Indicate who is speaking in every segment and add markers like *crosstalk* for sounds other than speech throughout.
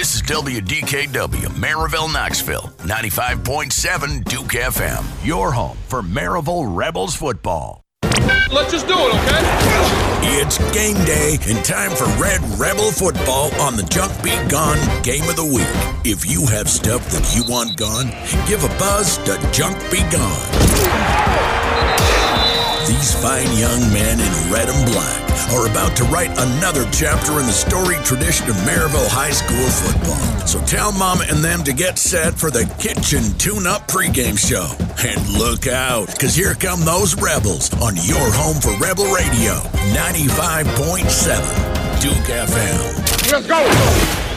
Speaker 1: This is WDKW, Maryville, Knoxville, 95.7 Duke FM, your home for Maryville Rebels football.
Speaker 2: Let's just do it, okay?
Speaker 1: It's game day and time for Red Rebel football on the Junk Be Gone Game of the Week. If you have stuff that you want gone, give a buzz to Junk Be Gone. These fine young men in red and black are about to write another chapter in the storied tradition of Maryville High School football. So tell Mama and them to get set for the kitchen tune-up pregame show. And look out, because here come those Rebels on your home for Rebel Radio, 95.7 Duke FM.
Speaker 2: Let's go!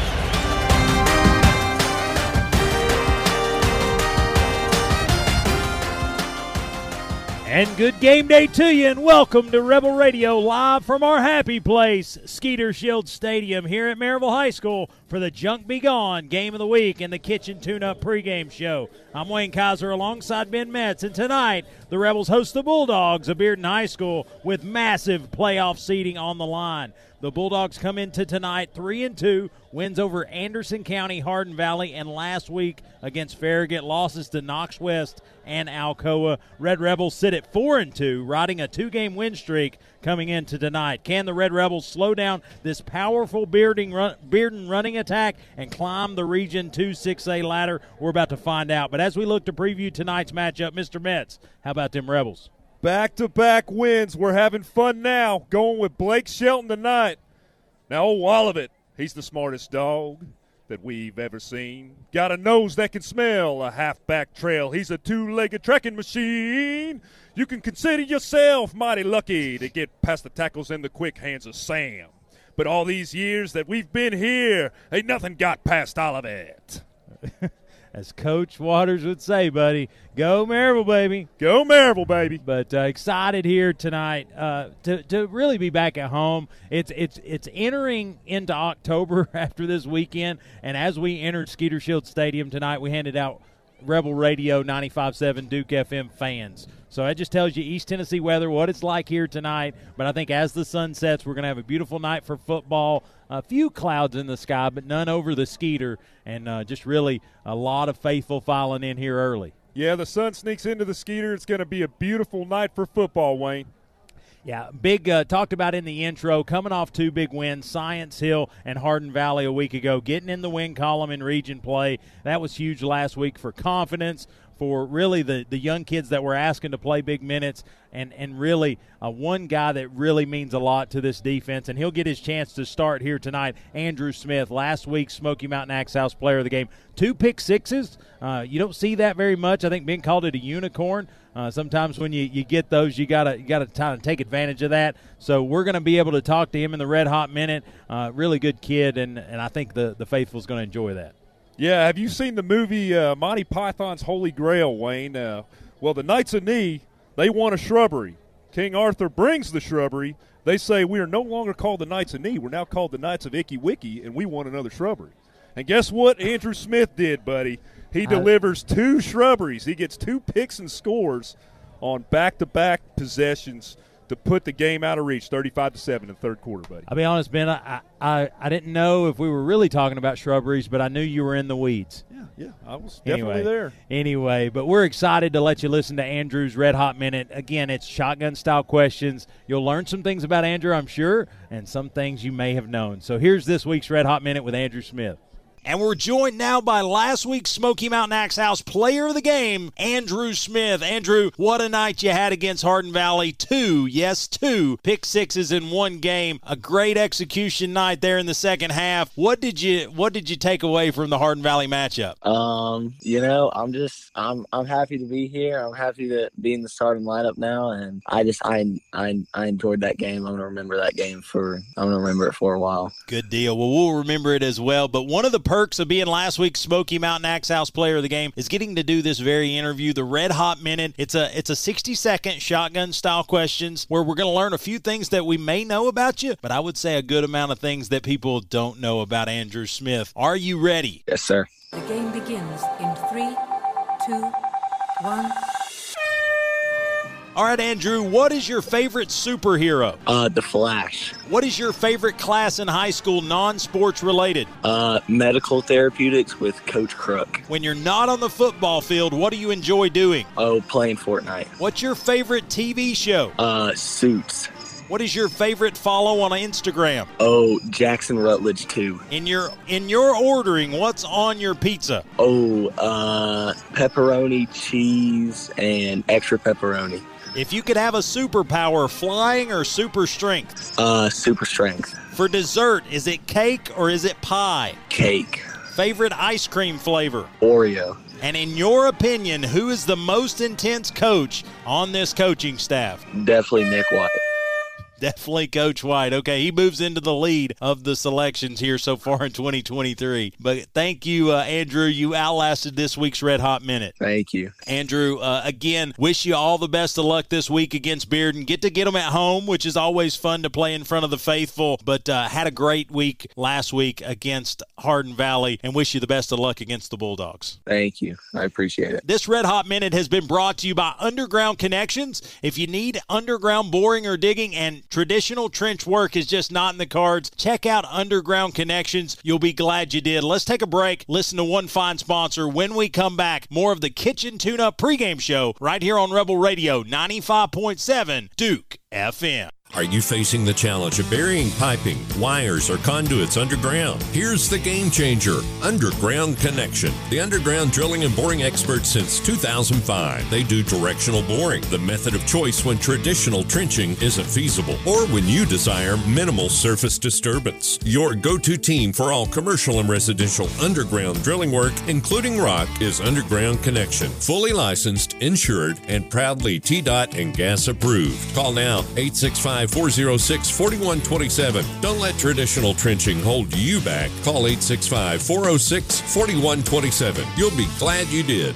Speaker 3: And good game day to you, and welcome to Rebel Radio live from our happy place, Skeeter Shield Stadium, here at Maryville High School for the Junk Be Gone Game of the Week and the Kitchen Tune Up pregame show. I'm Wayne Kaiser alongside Ben Metz, and tonight the Rebels host the Bulldogs of Bearden High School with massive playoff seating on the line. The Bulldogs come into tonight three and two, wins over Anderson County, Hardin Valley, and last week against Farragut losses to Knox West and Alcoa. Red Rebels sit at four and two, riding a two-game win streak coming into tonight. Can the Red Rebels slow down this powerful Bearden, run, running attack and climb the Region 2 6A ladder? We're about to find out. But as we look to preview tonight's matchup, Mr. Metz, how about them Rebels?
Speaker 4: Back to back wins. We're having fun now. Going with Blake Shelton tonight. Now, old Olivet, he's the smartest dog that we've ever seen. Got a nose that can smell a halfback trail. He's a two legged trekking machine. You can consider yourself mighty lucky to get past the tackles and the quick hands of Sam. But all these years that we've been here, ain't nothing got past Olivet. *laughs*
Speaker 3: as Coach Waters would say, buddy. Go Maryville, baby.
Speaker 4: Go Maryville, baby.
Speaker 3: But uh, excited here tonight uh, to, to really be back at home. It's it's it's entering into October *laughs* after this weekend, and as we entered Skeeter Shield Stadium tonight, we handed out Rebel Radio 95.7 Duke FM fans. So that just tells you East Tennessee weather, what it's like here tonight. But I think as the sun sets, we're going to have a beautiful night for football. A few clouds in the sky, but none over the Skeeter, and uh, just really a lot of faithful filing in here early.
Speaker 4: Yeah, the sun sneaks into the Skeeter. It's going to be a beautiful night for football, Wayne.
Speaker 3: Yeah, big uh, talked about in the intro, coming off two big wins, Science Hill and Hardin Valley a week ago, getting in the win column in region play. That was huge last week for confidence, for really the, the young kids that were asking to play big minutes, and, and really uh, one guy that really means a lot to this defense, and he'll get his chance to start here tonight. Andrew Smith, last week's Smoky Mountain Axe House player of the game. Two pick sixes. Uh, you don't see that very much. I think Ben called it a unicorn. Uh, sometimes when you, you get those, you gotta you gotta kind of take advantage of that. So we're going to be able to talk to him in the red hot minute. Uh, really good kid, and, and I think the the faithful's going to enjoy that.
Speaker 4: Yeah, have you seen the movie uh, Monty Python's Holy Grail, Wayne? Uh, well, the Knights of Ni, they want a shrubbery. King Arthur brings the shrubbery. They say we are no longer called the Knights of Ni. We're now called the Knights of Icky Wicky, and we want another shrubbery. And guess what Andrew Smith did, buddy? He delivers two shrubberies. He gets two picks and scores on back-to-back possessions to put the game out of reach, 35 to seven in the third quarter, buddy.
Speaker 3: I'll be honest, Ben. I, I I didn't know if we were really talking about shrubberies, but I knew you were in the weeds.
Speaker 4: Yeah, yeah, I was definitely
Speaker 3: anyway,
Speaker 4: there.
Speaker 3: Anyway, but we're excited to let you listen to Andrew's Red Hot Minute. Again, it's shotgun style questions. You'll learn some things about Andrew, I'm sure, and some things you may have known. So here's this week's Red Hot Minute with Andrew Smith. And we're joined now by last week's Smoky Mountain Axe House player of the game, Andrew Smith. Andrew, what a night you had against Hardin Valley. Two, yes, two pick sixes in one game. A great execution night there in the second half. What did you what did you take away from the Hardin Valley matchup?
Speaker 5: Um, you know, I'm just I'm I'm happy to be here. I'm happy to be in the starting lineup now and I just I I I enjoyed that game. I'm gonna remember that game for I'm gonna remember it for a while.
Speaker 3: Good deal. Well we'll remember it as well. But one of the perks of being last week's Smoky Mountain Axe House Player of the Game is getting to do this very interview, the Red Hot Minute. It's a it's a 60 second shotgun style questions where we're going to learn a few things that we may know about you, but I would say a good amount of things that people don't know about Andrew Smith. Are you ready?
Speaker 5: Yes, sir.
Speaker 6: The game begins in three, two, one.
Speaker 3: All right, Andrew, what is your favorite superhero?
Speaker 5: Uh, the Flash.
Speaker 3: What is your favorite class in high school, non sports related?
Speaker 5: Uh, medical therapeutics with Coach Crook.
Speaker 3: When you're not on the football field, what do you enjoy doing?
Speaker 5: Oh, playing Fortnite.
Speaker 3: What's your favorite TV show?
Speaker 5: Uh, Suits.
Speaker 3: What is your favorite follow on Instagram?
Speaker 5: Oh, Jackson Rutledge too.
Speaker 3: In your in your ordering, what's on your pizza?
Speaker 5: Oh, uh, pepperoni, cheese, and extra pepperoni.
Speaker 3: If you could have a superpower, flying or super strength?
Speaker 5: Uh, super strength.
Speaker 3: For dessert, is it cake or is it pie?
Speaker 5: Cake.
Speaker 3: Favorite ice cream flavor?
Speaker 5: Oreo.
Speaker 3: And in your opinion, who is the most intense coach on this coaching staff?
Speaker 5: Definitely Nick White.
Speaker 3: Definitely Coach White. Okay, he moves into the lead of the selections here so far in 2023. But thank you, uh, Andrew. You outlasted this week's Red Hot Minute.
Speaker 5: Thank you.
Speaker 3: Andrew, uh, again, wish you all the best of luck this week against Bearden. Get to get them at home, which is always fun to play in front of the faithful. But uh, had a great week last week against Hardin Valley and wish you the best of luck against the Bulldogs.
Speaker 5: Thank you. I appreciate it.
Speaker 3: This Red Hot Minute has been brought to you by Underground Connections. If you need underground boring or digging and traditional trench work is just not in the cards, check out Underground Connections. You'll be glad you did. Let's take a break, listen to one fine sponsor. When we come back, more of the Kitchen Tune Up pregame show right here on Rebel Radio 95.7 Duke FM.
Speaker 6: Are you facing the challenge of burying piping, wires, or conduits underground? Here's the game changer Underground Connection. The underground drilling and boring experts since 2005. They do directional boring, the method of choice when traditional trenching isn't feasible, or when you desire minimal surface disturbance. Your go to team for all commercial and residential underground drilling work, including rock, is Underground Connection. Fully licensed, insured, and proudly TDOT and gas approved. Call now 865 406 4127. Don't let traditional trenching hold you back. Call 865 406 4127. You'll be glad you did.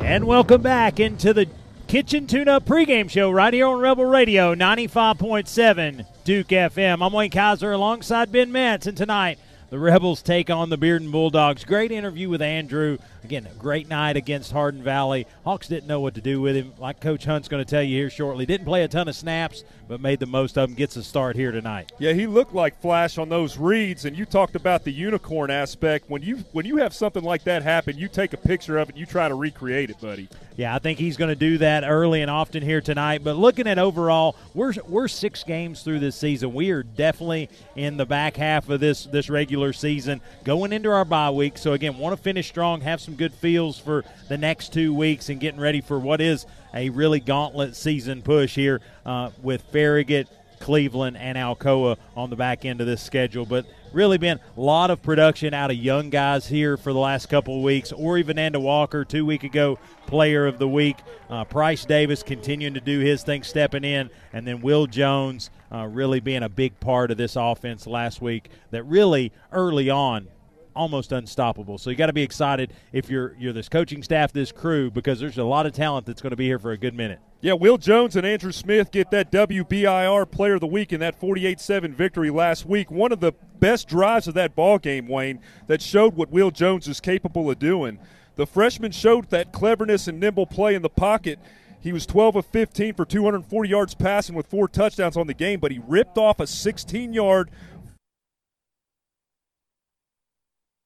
Speaker 3: And welcome back into the Kitchen Tune Up pregame show right here on Rebel Radio 95.7 Duke FM. I'm Wayne Kaiser alongside Ben and tonight the Rebels take on the Bearden Bulldogs. Great interview with Andrew. Again, a great night against Hardin Valley. Hawks didn't know what to do with him. Like Coach Hunt's going to tell you here shortly, didn't play a ton of snaps, but made the most of them. Gets a start here tonight.
Speaker 4: Yeah, he looked like Flash on those reads, and you talked about the unicorn aspect. When you when you have something like that happen, you take a picture of it, and you try to recreate it, buddy.
Speaker 3: Yeah, I think he's going to do that early and often here tonight. But looking at overall, we're we're six games through this season. We are definitely in the back half of this this regular season, going into our bye week. So again, want to finish strong, have some good feels for the next two weeks, and getting ready for what is a really gauntlet season push here uh, with Farragut. Cleveland and Alcoa on the back end of this schedule. But really been a lot of production out of young guys here for the last couple of weeks. Ori Vananda Walker, two week ago, player of the week. Uh, Price Davis continuing to do his thing, stepping in. And then Will Jones uh, really being a big part of this offense last week that really early on almost unstoppable. So you got to be excited if you're you're this coaching staff, this crew, because there's a lot of talent that's going to be here for a good minute.
Speaker 4: Yeah, Will Jones and Andrew Smith get that WBIR Player of the Week in that 48-7 victory last week. One of the best drives of that ball game, Wayne, that showed what Will Jones is capable of doing. The freshman showed that cleverness and nimble play in the pocket. He was 12 of 15 for 240 yards passing with four touchdowns on the game, but he ripped off a 16-yard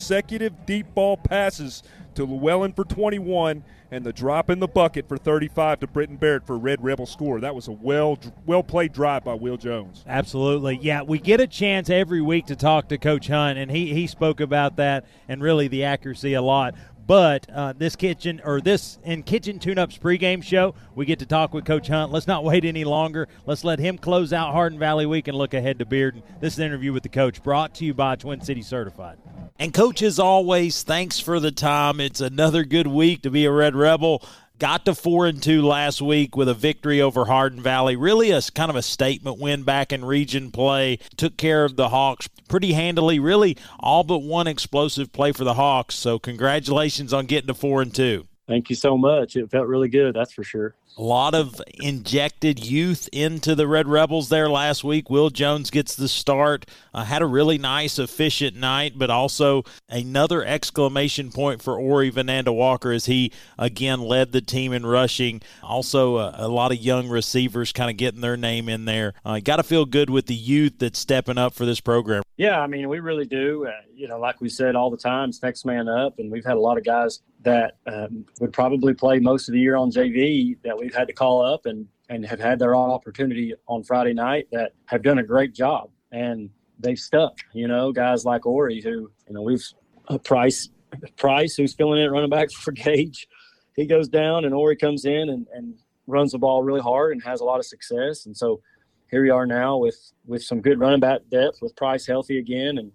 Speaker 4: consecutive deep ball passes to Llewellyn for 21 and the drop in the bucket for 35 to Britton Barrett for Red Rebel score. That was a well well played drive by Will Jones.
Speaker 3: Absolutely. Yeah, we get a chance every week to talk to Coach Hunt, and he, he spoke about that and really the accuracy a lot. But uh, this kitchen or this in Kitchen Tune Ups pregame show, we get to talk with Coach Hunt. Let's not wait any longer. Let's let him close out Hardin Valley Week and look ahead to Bearden. This is an interview with the coach brought to you by Twin City Certified. And coach, as always, thanks for the time. It's another good week to be a Red Rebel. Got to four and two last week with a victory over Hardin Valley. Really, a kind of a statement win back in region play. Took care of the Hawks pretty handily. Really, all but one explosive play for the Hawks. So, congratulations on getting to four and two.
Speaker 7: Thank you so much. It felt really good. That's for sure.
Speaker 3: A lot of injected youth into the Red Rebels there last week. Will Jones gets the start. Uh, had a really nice, efficient night, but also another exclamation point for Ori Vananda Walker as he again led the team in rushing. Also, uh, a lot of young receivers kind of getting their name in there. Uh, Got to feel good with the youth that's stepping up for this program.
Speaker 7: Yeah, I mean, we really do. Uh, you know, like we said all the time, it's next man up, and we've had a lot of guys that um, would probably play most of the year on JV that we've had to call up and and have had their opportunity on Friday night that have done a great job and they've stuck. You know, guys like Ori who you know we've uh, Price Price who's filling in running back for *laughs* Gage. He goes down and Ori comes in and, and runs the ball really hard and has a lot of success. And so here we are now with with some good running back depth with Price healthy again and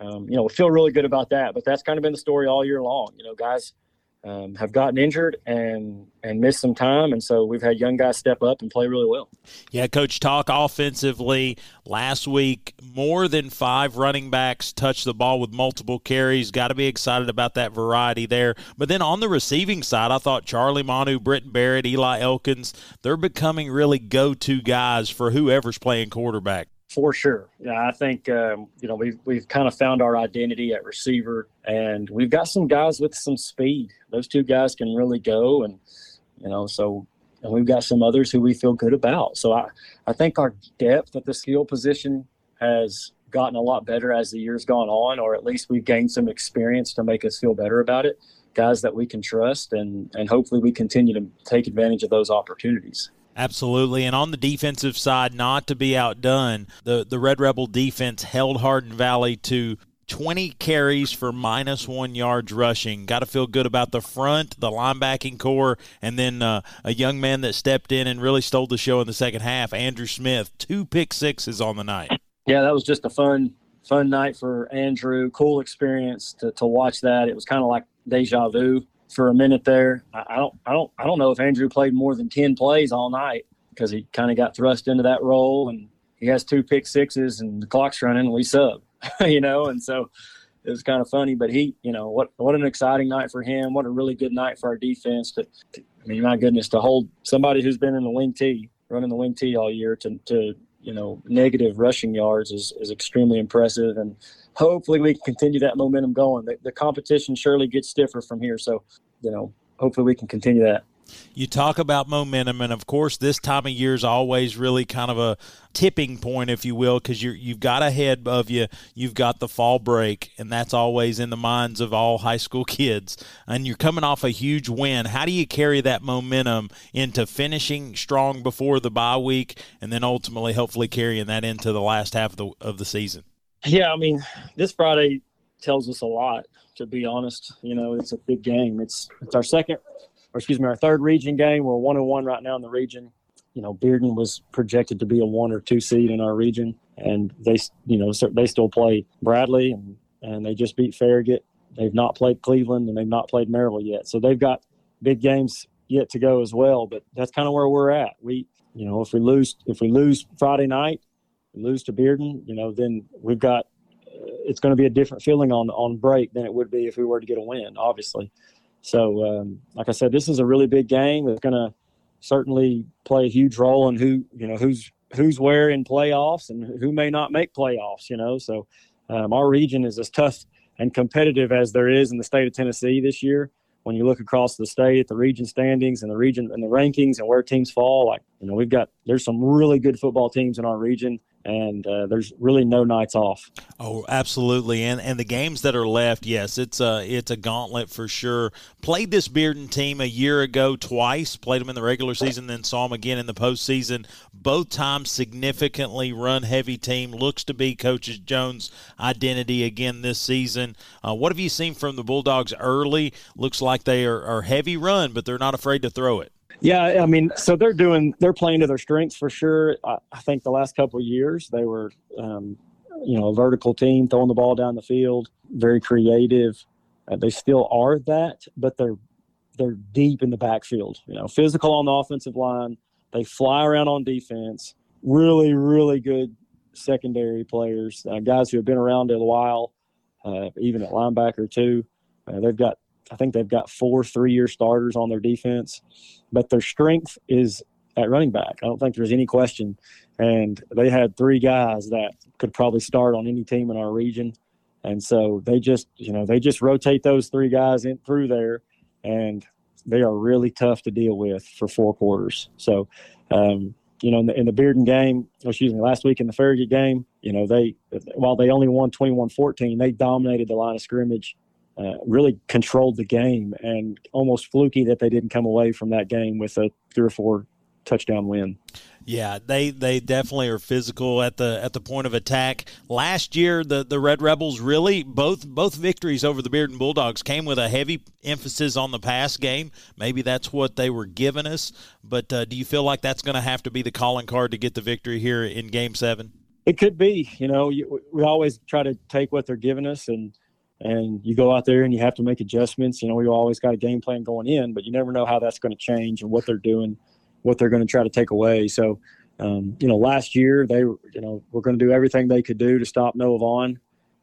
Speaker 7: um, you know, we feel really good about that. But that's kind of been the story all year long. You know, guys um, have gotten injured and and missed some time, and so we've had young guys step up and play really well.
Speaker 3: Yeah, Coach, talk offensively. Last week, more than five running backs touched the ball with multiple carries. Got to be excited about that variety there. But then on the receiving side, I thought Charlie Manu, Britton Barrett, Eli Elkins, they're becoming really go-to guys for whoever's playing quarterback.
Speaker 7: For sure. Yeah, I think um, you know we've we've kind of found our identity at receiver, and we've got some guys with some speed. Those two guys can really go, and you know so. And we've got some others who we feel good about. So I, I think our depth at the skill position has gotten a lot better as the years gone on, or at least we've gained some experience to make us feel better about it. Guys that we can trust, and and hopefully we continue to take advantage of those opportunities.
Speaker 3: Absolutely. And on the defensive side, not to be outdone, the, the Red Rebel defense held Hardin Valley to 20 carries for minus one yards rushing. Got to feel good about the front, the linebacking corps, and then uh, a young man that stepped in and really stole the show in the second half, Andrew Smith. Two pick sixes on the night.
Speaker 7: Yeah, that was just a fun, fun night for Andrew. Cool experience to, to watch that. It was kind of like deja vu for a minute there. I, don't, I don't, I don't know if Andrew played more than ten plays all night because he kind of got thrust into that role, and he has two pick sixes, and the clock's running, we sub, *laughs* you know, and so it was kind of funny. But he, you know, what what an exciting night for him. What a really good night for our defense. To, I mean, my goodness, to hold somebody who's been in the wing T, running the wing T all year, to to you know negative rushing yards is is extremely impressive and hopefully we can continue that momentum going. The, the competition surely gets stiffer from here, so you know hopefully we can continue that.
Speaker 3: You talk about momentum, and of course, this time of year is always really kind of a tipping point, if you will, because you you've got ahead of you, you've got the fall break, and that's always in the minds of all high school *laughs* kids. And you're coming off a huge win. How do you carry that momentum into finishing strong before the bye week, and then ultimately, hopefully, carrying that into the last half of the of the season?
Speaker 7: Yeah, I mean, this Friday tells us a lot. To be honest, you know, it's a big game. It's it's our second, or excuse me, our third region game. We're one and one right now in the region. You know, Bearden was projected to be a one or two seed in our region, and they, you know, they still play Bradley, and and they just beat Farragut. They've not played Cleveland, and they've not played Maryville yet. So they've got big games yet to go as well. But that's kind of where we're at. We, you know, if we lose if we lose Friday night, lose to Bearden, you know, then we've got uh, it's going to be a different feeling on on break than it would be if we were to get a win, obviously. So, um, like I said, this is a really big game. It's going to certainly play a huge role in who you know who's who's where in playoffs and who may not make playoffs. You know, so um, our region is as tough and competitive as there is in the state of Tennessee this year. When you look across the state at the region standings and the region and the rankings and where teams fall, like you know, we've got there's some really good football teams in our region and uh, there's really no nights off.
Speaker 3: Oh, absolutely, and and the games that are left, yes, it's a it's a gauntlet for sure. Played this Bearden team a year ago twice. Played them in the regular season, then saw them again in the postseason. Both times significantly run heavy team. Looks to be Coach Jones' identity again this season. Uh, what have you seen from the Bulldogs early? Looks like they are, are heavy run, but they're not afraid to throw it.
Speaker 7: Yeah, I mean, so they're doing they're playing to their strengths for sure. I, I think the last couple years they were, um, you know, a vertical team throwing the ball down the field, very creative. Uh, they still are that, but they're they're deep in the backfield. You know, physical on the offensive line. They fly around on defense. Really, really good secondary players, uh, guys who have been around a while, uh, even at linebacker too. Uh, they've got I think they've got four three-year starters on their defense, but their strength is at running back. I don't think there's any question. And they had three guys that could probably start on any team in our region. And so they just, you know, they just rotate those three guys in through there, and they are really tough to deal with for four quarters. So, um, you know, in the, in the Bearden game, excuse me, last week in the Farragut game, you know, they, while they only won 21 14, they dominated the line of scrimmage, uh, really controlled the game, and almost fluky that they didn't come away from that game with a three or four touchdown win.
Speaker 3: Yeah, they they definitely are physical at the at the point of attack. Last year, the the Red Rebels really both both victories over the Bearden Bulldogs came with a heavy emphasis on the pass game. Maybe that's what they were giving us. But uh, do you feel like that's going to have to be the calling card to get the victory here in Game Seven?
Speaker 7: It could be. You know, you, we always try to take what they're giving us and and you go out there and you have to make adjustments. You know, we always got a game plan going in, but you never know how that's going to change and what they're doing what they're going to try to take away. So, um, you know, last year they, you know, were going to do everything they could do to stop Noah Vaughn,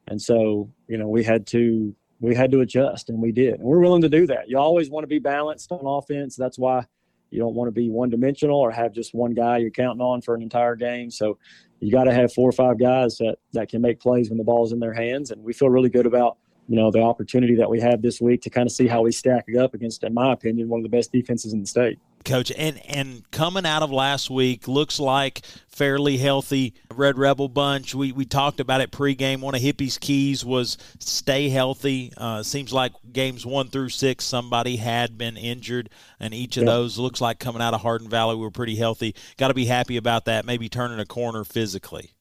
Speaker 7: and so you know we had to we had to adjust, and we did, and we're willing to do that. You always want to be balanced on offense. That's why you don't want to be one dimensional or have just one guy you're counting on for an entire game. So you got to have four or five guys that that can make plays when the ball's in their hands, and we feel really good about you know the opportunity that we have this week to kind of see how we stack it up against, in my opinion, one of the best defenses in the state
Speaker 3: coach. And and coming out of last week, looks like fairly healthy Red Rebel bunch. We we talked about it pregame. One of Hippie's keys was stay healthy. Uh, seems like games one through six, somebody had been injured, and each of yeah. those looks like coming out of Hardin Valley, we were pretty healthy. Got to be happy about that. Maybe turning a corner physically.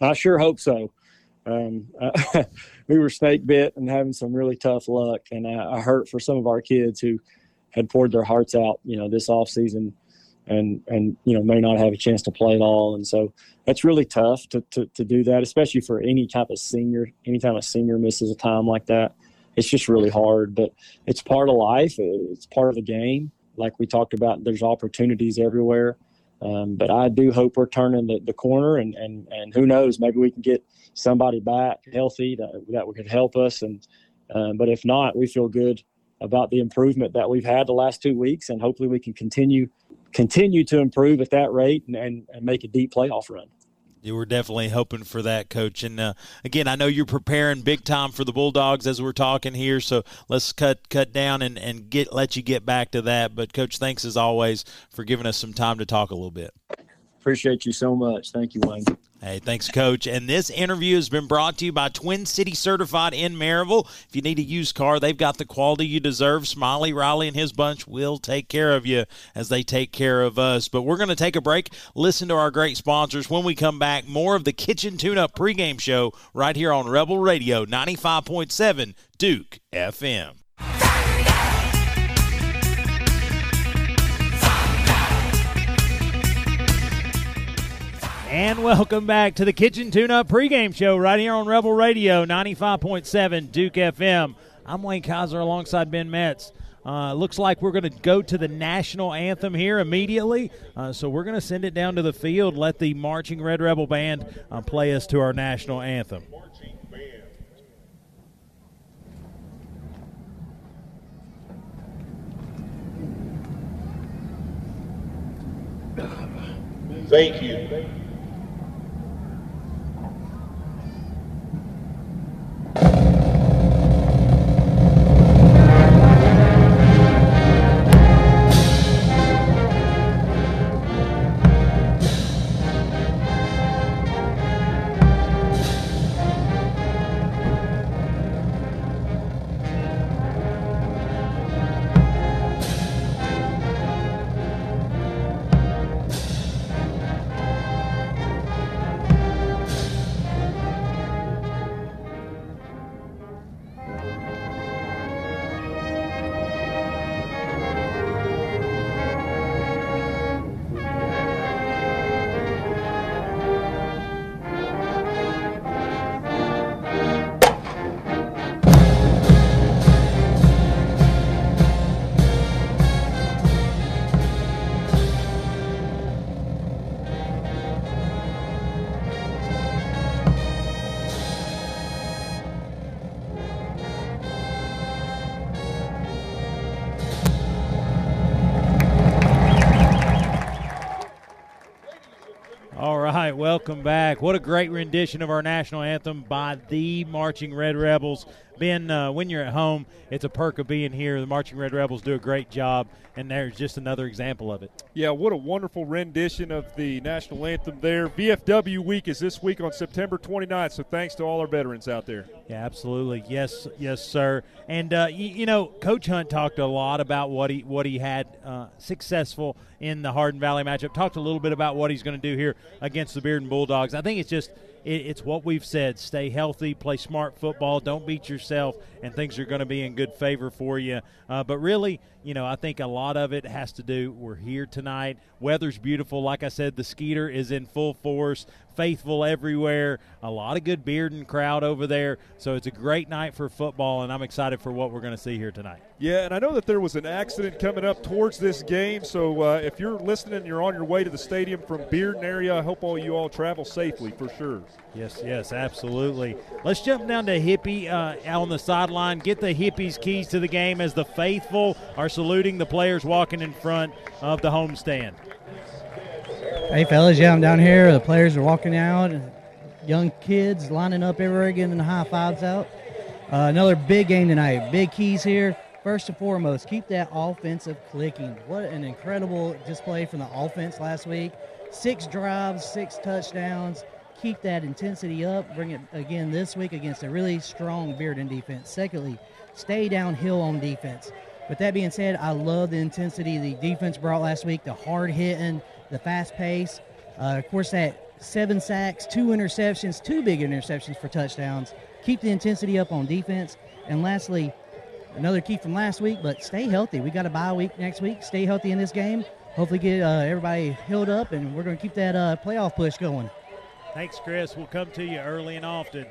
Speaker 7: I sure hope so. Um, *laughs* we were snake bit and having some really tough luck, and I, I hurt for some of our kids who had poured their hearts out, you know, this off season and, and, you know, may not have a chance to play at all. And so that's really tough to, to, to do that, especially for any type of senior, anytime a senior misses a time like that, it's just really hard, but it's part of life. It's part of the game. Like we talked about, there's opportunities everywhere. Um, but I do hope we're turning the, the corner, and, and, and who knows, maybe we can get somebody back healthy that, that could help us. And um, but if not, we feel good about the improvement that we've had the last two weeks, and hopefully we can continue continue to improve at that rate and, and, and make a deep playoff run.
Speaker 3: You were definitely hoping for that, Coach. And uh, again, I know you're preparing big time for the Bulldogs as we're talking here. So let's cut cut down and, and get let you get back to that. But Coach, thanks as always for giving us some time to talk a little bit.
Speaker 7: Appreciate you so much. Thank you, Wayne.
Speaker 3: Hey, thanks, Coach. And this interview has been brought to you by Twin City Certified in Maryville. If you need a used car, they've got the quality you deserve. Smiley Riley and his bunch will take care of you as they take care of us. But we're going to take a break, listen to our great sponsors. When we come back, more of the Kitchen Tune Up pregame show right here on Rebel Radio 95.7 Duke FM. And welcome back to the Kitchen Tune Up pregame show right here on Rebel Radio 95.7 Duke FM. I'm Wayne Kaiser alongside Ben Metz. Uh, looks like we're going to go to the national anthem here immediately. Uh, so we're going to send it down to the field, let the marching Red Rebel Band uh, play us to our national anthem.
Speaker 8: Thank you.
Speaker 3: you. Welcome back. What a great rendition of our national anthem by the Marching Red Rebels. Ben, uh, when you're at home, it's a perk of being here. The Marching Red Rebels do a great job, and there's just another example of it.
Speaker 4: Yeah, what a wonderful rendition of the national anthem there. VFW week is this week on September 29th, so thanks to all our veterans out there.
Speaker 3: Yeah, absolutely. Yes, yes, sir. And uh, you, you, know, Coach Hunt talked a lot about what he what he had uh, successful in the Hardin Valley matchup. Talked a little bit about what he's going to do here against the Bearden Bulldogs. I think it's just it, it's what we've said stay healthy, play smart football, don't beat yourself, and things are going to be in good favor for you. Uh, but really, you know, I think a lot of it has to do. We're here tonight. Weather's beautiful. Like I said, the Skeeter is in full force faithful everywhere. A lot of good Bearden crowd over there. So it's a great night for football, and I'm excited for what we're going to see here tonight.
Speaker 4: Yeah, and I know that there was an accident coming up towards this game. So uh, if you're listening you're on your way to the stadium from Bearden area, I hope all you all travel safely for sure.
Speaker 3: Yes, yes, absolutely. Let's jump down to Hippie uh, on the sideline. Get the Hippies keys to the game as the faithful are saluting the players walking in front of the homestand.
Speaker 9: Hey, fellas, yeah, I'm down here. The players are walking out. Young kids lining up everywhere, getting the high fives out. Uh, another big game tonight. Big keys here. First and foremost, keep that offensive clicking. What an incredible display from the offense last week. Six drives, six touchdowns. Keep that intensity up. Bring it again this week against a really strong Bearden defense. Secondly, stay downhill on defense. With that being said, I love the intensity the defense brought last week, the hard hitting, the fast pace. Uh, of course, that seven sacks, two interceptions, two big interceptions for touchdowns. Keep the intensity up on defense. And lastly, another key from last week, but stay healthy. We got a bye week next week. Stay healthy in this game. Hopefully, get uh, everybody healed up, and we're going to keep that uh, playoff push going.
Speaker 3: Thanks, Chris. We'll come to you early and often.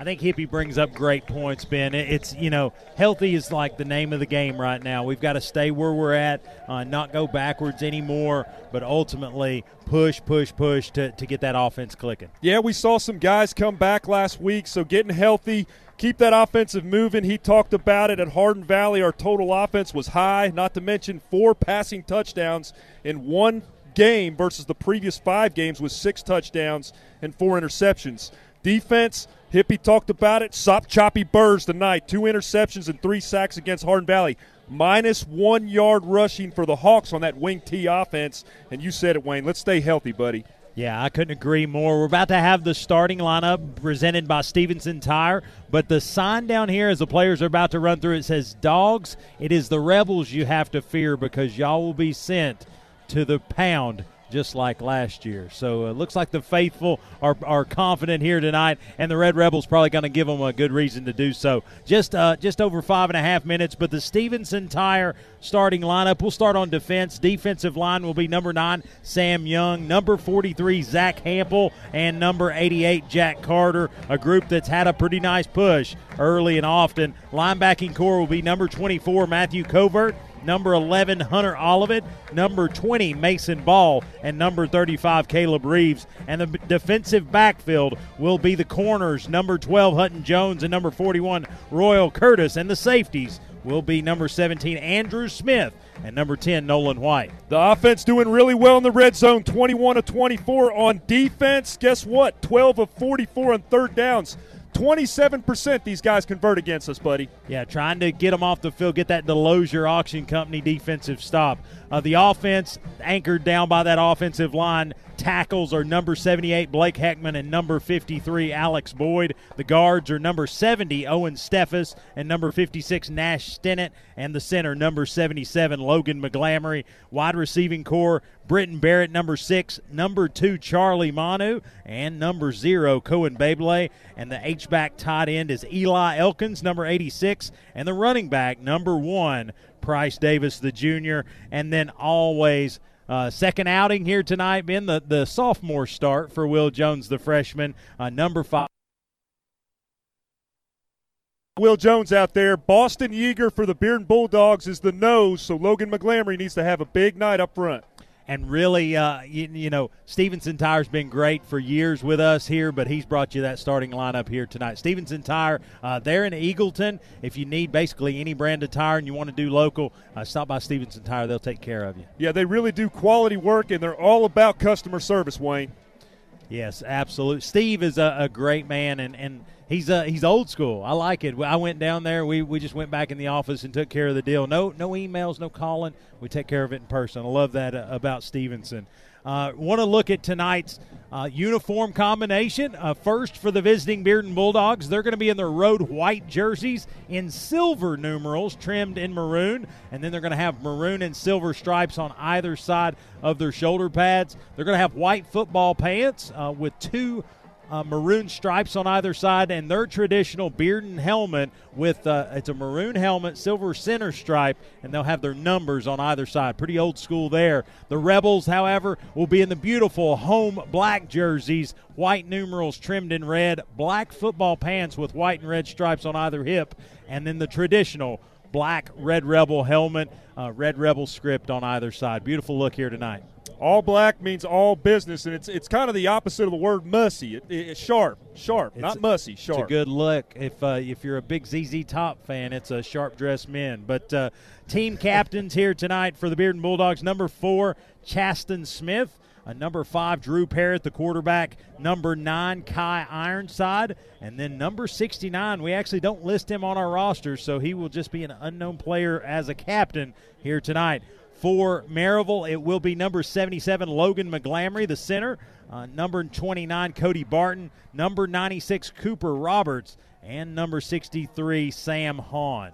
Speaker 3: I think Hippie brings up great points, Ben. It's, you know, healthy is like the name of the game right now. We've got to stay where we're at, uh, not go backwards anymore, but ultimately push, push, push to, to get that offense clicking.
Speaker 4: Yeah, we saw some guys come back last week, so getting healthy, keep that offensive moving. He talked about it at Hardin Valley. Our total offense was high, not to mention four passing touchdowns in one game versus the previous five games with six touchdowns and four interceptions. Defense – Hippie talked about it. Sop choppy birds tonight. Two interceptions and three sacks against Hardin Valley. Minus one yard rushing for the Hawks on that wing T offense. And you said it, Wayne. Let's stay healthy, buddy.
Speaker 3: Yeah, I couldn't agree more. We're about to have the starting lineup presented by Stevenson Tire, but the sign down here as the players are about to run through it says, Dogs, it is the Rebels you have to fear because y'all will be sent to the pound just like last year. So it looks like the faithful are, are confident here tonight, and the Red Rebels probably going to give them a good reason to do so. Just uh, just over five and a half minutes, but the Stevenson Tire starting lineup. We'll start on defense. Defensive line will be number nine, Sam Young, number 43, Zach Hampel, and number 88, Jack Carter, a group that's had a pretty nice push early and often. Linebacking corps will be number 24, Matthew Covert number 11, Hunter Olivet, number 20, Mason Ball, and number 35, Caleb Reeves. And the defensive backfield will be the corners, number 12, Hutton Jones, and number 41, Royal Curtis. And the safeties will be number 17, Andrew Smith, and number 10, Nolan White.
Speaker 4: The offense doing really well in the red zone, 21 of 24 on defense. Guess what? 12 of 44 on third downs. 27% these guys convert against us, buddy.
Speaker 3: Yeah, trying to get them off the field, get that Delosier Auction Company defensive stop. Uh, the offense anchored down by that offensive line tackles are number 78 Blake Heckman and number 53 Alex Boyd. The guards are number 70 Owen Steffes and number 56 Nash Stennett and the center number 77 Logan McGlamory. Wide receiving corps Britton Barrett number 6, number 2 Charlie Manu and number 0 Cohen Babele and the H-back tight end is Eli Elkins number 86 and the running back number 1 Price Davis the junior and then always uh, second outing here tonight, been the, the sophomore start for Will Jones, the freshman, uh, number five.
Speaker 4: Will Jones out there. Boston Yeager for the Bearden Bulldogs is the nose, so Logan McGlamory needs to have a big night up front
Speaker 3: and really, uh, you, you, know, Stevenson Tire's been great for years with us here, but he's brought you that starting lineup here tonight. Stevenson Tire, uh, they're in Eagleton. If you need basically any brand of tire and you want to do local, uh, stop by Stevenson Tire. They'll take care of you.
Speaker 4: Yeah, they really do quality work, and they're all about customer service, Wayne.
Speaker 3: Yes, absolutely. Steve is a, a great man, and, and he's uh, he's old school. I like it. I went down there. We, we just went back in the office and took care of the deal. No no emails, no calling. We take care of it in person. I love that uh, about Stevenson. Uh, Want to look at tonight's uh, uniform combination. Uh, first for the visiting Bearden Bulldogs, they're going to be in their road white jerseys in silver numerals trimmed in maroon, and then they're going to have maroon and silver stripes on either side of their shoulder pads. They're going to have white football pants uh, with two uh, maroon stripes on either side, and their traditional Bearden helmet with uh, it's a maroon helmet, silver center stripe, and they'll have their numbers on either side. Pretty old school there. The Rebels, however, will be in the beautiful home black jerseys, white numerals trimmed in red, black football pants with white and red stripes on either hip, and then the traditional black Red Rebel helmet, uh, Red Rebel script on either side. Beautiful look here tonight.
Speaker 4: All black means all business, and it's it's kind of the opposite of the word mussy. It, it, it's sharp, sharp,
Speaker 3: It's
Speaker 4: not
Speaker 3: a-
Speaker 4: mussy, sharp.
Speaker 3: It's a good look. If uh, if you're a big ZZ Top fan, it's a sharp dressed men. But uh, team *laughs* captains here tonight for the Bearden Bulldogs: number four, Chaston Smith. Uh, number five, Drew Parrott, the quarterback. Number nine, Kai Ironside. And then number 69, we actually don't list him on our roster, so he will just be an unknown player as a captain here tonight. For Maryville, it will be number 77, Logan McGlamry, the center. Uh, number 29, Cody Barton. Number 96, Cooper Roberts. And number 63, Sam Hahn.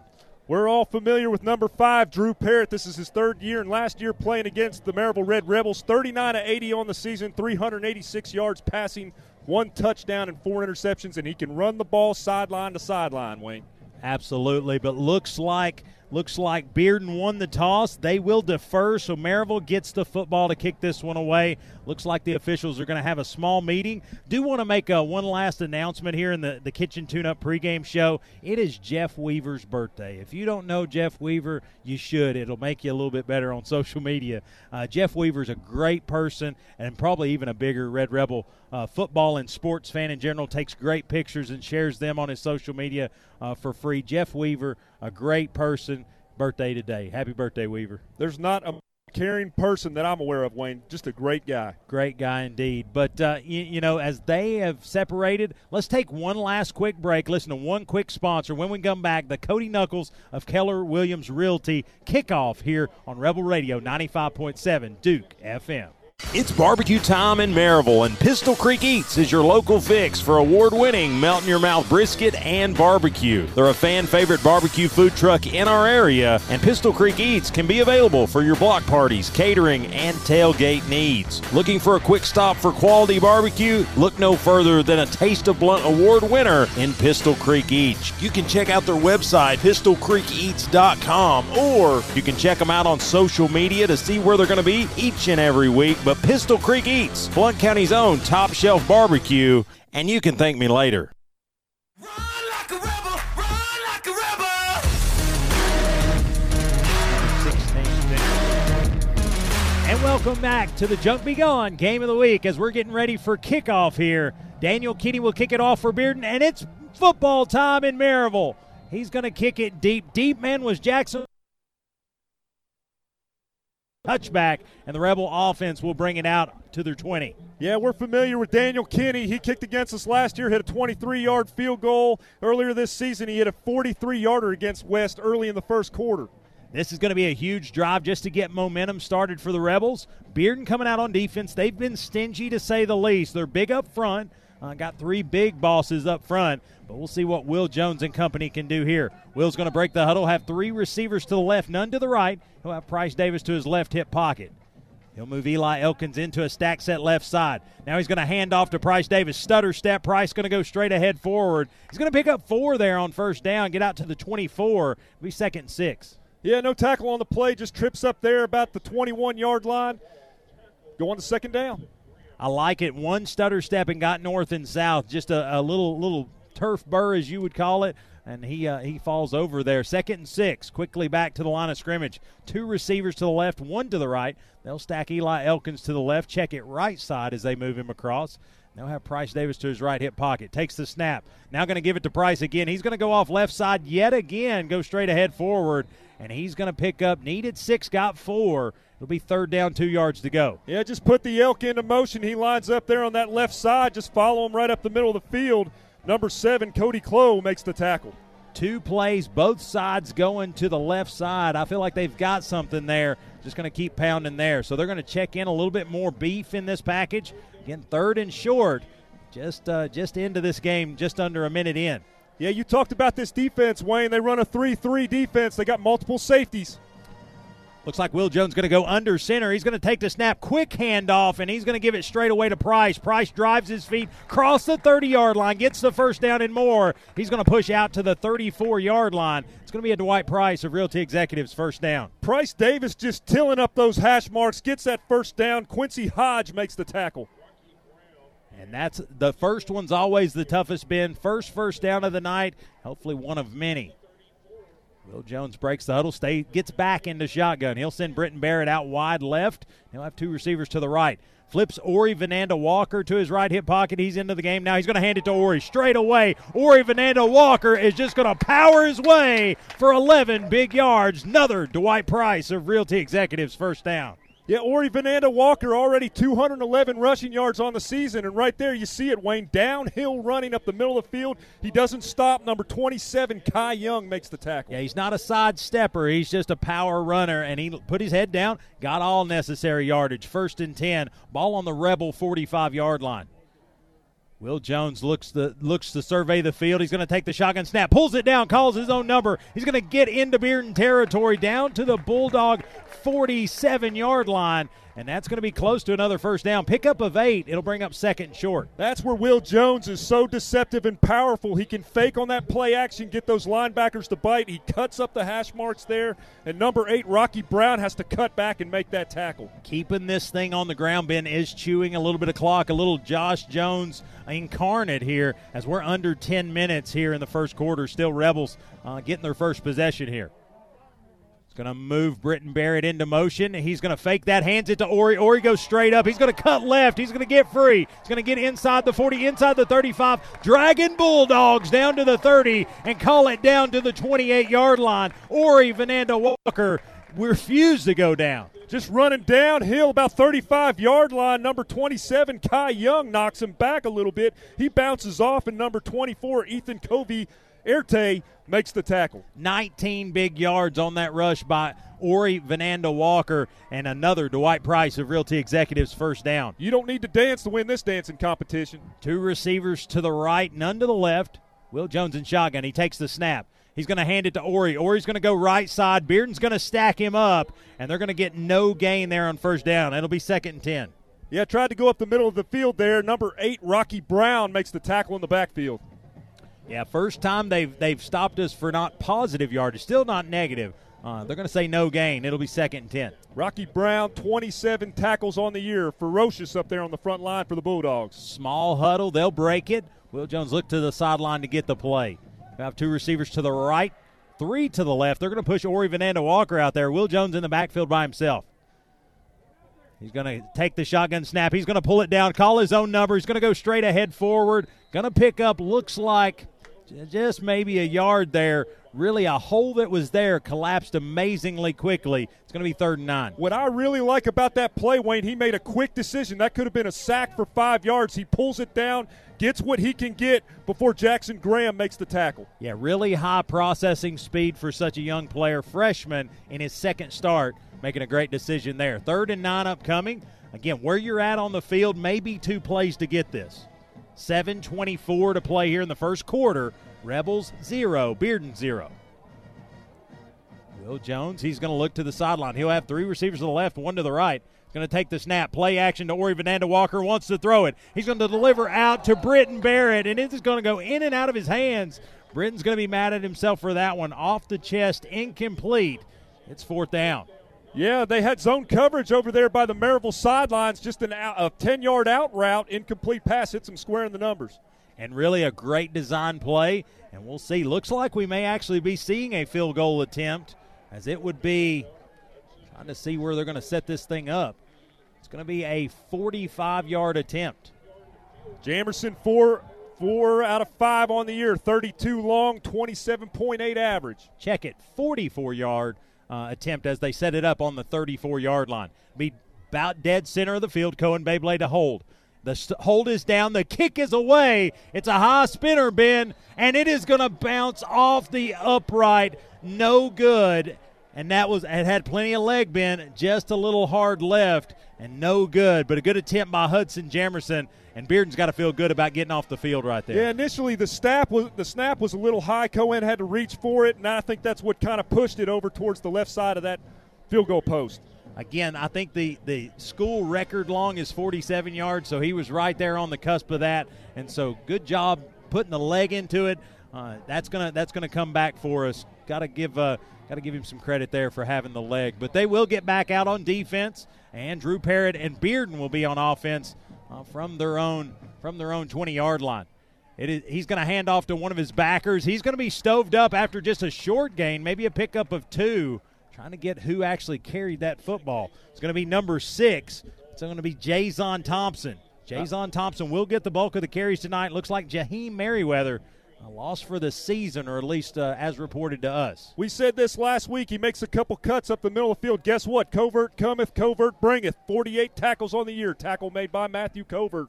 Speaker 4: We're all familiar with number five, Drew Parrott. This is his third year, and last year playing against the Maryville Red Rebels. 39 of 80 on the season, 386 yards passing, one touchdown, and four interceptions, and he can run the ball sideline to sideline, Wayne.
Speaker 3: Absolutely, but looks like looks like Bearden won the toss. They will defer, so Maryville gets the football to kick this one away. Looks like the officials are going to have a small meeting. Do want to make a one last announcement here in the, the Kitchen Tune Up pregame show. It is Jeff Weaver's birthday. If you don't know Jeff Weaver, you should. It'll make you a little bit better on social media. Uh, Jeff Weaver's a great person and probably even a bigger Red Rebel uh, football and sports fan in general. Takes great pictures and shares them on his social media uh, for free. Jeff Weaver, a great person. Birthday today. Happy birthday, Weaver.
Speaker 4: There's not a caring person that I'm aware of, Wayne. Just a great guy.
Speaker 3: Great guy indeed. But, uh, you, you know, as they have separated, let's take one last quick break. Listen to one quick sponsor. When we come back, the Cody Knuckles of Keller Williams Realty kickoff here on Rebel Radio 95.7 Duke FM.
Speaker 10: It's barbecue time in Maryville, and Pistol Creek Eats is your local fix for award winning melt in your mouth brisket and barbecue. They're a fan favorite barbecue food truck in our area, and Pistol Creek Eats can be available for your block parties, catering, and tailgate needs. Looking for a quick stop for quality barbecue? Look no further than a Taste of Blount Award winner in Pistol Creek Eats. You can check out their website, pistolcreekeats.com, or you can check them out on social media to see where they're going to be each and every week. But Pistol Creek Eats, Blount County's own top shelf barbecue, and you can thank me later.
Speaker 3: And welcome back to the Junk Be Gone Game of the Week as we're getting ready for kickoff here. Daniel Kinney will kick it off for Bearden, and it's football time in Maryville. He's going to kick it deep. Deep man was Jackson. Touchback, and the Rebel offense will bring it out to their 20.
Speaker 4: Yeah, we're familiar with Daniel Kinney. He kicked against us last year, hit a 23 yard field goal. Earlier this season, he hit a 43 yarder against West early in the first quarter.
Speaker 3: This is going to be a huge drive just to get momentum started for the Rebels. Bearden coming out on defense. They've been stingy to say the least. They're big up front. Uh, got three big bosses up front, but we'll see what Will Jones and company can do here. Will's going to break the huddle, have three receivers to the left, none to the right. He'll have Price Davis to his left hip pocket. He'll move Eli Elkins into a stack set left side. Now he's going to hand off to Price Davis. Stutter step. Price going to go straight ahead forward. He's going to pick up four there on first down, get out to the 24. It'll be second and six.
Speaker 4: Yeah, no tackle on the play, just trips up there about the 21 yard line. Go on to second down.
Speaker 3: I like it. One stutter step and got north and south. Just a, a little little turf burr, as you would call it. And he uh, he falls over there. Second and six. Quickly back to the line of scrimmage. Two receivers to the left, one to the right. They'll stack Eli Elkins to the left. Check it right side as they move him across. They'll have Price Davis to his right hip pocket. Takes the snap. Now going to give it to Price again. He's going to go off left side yet again. Go straight ahead forward. And he's going to pick up, needed six, got four. It'll be third down, two yards to go.
Speaker 4: Yeah, just put the elk into motion. He lines up there on that left side. Just follow him right up the middle of the field. Number seven, Cody Clow, makes the tackle.
Speaker 3: Two plays, both sides going to the left side. I feel like they've got something there. Just going to keep pounding there. So they're going to check in a little bit more beef in this package. Again, third and short. Just uh, just into this game, just under a minute in.
Speaker 4: Yeah, you talked about this defense, Wayne. They run a 3 3 defense. They got multiple safeties.
Speaker 3: Looks like Will Jones going to go under center. He's going to take the snap, quick handoff, and he's going to give it straight away to Price. Price drives his feet, cross the 30 yard line, gets the first down and more. He's going to push out to the 34 yard line. It's going to be a Dwight Price of Realty Executives first down.
Speaker 4: Price Davis just tilling up those hash marks, gets that first down. Quincy Hodge makes the tackle.
Speaker 3: And that's the first one's always the toughest Ben. First first down of the night, hopefully one of many. Will Jones breaks the huddle, stay, gets back into shotgun. He'll send Britton Barrett out wide left. He'll have two receivers to the right. Flips Ori Vananda Walker to his right hip pocket. He's into the game now. He's going to hand it to Ori straight away. Ori Vananda Walker is just going to power his way for 11 big yards. Another Dwight Price of Realty Executives first down.
Speaker 4: Yeah, Ori Vananda Walker already 211 rushing yards on the season, and right there you see it, Wayne. Downhill running up the middle of the field. He doesn't stop. Number 27, Kai Young, makes the tackle.
Speaker 3: Yeah, he's not a side stepper. He's just a power runner, and he put his head down, got all necessary yardage. First and 10, ball on the Rebel 45 yard line. Will Jones looks the looks to survey the field. He's going to take the shotgun snap, pulls it down, calls his own number. He's going to get into Bearden territory, down to the Bulldog 47 yard line, and that's going to be close to another first down. Pickup of eight. It'll bring up second short.
Speaker 4: That's where Will Jones is so deceptive and powerful. He can fake on that play action, get those linebackers to bite. He cuts up the hash marks there, and number eight, Rocky Brown, has to cut back and make that tackle.
Speaker 3: Keeping this thing on the ground, Ben is chewing a little bit of clock, a little Josh Jones incarnate here as we're under 10 minutes here in the first quarter. Still Rebels uh, getting their first possession here. Going to move Britton Barrett into motion. He's going to fake that, hands it to Ori. Ori goes straight up. He's going to cut left. He's going to get free. He's going to get inside the 40, inside the 35. Dragon Bulldogs down to the 30 and call it down to the 28 yard line. Ori Vananda Walker refused to go down.
Speaker 4: Just running downhill about 35 yard line. Number 27, Kai Young, knocks him back a little bit. He bounces off, and number 24, Ethan Covey Erte makes the tackle.
Speaker 3: 19 big yards on that rush by Ori Vananda Walker and another Dwight Price of Realty Executives first down.
Speaker 4: You don't need to dance to win this dancing competition.
Speaker 3: Two receivers to the right, none to the left. Will Jones in shotgun. He takes the snap. He's going to hand it to Ori. Ori's going to go right side. Bearden's going to stack him up, and they're going to get no gain there on first down. It'll be second and 10.
Speaker 4: Yeah, tried to go up the middle of the field there. Number eight, Rocky Brown, makes the tackle in the backfield.
Speaker 3: Yeah, first time they've they've stopped us for not positive yardage, still not negative. Uh, they're going to say no gain. It'll be second and 10.
Speaker 4: Rocky Brown, 27 tackles on the year. Ferocious up there on the front line for the Bulldogs.
Speaker 3: Small huddle. They'll break it. Will Jones look to the sideline to get the play. Have two receivers to the right, three to the left. They're going to push Ori Vananda Walker out there. Will Jones in the backfield by himself. He's going to take the shotgun snap. He's going to pull it down, call his own number. He's going to go straight ahead forward. Going to pick up, looks like just maybe a yard there. Really, a hole that was there collapsed amazingly quickly. It's going to be third and nine.
Speaker 4: What I really like about that play, Wayne, he made a quick decision. That could have been a sack for five yards. He pulls it down, gets what he can get before Jackson Graham makes the tackle.
Speaker 3: Yeah, really high processing speed for such a young player, freshman in his second start, making a great decision there. Third and nine upcoming. Again, where you're at on the field, maybe two plays to get this. 7.24 to play here in the first quarter. Rebels zero, Bearden zero. Will Jones, he's going to look to the sideline. He'll have three receivers to the left, one to the right. He's going to take the snap, play action to Ori Vananda Walker, wants to throw it. He's going to deliver out to Britton Barrett, and it is going to go in and out of his hands. Britton's going to be mad at himself for that one. Off the chest, incomplete. It's fourth down.
Speaker 4: Yeah, they had zone coverage over there by the Maryville sidelines. Just an out, a 10 yard out route, incomplete pass, hits them square in the numbers.
Speaker 3: And really a great design play. And we'll see. Looks like we may actually be seeing a field goal attempt, as it would be trying to see where they're going to set this thing up. It's going to be a 45 yard attempt.
Speaker 4: Jamerson, four, four out of five on the year, 32 long, 27.8 average.
Speaker 3: Check it, 44 yard uh, attempt as they set it up on the 34 yard line. Be about dead center of the field. Cohen Beyblade to hold. The hold is down. The kick is away. It's a high spinner, Ben, and it is going to bounce off the upright. No good. And that was, it had plenty of leg bend, just a little hard left, and no good. But a good attempt by Hudson Jamerson. And Bearden's got to feel good about getting off the field right there.
Speaker 4: Yeah, initially the snap was the snap was a little high. Cohen had to reach for it, and I think that's what kind of pushed it over towards the left side of that field goal post.
Speaker 3: Again, I think the, the school record long is 47 yards, so he was right there on the cusp of that. And so, good job putting the leg into it. Uh, that's gonna that's gonna come back for us. Got to give uh, got to give him some credit there for having the leg. But they will get back out on defense, and Drew Parrott and Bearden will be on offense uh, from their own from their own 20 yard line. He's going to hand off to one of his backers. He's going to be stoved up after just a short gain, maybe a pickup of two trying to get who actually carried that football. It's going to be number six. It's going to be Jason Thompson. Jason Thompson will get the bulk of the carries tonight. Looks like Jaheim Merriweather. A loss for the season, or at least uh, as reported to us.
Speaker 4: We said this last week. He makes a couple cuts up the middle of the field. Guess what? Covert cometh, covert bringeth. 48 tackles on the year. Tackle made by Matthew Covert.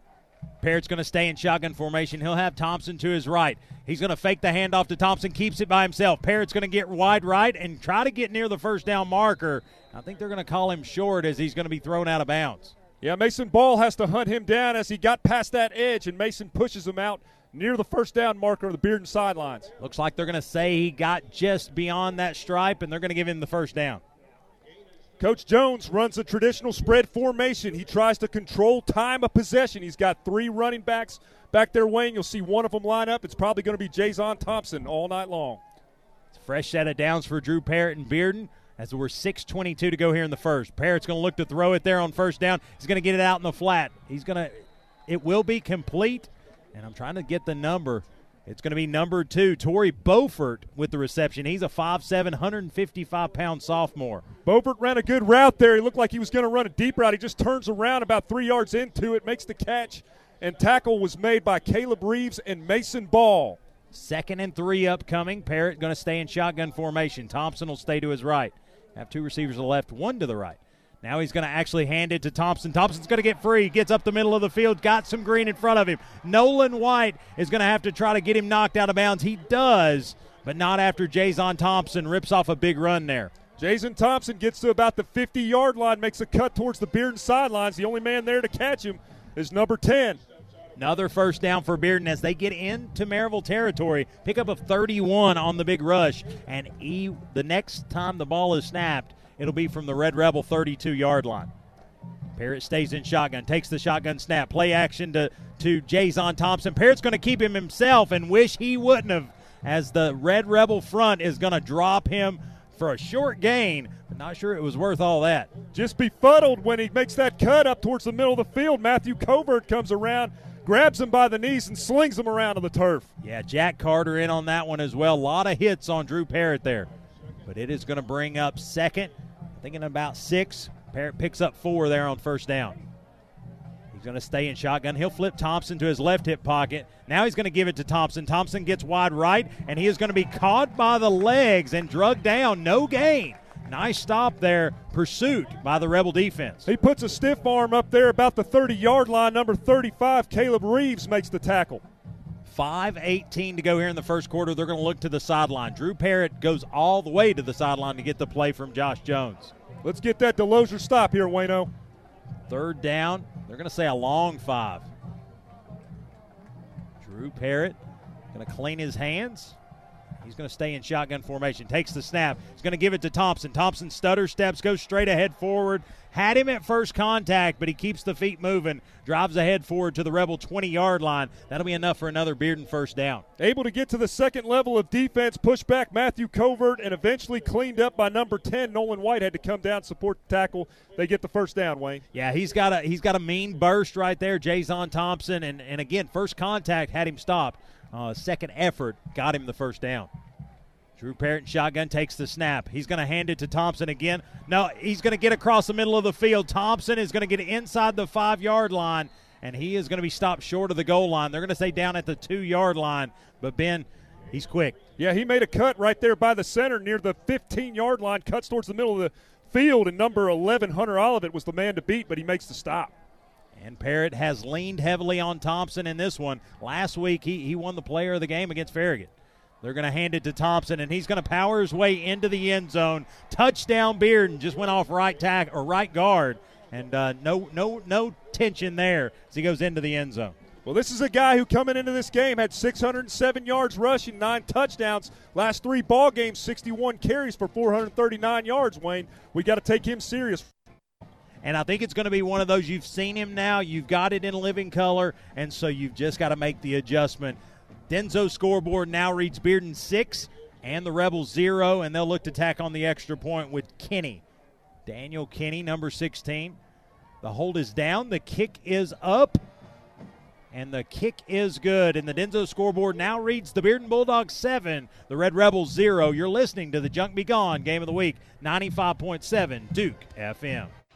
Speaker 3: Parrott's going to stay in shotgun formation. He'll have Thompson to his right. He's going to fake the handoff to Thompson, keeps it by himself. Parrott's going to get wide right and try to get near the first down marker. I think they're going to call him short as he's going to be thrown out of bounds.
Speaker 4: Yeah, Mason Ball has to hunt him down as he got past that edge, and Mason pushes him out near the first down marker of the Bearden sidelines.
Speaker 3: Looks like they're going to say he got just beyond that stripe, and they're going to give him the first down.
Speaker 4: Coach Jones runs a traditional spread formation. He tries to control time of possession. He's got three running backs back there, Wayne. You'll see one of them line up. It's probably going to be Jason Thompson all night long.
Speaker 3: It's a fresh set of downs for Drew Parrott and Bearden as we're 6.22 to go here in the first. Parrott's going to look to throw it there on first down. He's going to get it out in the flat. He's going to, it will be complete, and I'm trying to get the number. It's going to be number two, Tori Beaufort with the reception. He's a 5'7", 155 pound sophomore.
Speaker 4: Beaufort ran a good route there. He looked like he was going to run a deep route. He just turns around about three yards into it, makes the catch, and tackle was made by Caleb Reeves and Mason Ball.
Speaker 3: Second and three upcoming. Parrott going to stay in shotgun formation. Thompson will stay to his right. Have two receivers to the left, one to the right. Now he's going to actually hand it to Thompson. Thompson's going to get free. Gets up the middle of the field. Got some green in front of him. Nolan White is going to have to try to get him knocked out of bounds. He does, but not after Jason Thompson rips off a big run there.
Speaker 4: Jason Thompson gets to about the 50 yard line, makes a cut towards the Bearden sidelines. The only man there to catch him is number 10.
Speaker 3: Another first down for Bearden as they get into Maryville territory. Pickup of 31 on the big rush. And he, the next time the ball is snapped, It'll be from the Red Rebel 32 yard line. Parrott stays in shotgun, takes the shotgun snap, play action to, to Jason Thompson. Parrott's going to keep him himself and wish he wouldn't have, as the Red Rebel front is going to drop him for a short gain, but not sure it was worth all that.
Speaker 4: Just befuddled when he makes that cut up towards the middle of the field. Matthew Covert comes around, grabs him by the knees, and slings him around to the turf.
Speaker 3: Yeah, Jack Carter in on that one as well. A lot of hits on Drew Parrott there. But it is going to bring up second Thinking about six. Parrott picks up four there on first down. He's going to stay in shotgun. He'll flip Thompson to his left hip pocket. Now he's going to give it to Thompson. Thompson gets wide right, and he is going to be caught by the legs and drugged down. No gain. Nice stop there. Pursuit by the Rebel defense.
Speaker 4: He puts a stiff arm up there about the 30 yard line. Number 35, Caleb Reeves, makes the tackle.
Speaker 3: 5.18 to go here in the first quarter. They're going to look to the sideline. Drew Parrott goes all the way to the sideline to get the play from Josh Jones.
Speaker 4: Let's get that Delosier stop here, Wayno.
Speaker 3: Third down. They're going to say a long five. Drew Parrott going to clean his hands. He's going to stay in shotgun formation. Takes the snap. He's going to give it to Thompson. Thompson stutter steps, goes straight ahead forward. Had him at first contact, but he keeps the feet moving. Drives ahead forward to the Rebel 20 yard line. That'll be enough for another Bearden first down.
Speaker 4: Able to get to the second level of defense, push back Matthew Covert, and eventually cleaned up by number 10. Nolan White had to come down, support the tackle. They get the first down, Wayne.
Speaker 3: Yeah, he's got a he's got a mean burst right there, Jason Thompson, and, and again, first contact had him stopped. Uh, second effort got him the first down. Drew Parrott shotgun takes the snap. He's going to hand it to Thompson again. No, he's going to get across the middle of the field. Thompson is going to get inside the five yard line, and he is going to be stopped short of the goal line. They're going to say down at the two yard line. But Ben, He's quick.
Speaker 4: Yeah, he made a cut right there by the center near the 15 yard line, cuts towards the middle of the field, and number 11, Hunter Olivet, was the man to beat, but he makes the stop.
Speaker 3: And Parrott has leaned heavily on Thompson in this one. Last week, he, he won the player of the game against Farragut. They're going to hand it to Thompson, and he's going to power his way into the end zone. Touchdown, Bearden just went off right tack or right guard, and uh, no no no tension there as he goes into the end zone.
Speaker 4: Well, this is a guy who coming into this game had 607 yards rushing, nine touchdowns. Last three ball games, 61 carries for 439 yards. Wayne, we got to take him serious.
Speaker 3: And I think it's going to be one of those you've seen him now, you've got it in living color, and so you've just got to make the adjustment. Denso scoreboard now reads Bearden six and the Rebels zero, and they'll look to tack on the extra point with Kinney. Daniel Kinney, number 16. The hold is down, the kick is up and the kick is good. And the Denso scoreboard now reads the Bearden Bulldogs 7, the Red Rebels 0. You're listening to the Junk Be Gone Game of the Week, 95.7 Duke FM.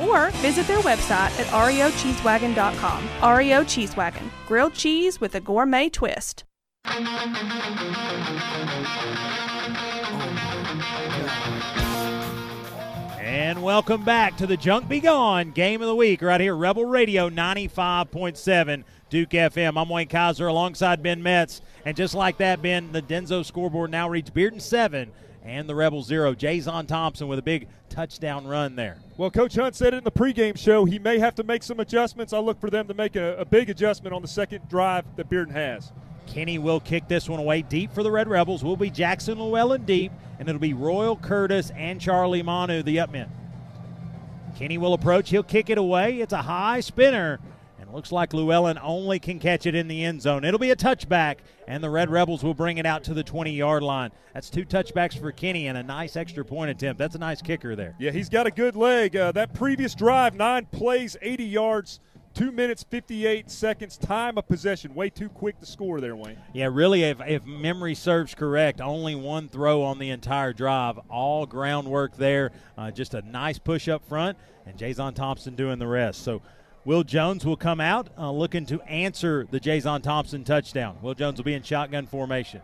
Speaker 11: Or visit their website at reocheesewagon.com. REO Cheese Wagon, grilled cheese with a gourmet twist.
Speaker 3: And welcome back to the Junk Be Gone Game of the Week right here, Rebel Radio 95.7 Duke FM. I'm Wayne Kaiser alongside Ben Metz. And just like that, Ben, the Denso scoreboard now reads Bearden 7 and the Rebel 0. Jason Thompson with a big touchdown run there.
Speaker 4: Well, Coach Hunt said it in the pregame show. He may have to make some adjustments. I look for them to make a, a big adjustment on the second drive that Bearden has.
Speaker 3: Kinney will kick this one away deep for the Red Rebels. Will be Jackson Llewellyn deep, and it'll be Royal Curtis and Charlie Manu, the upmen. Kinney will approach. He'll kick it away. It's a high spinner, and looks like Llewellyn only can catch it in the end zone. It'll be a touchback, and the Red Rebels will bring it out to the 20 yard line. That's two touchbacks for Kinney and a nice extra point attempt. That's a nice kicker there.
Speaker 4: Yeah, he's got a good leg. Uh, that previous drive, nine plays, 80 yards. Two minutes, 58 seconds, time of possession. Way too quick to score there, Wayne.
Speaker 3: Yeah, really, if, if memory serves correct, only one throw on the entire drive. All groundwork there. Uh, just a nice push up front, and Jason Thompson doing the rest. So Will Jones will come out uh, looking to answer the Jason Thompson touchdown. Will Jones will be in shotgun formation.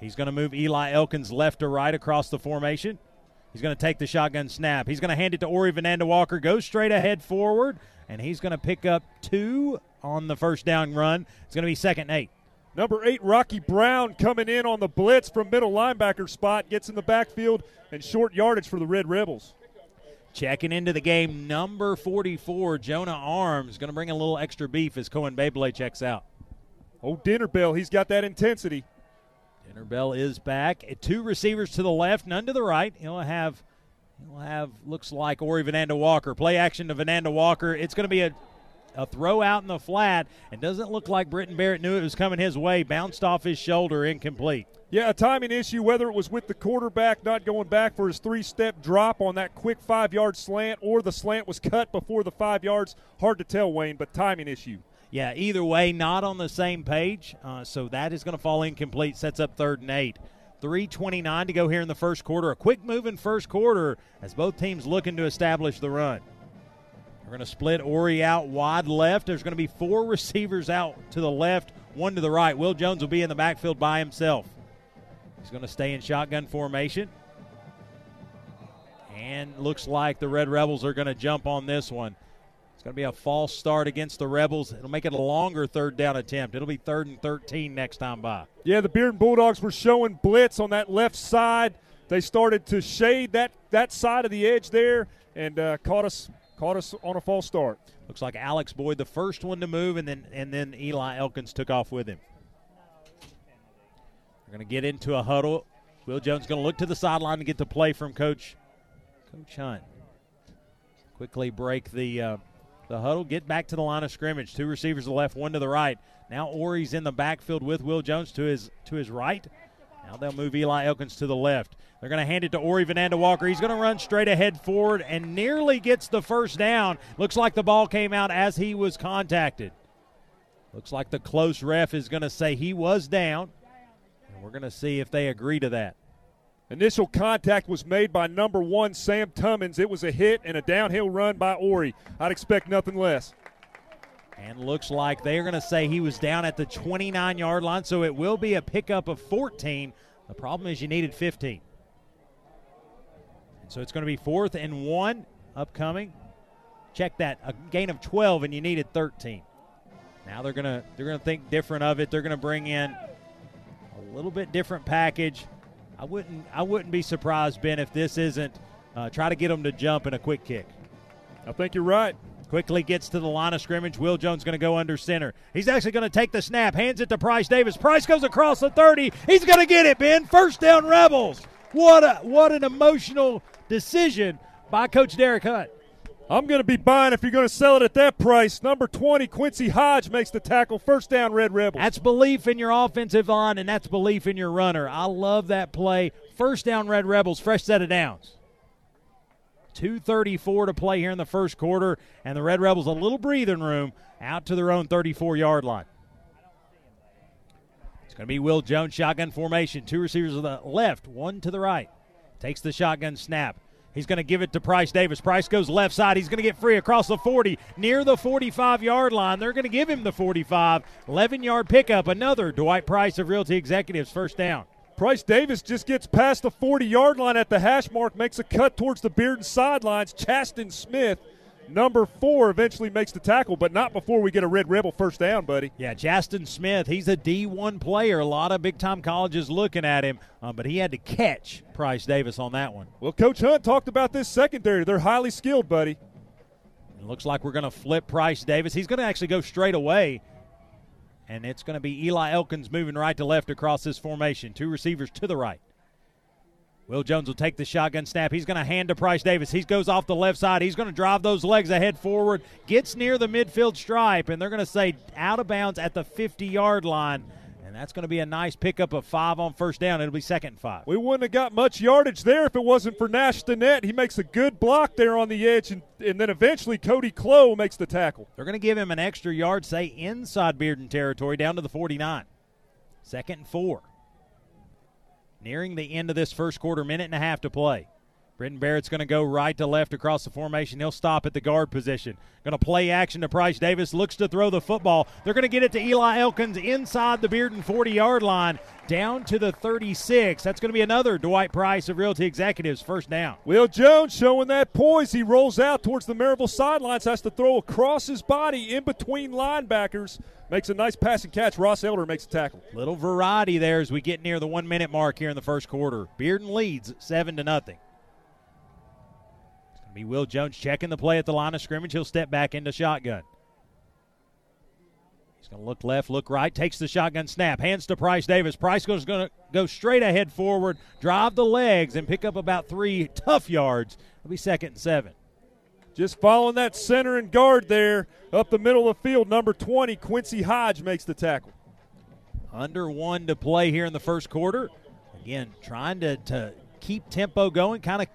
Speaker 3: He's going to move Eli Elkins left to right across the formation. He's going to take the shotgun snap. He's going to hand it to Ori Vananda Walker, go straight ahead forward, and he's going to pick up two on the first down run. It's going to be second eight.
Speaker 4: Number eight, Rocky Brown coming in on the blitz from middle linebacker spot, gets in the backfield and short yardage for the Red Rebels.
Speaker 3: Checking into the game, number 44, Jonah Arms, going to bring a little extra beef as Cohen Babley checks out.
Speaker 4: Oh, Dinner Bell, he's got that intensity.
Speaker 3: Dinner Bell is back. Two receivers to the left, none to the right. He'll have, he'll have looks like Ori Vananda Walker. Play action to Vananda Walker. It's going to be a a throw out in the flat, and doesn't look like Britton Barrett knew it was coming his way. Bounced off his shoulder, incomplete.
Speaker 4: Yeah, a timing issue, whether it was with the quarterback not going back for his three step drop on that quick five yard slant or the slant was cut before the five yards. Hard to tell, Wayne, but timing issue.
Speaker 3: Yeah, either way, not on the same page. Uh, so that is going to fall incomplete, sets up third and eight. 3.29 to go here in the first quarter. A quick move in first quarter as both teams looking to establish the run. We're going to split Ori out wide left. There's going to be four receivers out to the left, one to the right. Will Jones will be in the backfield by himself. He's going to stay in shotgun formation. And looks like the Red Rebels are going to jump on this one. It's going to be a false start against the Rebels. It'll make it a longer third down attempt. It'll be third and 13 next time by.
Speaker 4: Yeah, the Bearden Bulldogs were showing blitz on that left side. They started to shade that, that side of the edge there and uh, caught us caught us on a false start.
Speaker 3: Looks like Alex Boyd, the first one to move, and then and then Eli Elkins took off with him. We're going to get into a huddle. Will Jones going to look to the sideline to get the play from Coach Coach Hunt. Quickly break the uh, the huddle, get back to the line of scrimmage. Two receivers to the left, one to the right. Now Ori's in the backfield with Will Jones to his to his right. Now they'll move Eli Elkins to the left. They're going to hand it to Ori Vananda Walker. He's going to run straight ahead forward and nearly gets the first down. Looks like the ball came out as he was contacted. Looks like the close ref is going to say he was down. And we're going to see if they agree to that.
Speaker 4: Initial contact was made by number one, Sam Tummins. It was a hit and a downhill run by Ori. I'd expect nothing less.
Speaker 3: And looks like they're going to say he was down at the 29 yard line, so it will be a pickup of 14. The problem is you needed 15. And so it's going to be fourth and one upcoming. Check that. A gain of 12, and you needed 13. Now they're gonna they're gonna think different of it. They're gonna bring in a little bit different package. I wouldn't I wouldn't be surprised, Ben, if this isn't uh, try to get them to jump in a quick kick.
Speaker 4: I think you're right.
Speaker 3: Quickly gets to the line of scrimmage. Will Jones going to go under center. He's actually going to take the snap, hands it to Price Davis. Price goes across the 30. He's going to get it, Ben. First down, Rebels. What a what an emotional decision by Coach Derek Hunt.
Speaker 4: I'm going to be buying if you're going to sell it at that price. Number 20, Quincy Hodge makes the tackle. First down, Red Rebels.
Speaker 3: That's belief in your offensive line, and that's belief in your runner. I love that play. First down, Red Rebels. Fresh set of downs. 2.34 to play here in the first quarter, and the Red Rebels a little breathing room out to their own 34 yard line. It's going to be Will Jones, shotgun formation. Two receivers to the left, one to the right. Takes the shotgun snap. He's going to give it to Price Davis. Price goes left side. He's going to get free across the 40, near the 45 yard line. They're going to give him the 45. 11 yard pickup. Another Dwight Price of Realty Executives first down.
Speaker 4: Price Davis just gets past the 40 yard line at the hash mark, makes a cut towards the Bearden sidelines. Chaston Smith number four eventually makes the tackle, but not before we get a Red Rebel first down, buddy.
Speaker 3: Yeah, Chaston Smith, he's a D1 player. A lot of big time colleges looking at him, um, but he had to catch Price Davis on that one.
Speaker 4: Well, Coach Hunt talked about this secondary. They're highly skilled, buddy.
Speaker 3: It looks like we're going to flip Price Davis. He's going to actually go straight away. And it's going to be Eli Elkins moving right to left across this formation. Two receivers to the right. Will Jones will take the shotgun snap. He's going to hand to Price Davis. He goes off the left side. He's going to drive those legs ahead forward, gets near the midfield stripe, and they're going to say out of bounds at the 50 yard line. And that's going to be a nice pickup of five on first down. It'll be second and five.
Speaker 4: We wouldn't have got much yardage there if it wasn't for Nash Stinnett. He makes a good block there on the edge, and, and then eventually Cody Clow makes the tackle.
Speaker 3: They're going to give him an extra yard, say inside Bearden territory, down to the 49. Second and four nearing the end of this first quarter, minute and a half to play. Britton Barrett's going to go right to left across the formation. He'll stop at the guard position. Going to play action to Price Davis. Looks to throw the football. They're going to get it to Eli Elkins inside the Bearden 40 yard line, down to the 36. That's going to be another Dwight Price of Realty Executives first down.
Speaker 4: Will Jones showing that poise. He rolls out towards the Maryville sidelines, has to throw across his body in between linebackers. Makes a nice passing catch. Ross Elder makes a tackle.
Speaker 3: Little variety there as we get near the one minute mark here in the first quarter. Bearden leads seven to nothing be Will Jones checking the play at the line of scrimmage. He'll step back into shotgun. He's going to look left, look right, takes the shotgun snap, hands to Price Davis. Price goes going to go straight ahead forward, drive the legs, and pick up about three tough yards. It'll be second and seven.
Speaker 4: Just following that center and guard there up the middle of the field. Number 20, Quincy Hodge makes the tackle.
Speaker 3: Under one to play here in the first quarter. Again, trying to, to keep tempo going, kind of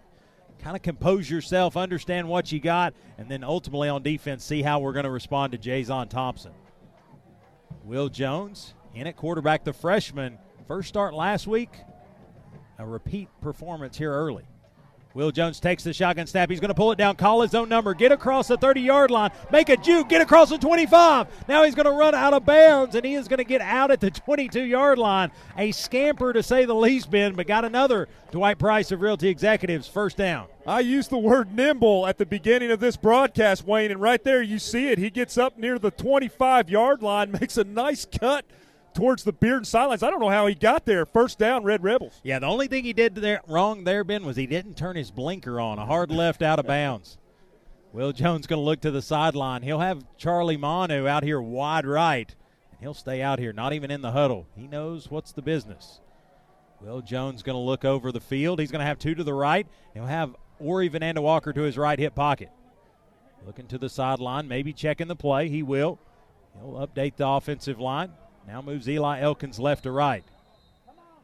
Speaker 3: kind of compose yourself, understand what you got, and then ultimately on defense, see how we're going to respond to Jason Thompson. Will Jones in at quarterback, the freshman, first start last week, a repeat performance here early. Will Jones takes the shotgun snap. He's going to pull it down, call his own number, get across the 30 yard line, make a juke, get across the 25. Now he's going to run out of bounds, and he is going to get out at the 22 yard line. A scamper to say the least, Ben, but got another Dwight Price of Realty Executives first down.
Speaker 4: I used the word nimble at the beginning of this broadcast, Wayne, and right there you see it. He gets up near the 25 yard line, *laughs* makes a nice cut towards the Bearden sidelines. I don't know how he got there. First down, Red Rebels.
Speaker 3: Yeah, the only thing he did there wrong there, Ben, was he didn't turn his blinker on. A hard left out of bounds. Will Jones going to look to the sideline. He'll have Charlie Manu out here wide right, and he'll stay out here, not even in the huddle. He knows what's the business. Will Jones going to look over the field. He's going to have two to the right. He'll have Ori Vananda Walker to his right hip pocket. Looking to the sideline, maybe checking the play. He will. He'll update the offensive line. Now moves Eli Elkins left to right.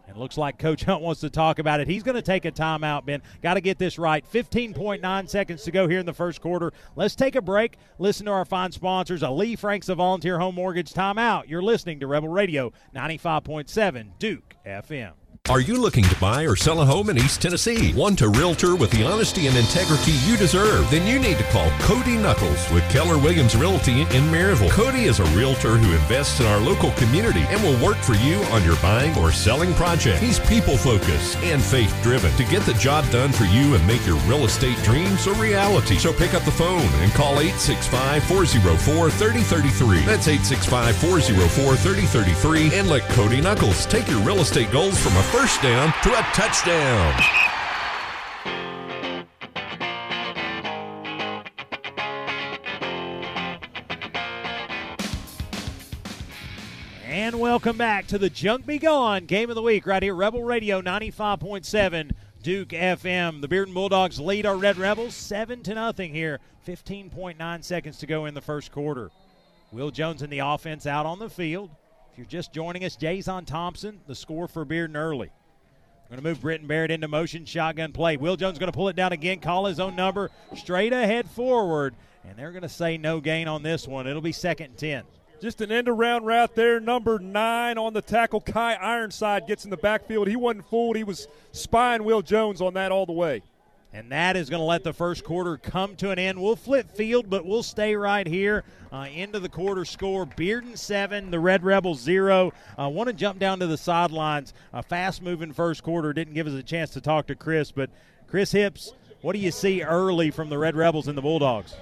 Speaker 3: And looks like Coach Hunt wants to talk about it. He's going to take a timeout, Ben. Got to get this right. 15.9 seconds to go here in the first quarter. Let's take a break. Listen to our fine sponsors, a Lee Franks of Volunteer Home Mortgage Timeout. You're listening to Rebel Radio 95.7 Duke FM.
Speaker 6: Are you looking to buy or sell a home in East Tennessee? Want a realtor with the honesty and integrity you deserve? Then you need to call Cody Knuckles with Keller Williams Realty in Maryville. Cody is a realtor who invests in our local community and will work for you on your buying or selling project. He's people focused and faith driven to get the job done for you and make your real estate dreams a reality. So pick up the phone and call 865 404 3033. That's 865 404 3033 and let Cody Knuckles take your real estate goals from a first down to a touchdown.
Speaker 3: And welcome back to the Junk Be Gone Game of the Week right here, Rebel Radio 95.7 Duke FM. The Bearden Bulldogs lead our Red Rebels 7 to nothing here. 15.9 seconds to go in the first quarter. Will Jones in the offense out on the field. If you're just joining us, Jason Thompson, the score for Bearden early. Going to move Britton Barrett into motion, shotgun play. Will Jones going to pull it down again, call his own number, straight ahead forward, and they're going to say no gain on this one. It'll be second and 10.
Speaker 4: Just an end around route there. Number nine on the tackle. Kai Ironside gets in the backfield. He wasn't fooled. He was spying Will Jones on that all the way.
Speaker 3: And that is going to let the first quarter come to an end. We'll flip field, but we'll stay right here uh, into the quarter score. Bearden 7, the Red Rebels 0. I uh, want to jump down to the sidelines. A fast moving first quarter didn't give us a chance to talk to Chris, but Chris Hips, what do you see early from the Red Rebels and the Bulldogs?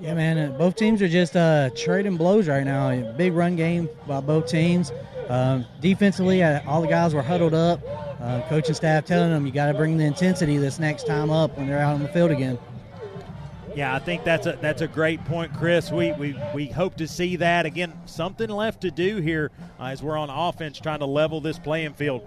Speaker 9: Yeah, man. Uh, both teams are just uh, trading blows right now. Big run game by both teams. Um, defensively, uh, all the guys were huddled up. Uh, coaching staff telling them you got to bring the intensity this next time up when they're out on the field again.
Speaker 3: Yeah, I think that's a that's a great point, Chris. We we, we hope to see that again. Something left to do here uh, as we're on offense, trying to level this playing field.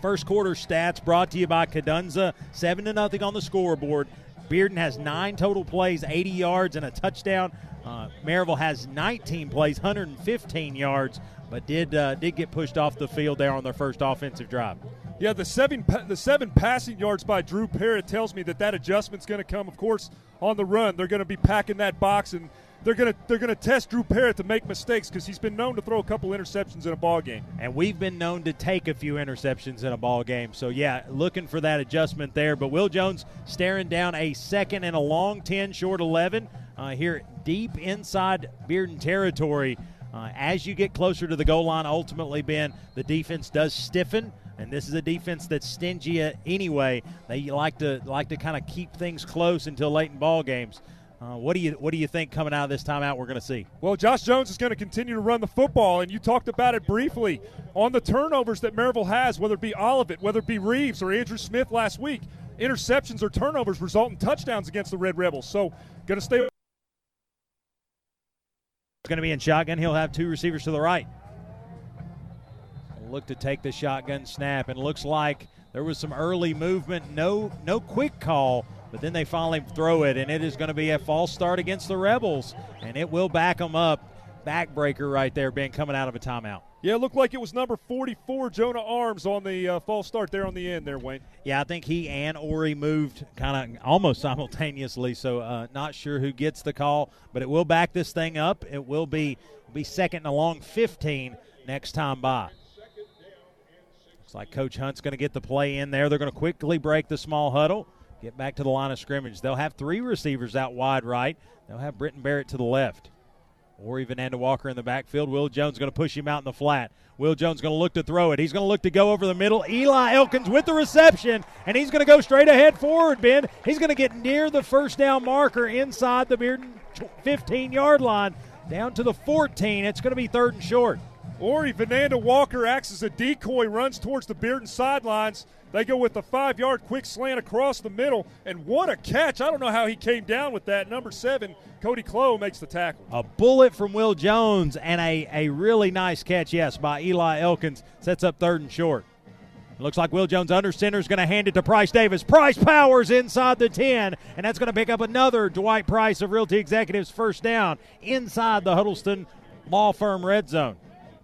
Speaker 3: First quarter stats brought to you by Cadunza, seven to nothing on the scoreboard. Bearden has nine total plays, 80 yards, and a touchdown. Uh, Maryville has 19 plays, 115 yards, but did uh, did get pushed off the field there on their first offensive drive.
Speaker 4: Yeah, the seven the seven passing yards by Drew Parrott tells me that that adjustment's going to come. Of course, on the run, they're going to be packing that box and they're gonna they're gonna test Drew Parrott to make mistakes because he's been known to throw a couple interceptions in a ball game.
Speaker 3: And we've been known to take a few interceptions in a ball game. So yeah, looking for that adjustment there. But Will Jones staring down a second and a long ten, short eleven uh, here deep inside Bearden territory. Uh, as you get closer to the goal line, ultimately, Ben, the defense does stiffen, and this is a defense that's stingy anyway. They like to like to kind of keep things close until late in ball games. Uh, what do you what do you think coming out of this timeout we're going to see?
Speaker 4: Well, Josh Jones is going to continue to run the football, and you talked about it briefly on the turnovers that Maryville has, whether it be Olivet, whether it be Reeves or Andrew Smith last week. Interceptions or turnovers result in touchdowns against the Red Rebels. So, going to stay. It's
Speaker 3: going to be in shotgun. He'll have two receivers to the right. Look to take the shotgun snap, and looks like there was some early movement. No, no quick call but then they finally throw it, and it is going to be a false start against the Rebels, and it will back them up. Backbreaker right there, Ben, coming out of a timeout.
Speaker 4: Yeah, it looked like it was number 44, Jonah Arms, on the uh, false start there on the end there, Wayne.
Speaker 3: Yeah, I think he and Ori moved kind of almost *laughs* simultaneously, so uh, not sure who gets the call, but it will back this thing up. It will be be second and a long 15 next time by. Looks like Coach Hunt's going to get the play in there. They're going to quickly break the small huddle get back to the line of scrimmage. They'll have three receivers out wide right. They'll have Britton Barrett to the left. Ori Vananda Walker in the backfield. Will Jones going to push him out in the flat. Will Jones going to look to throw it. He's going to look to go over the middle. Eli Elkins with the reception, and he's going to go straight ahead forward, Ben. He's going to get near the first down marker inside the Bearden 15 yard line down to the 14. It's going to be third and short.
Speaker 4: Ori Vananda Walker acts as a decoy, runs towards the Bearden sidelines. They go with the five yard quick slant across the middle, and what a catch! I don't know how he came down with that. Number seven, Cody Clow makes the tackle.
Speaker 3: A bullet from Will Jones and a, a really nice catch, yes, by Eli Elkins. Sets up third and short. Looks like Will Jones under center is going to hand it to Price Davis. Price powers inside the 10, and that's going to pick up another Dwight Price of Realty Executives first down inside the Huddleston Law Firm red zone.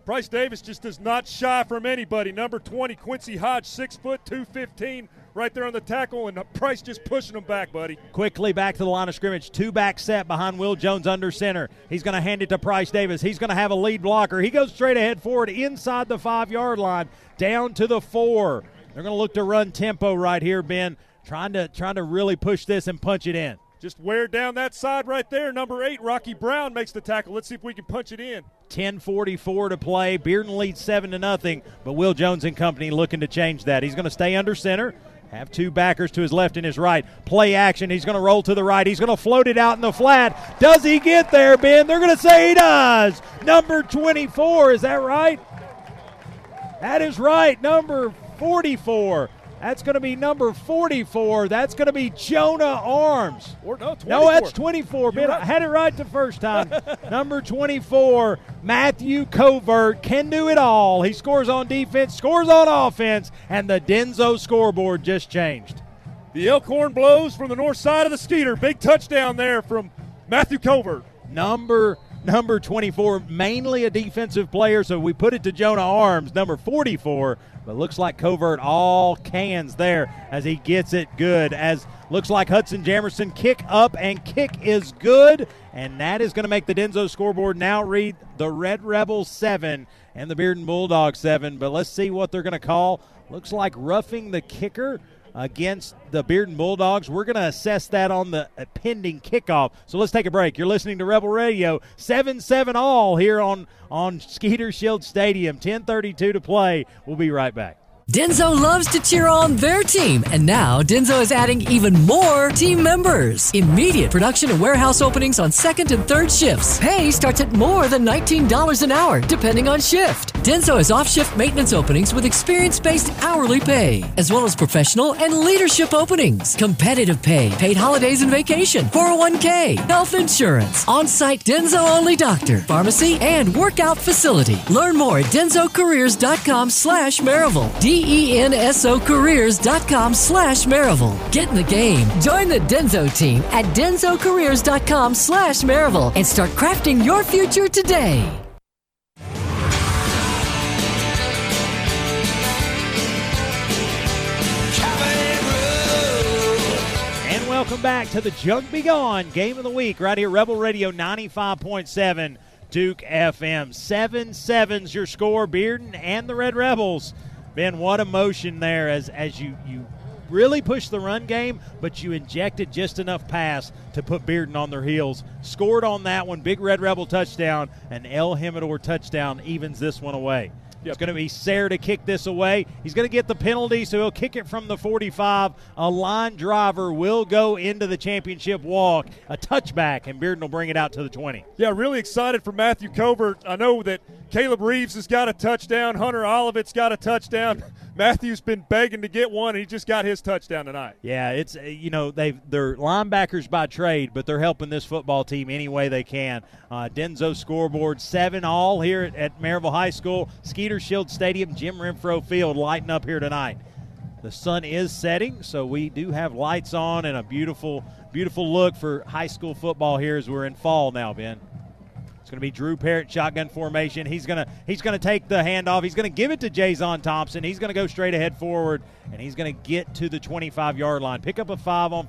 Speaker 4: Price Davis just does not shy from anybody. Number 20, Quincy Hodge, 6 foot 215, right there on the tackle, and Price just pushing him back, buddy.
Speaker 3: Quickly back to the line of scrimmage. Two back set behind Will Jones under center. He's going to hand it to Price Davis. He's going to have a lead blocker. He goes straight ahead forward inside the five yard line, down to the four. They're going to look to run tempo right here, Ben, trying to trying to really push this and punch it in.
Speaker 4: Just wear down that side right there. Number eight, Rocky Brown makes the tackle. Let's see if we can punch it in.
Speaker 3: 10:44 to play. Bearden leads seven to nothing, but Will Jones and company looking to change that. He's going to stay under center. Have two backers to his left and his right. Play action. He's going to roll to the right. He's going to float it out in the flat. Does he get there, Ben? They're going to say he does. Number 24. Is that right? That is right. Number 44. That's going to be number 44. That's going to be Jonah Arms.
Speaker 4: Or no, 24.
Speaker 3: No, that's 24. Ben,
Speaker 4: right.
Speaker 3: I had it right the first time. *laughs* number 24, Matthew Covert can do it all. He scores on defense, scores on offense, and the Denso scoreboard just changed.
Speaker 4: The Elkhorn blows from the north side of the Skeeter. Big touchdown there from Matthew Covert.
Speaker 3: Number number 24, mainly a defensive player, so we put it to Jonah Arms, number 44. But looks like Covert all cans there as he gets it good. As looks like Hudson Jamerson kick up and kick is good. And that is going to make the Denso scoreboard now read the Red Rebels 7 and the Bearden Bulldogs 7. But let's see what they're going to call. Looks like roughing the kicker against the Bearden Bulldogs. We're going to assess that on the pending kickoff. So let's take a break. You're listening to Rebel Radio, 7 7 all here on, on Skeeter Shield Stadium. 1032 to play. We'll be right back.
Speaker 12: Denso loves to cheer on their team, and now Denso is adding even more team members. Immediate production and warehouse openings on second and third shifts. Pay starts at more than $19 an hour, depending on shift. Denso has off shift maintenance openings with experience based hourly pay, as well as professional and leadership openings. Competitive pay, paid holidays and vacation, 401k, health insurance, on site Denso only doctor, pharmacy, and workout facility. Learn more at densocareers.com slash Maryville. D-E-N-S-O careers.com slash Maryville. Get in the game. Join the Denso team at densocareers.com slash Maryville and start crafting your future today.
Speaker 3: And welcome back to the Junk Be Gone Game of the Week right here, Rebel Radio 95.7 Duke FM. 7 7's your score, Bearden and the Red Rebels. Ben, what emotion there as, as you, you really pushed the run game, but you injected just enough pass to put Bearden on their heels. Scored on that one, big Red Rebel touchdown, and El Jimador touchdown evens this one away. Yep. It's going to be Sayre to kick this away. He's going to get the penalty, so he'll kick it from the 45. A line driver will go into the championship walk, a touchback, and Bearden will bring it out to the 20.
Speaker 4: Yeah, really excited for Matthew Covert. I know that Caleb Reeves has got a touchdown. Hunter Olivet's got a touchdown. Matthew's been begging to get one. And he just got his touchdown tonight.
Speaker 3: Yeah, it's you know they they're linebackers by trade, but they're helping this football team any way they can. Uh, Denso scoreboard seven all here at, at Maryville High School, Skeeter Shield Stadium, Jim Renfro Field lighting up here tonight. The sun is setting, so we do have lights on and a beautiful, beautiful look for high school football here as we're in fall now, Ben. It's going to be Drew Parrott shotgun formation. He's going to he's going to take the handoff. He's going to give it to Jason Thompson. He's going to go straight ahead forward, and he's going to get to the 25 yard line. Pick up a five on.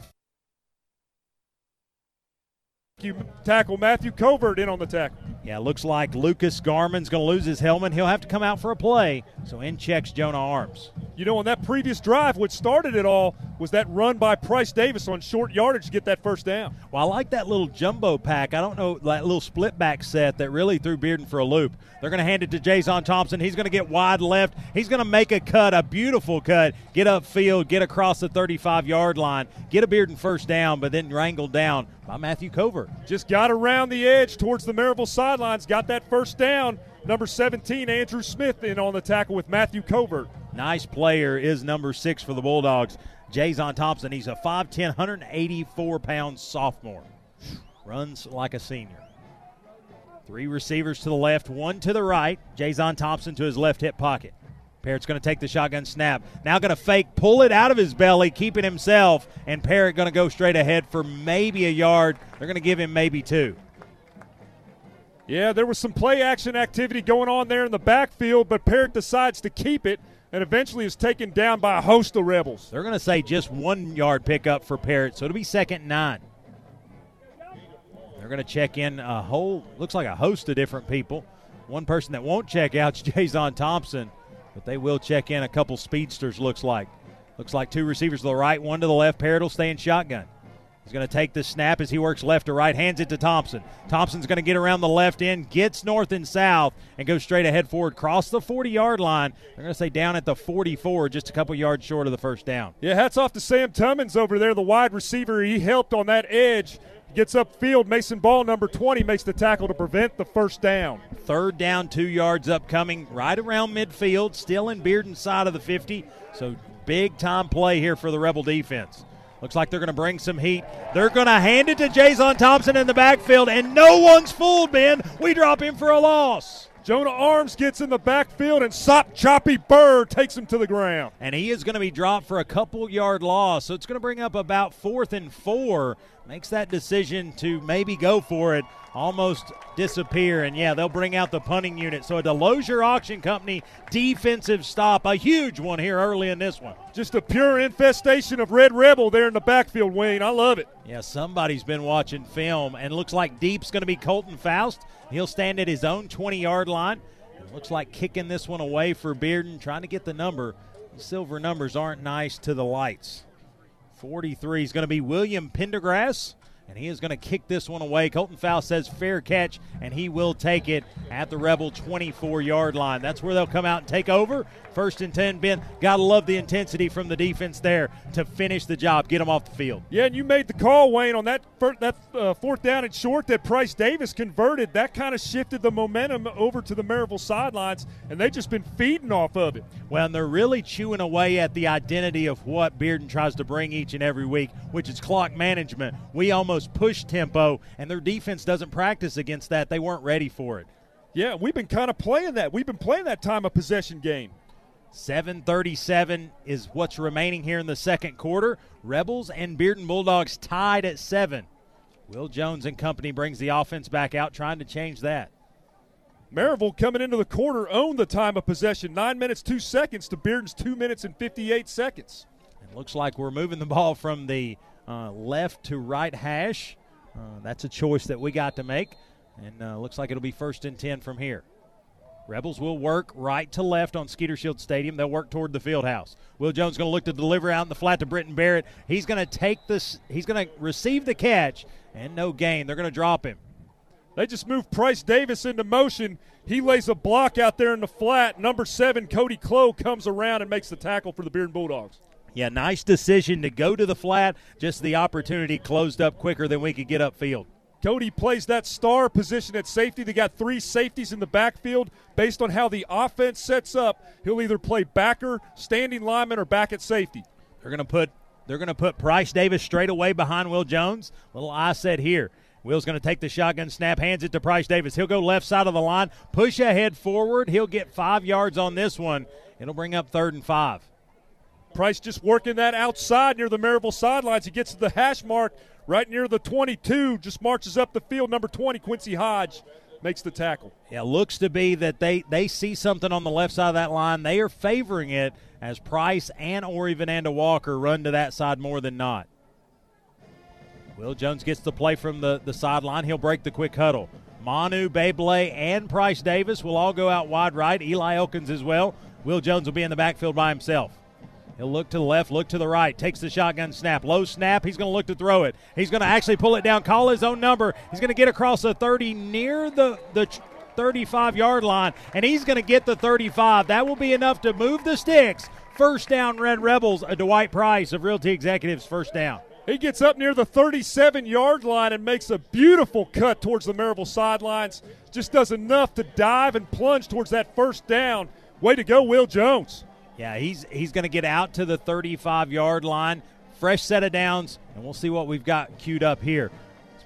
Speaker 4: You tackle Matthew Covert in on the tackle.
Speaker 3: Yeah, looks like Lucas Garman's going to lose his helmet. He'll have to come out for a play. So in checks Jonah Arms.
Speaker 4: You know, on that previous drive, what started it all was that run by Price Davis on short yardage to get that first down.
Speaker 3: Well, I like that little jumbo pack. I don't know, that little split back set that really threw Bearden for a loop. They're going to hand it to Jason Thompson. He's going to get wide left. He's going to make a cut, a beautiful cut, get upfield, get across the 35 yard line, get a Bearden first down, but then wrangled down by Matthew Covert.
Speaker 4: Just got around the edge towards the Maryville sidelines, got that first down. Number 17, Andrew Smith, in on the tackle with Matthew Covert.
Speaker 3: Nice player is number six for the Bulldogs, Jason Thompson. He's a 5'10, 184 pound sophomore. Runs like a senior. Three receivers to the left, one to the right. Jason Thompson to his left hip pocket. Parrott's going to take the shotgun snap. Now going to fake, pull it out of his belly, keeping himself, and Parrott going to go straight ahead for maybe a yard. They're going to give him maybe two.
Speaker 4: Yeah, there was some play action activity going on there in the backfield, but Parrott decides to keep it and eventually is taken down by a host of Rebels.
Speaker 3: They're going to say just one yard pickup for Parrott, so it'll be second and nine. They're going to check in a whole, looks like a host of different people. One person that won't check out is *laughs* Jason Thompson, but they will check in a couple speedsters, looks like. Looks like two receivers to the right, one to the left. Parrott will stay in shotgun. He's going to take the snap as he works left to right, hands it to Thompson. Thompson's going to get around the left end, gets north and south, and goes straight ahead forward, cross the 40 yard line. They're going to say down at the 44, just a couple yards short of the first down.
Speaker 4: Yeah, hats off to Sam Tummins over there, the wide receiver. He helped on that edge. Gets upfield. Mason Ball, number 20, makes the tackle to prevent the first down.
Speaker 3: Third down, two yards upcoming, right around midfield, still in Bearden's side of the 50. So big time play here for the Rebel defense. Looks like they're going to bring some heat. They're going to hand it to Jason Thompson in the backfield, and no one's fooled, Ben. We drop him for a loss.
Speaker 4: Jonah Arms gets in the backfield, and Sop Choppy Bird takes him to the ground.
Speaker 3: And he is going to be dropped for a couple yard loss. So it's going to bring up about fourth and four. Makes that decision to maybe go for it almost disappear. And yeah, they'll bring out the punting unit. So a Delosier Auction Company defensive stop, a huge one here early in this one.
Speaker 4: Just a pure infestation of Red Rebel there in the backfield, Wayne. I love it.
Speaker 3: Yeah, somebody's been watching film, and looks like deep's going to be Colton Faust. He'll stand at his own 20 yard line. It looks like kicking this one away for Bearden, trying to get the number. The silver numbers aren't nice to the lights. 43 is going to be William Pendergrass and he is going to kick this one away. Colton Faust says fair catch, and he will take it at the Rebel 24 yard line. That's where they'll come out and take over. First and 10, Ben. Got to love the intensity from the defense there to finish the job, get them off the field.
Speaker 4: Yeah, and you made the call, Wayne, on that, first, that uh, fourth down and short that Price Davis converted. That kind of shifted the momentum over to the Maryville sidelines, and they've just been feeding off of it.
Speaker 3: Well, and they're really chewing away at the identity of what Bearden tries to bring each and every week, which is clock management. We almost push tempo, and their defense doesn't practice against that. They weren't ready for it.
Speaker 4: Yeah, we've been kind of playing that. We've been playing that time of possession game.
Speaker 3: 737 is what's remaining here in the second quarter. Rebels and Bearden Bulldogs tied at seven. Will Jones and company brings the offense back out, trying to change that.
Speaker 4: Maryville coming into the quarter owned the time of possession. Nine minutes, two seconds to Bearden's two minutes and 58 seconds.
Speaker 3: It looks like we're moving the ball from the uh, left to right hash. Uh, that's a choice that we got to make. And uh, looks like it'll be first and 10 from here. Rebels will work right to left on Skeeter Shield Stadium. They'll work toward the field house. Will Jones going to look to deliver out in the flat to Britton Barrett. He's going to take this. He's going to receive the catch and no gain. They're going to drop him.
Speaker 4: They just moved Price Davis into motion. He lays a block out there in the flat. Number seven, Cody Clow, comes around and makes the tackle for the Bearden Bulldogs.
Speaker 3: Yeah, nice decision to go to the flat. Just the opportunity closed up quicker than we could get upfield.
Speaker 4: Cody plays that star position at safety. They got three safeties in the backfield. Based on how the offense sets up, he'll either play backer, standing lineman, or back at safety.
Speaker 3: They're going to put they're going to put Price Davis straight away behind Will Jones. Little I said here. Will's going to take the shotgun snap, hands it to Price Davis. He'll go left side of the line, push ahead forward. He'll get five yards on this one. It'll bring up third and five.
Speaker 4: Price just working that outside near the Maryville sidelines. He gets to the hash mark right near the 22, just marches up the field. Number 20, Quincy Hodge, makes the tackle.
Speaker 3: Yeah, looks to be that they, they see something on the left side of that line. They are favoring it as Price and Ori Vananda Walker run to that side more than not. Will Jones gets the play from the, the sideline. He'll break the quick huddle. Manu, Babley, and Price Davis will all go out wide right. Eli Elkins as well. Will Jones will be in the backfield by himself. He'll look to the left, look to the right, takes the shotgun snap. Low snap. He's going to look to throw it. He's going to actually pull it down, call his own number. He's going to get across the 30 near the, the 35 yard line, and he's going to get the 35. That will be enough to move the sticks. First down, Red Rebels. A Dwight Price of Realty Executives, first down.
Speaker 4: He gets up near the 37 yard line and makes a beautiful cut towards the Maryville sidelines. Just does enough to dive and plunge towards that first down. Way to go, Will Jones.
Speaker 3: Yeah, he's he's going to get out to the 35 yard line. Fresh set of downs, and we'll see what we've got queued up here.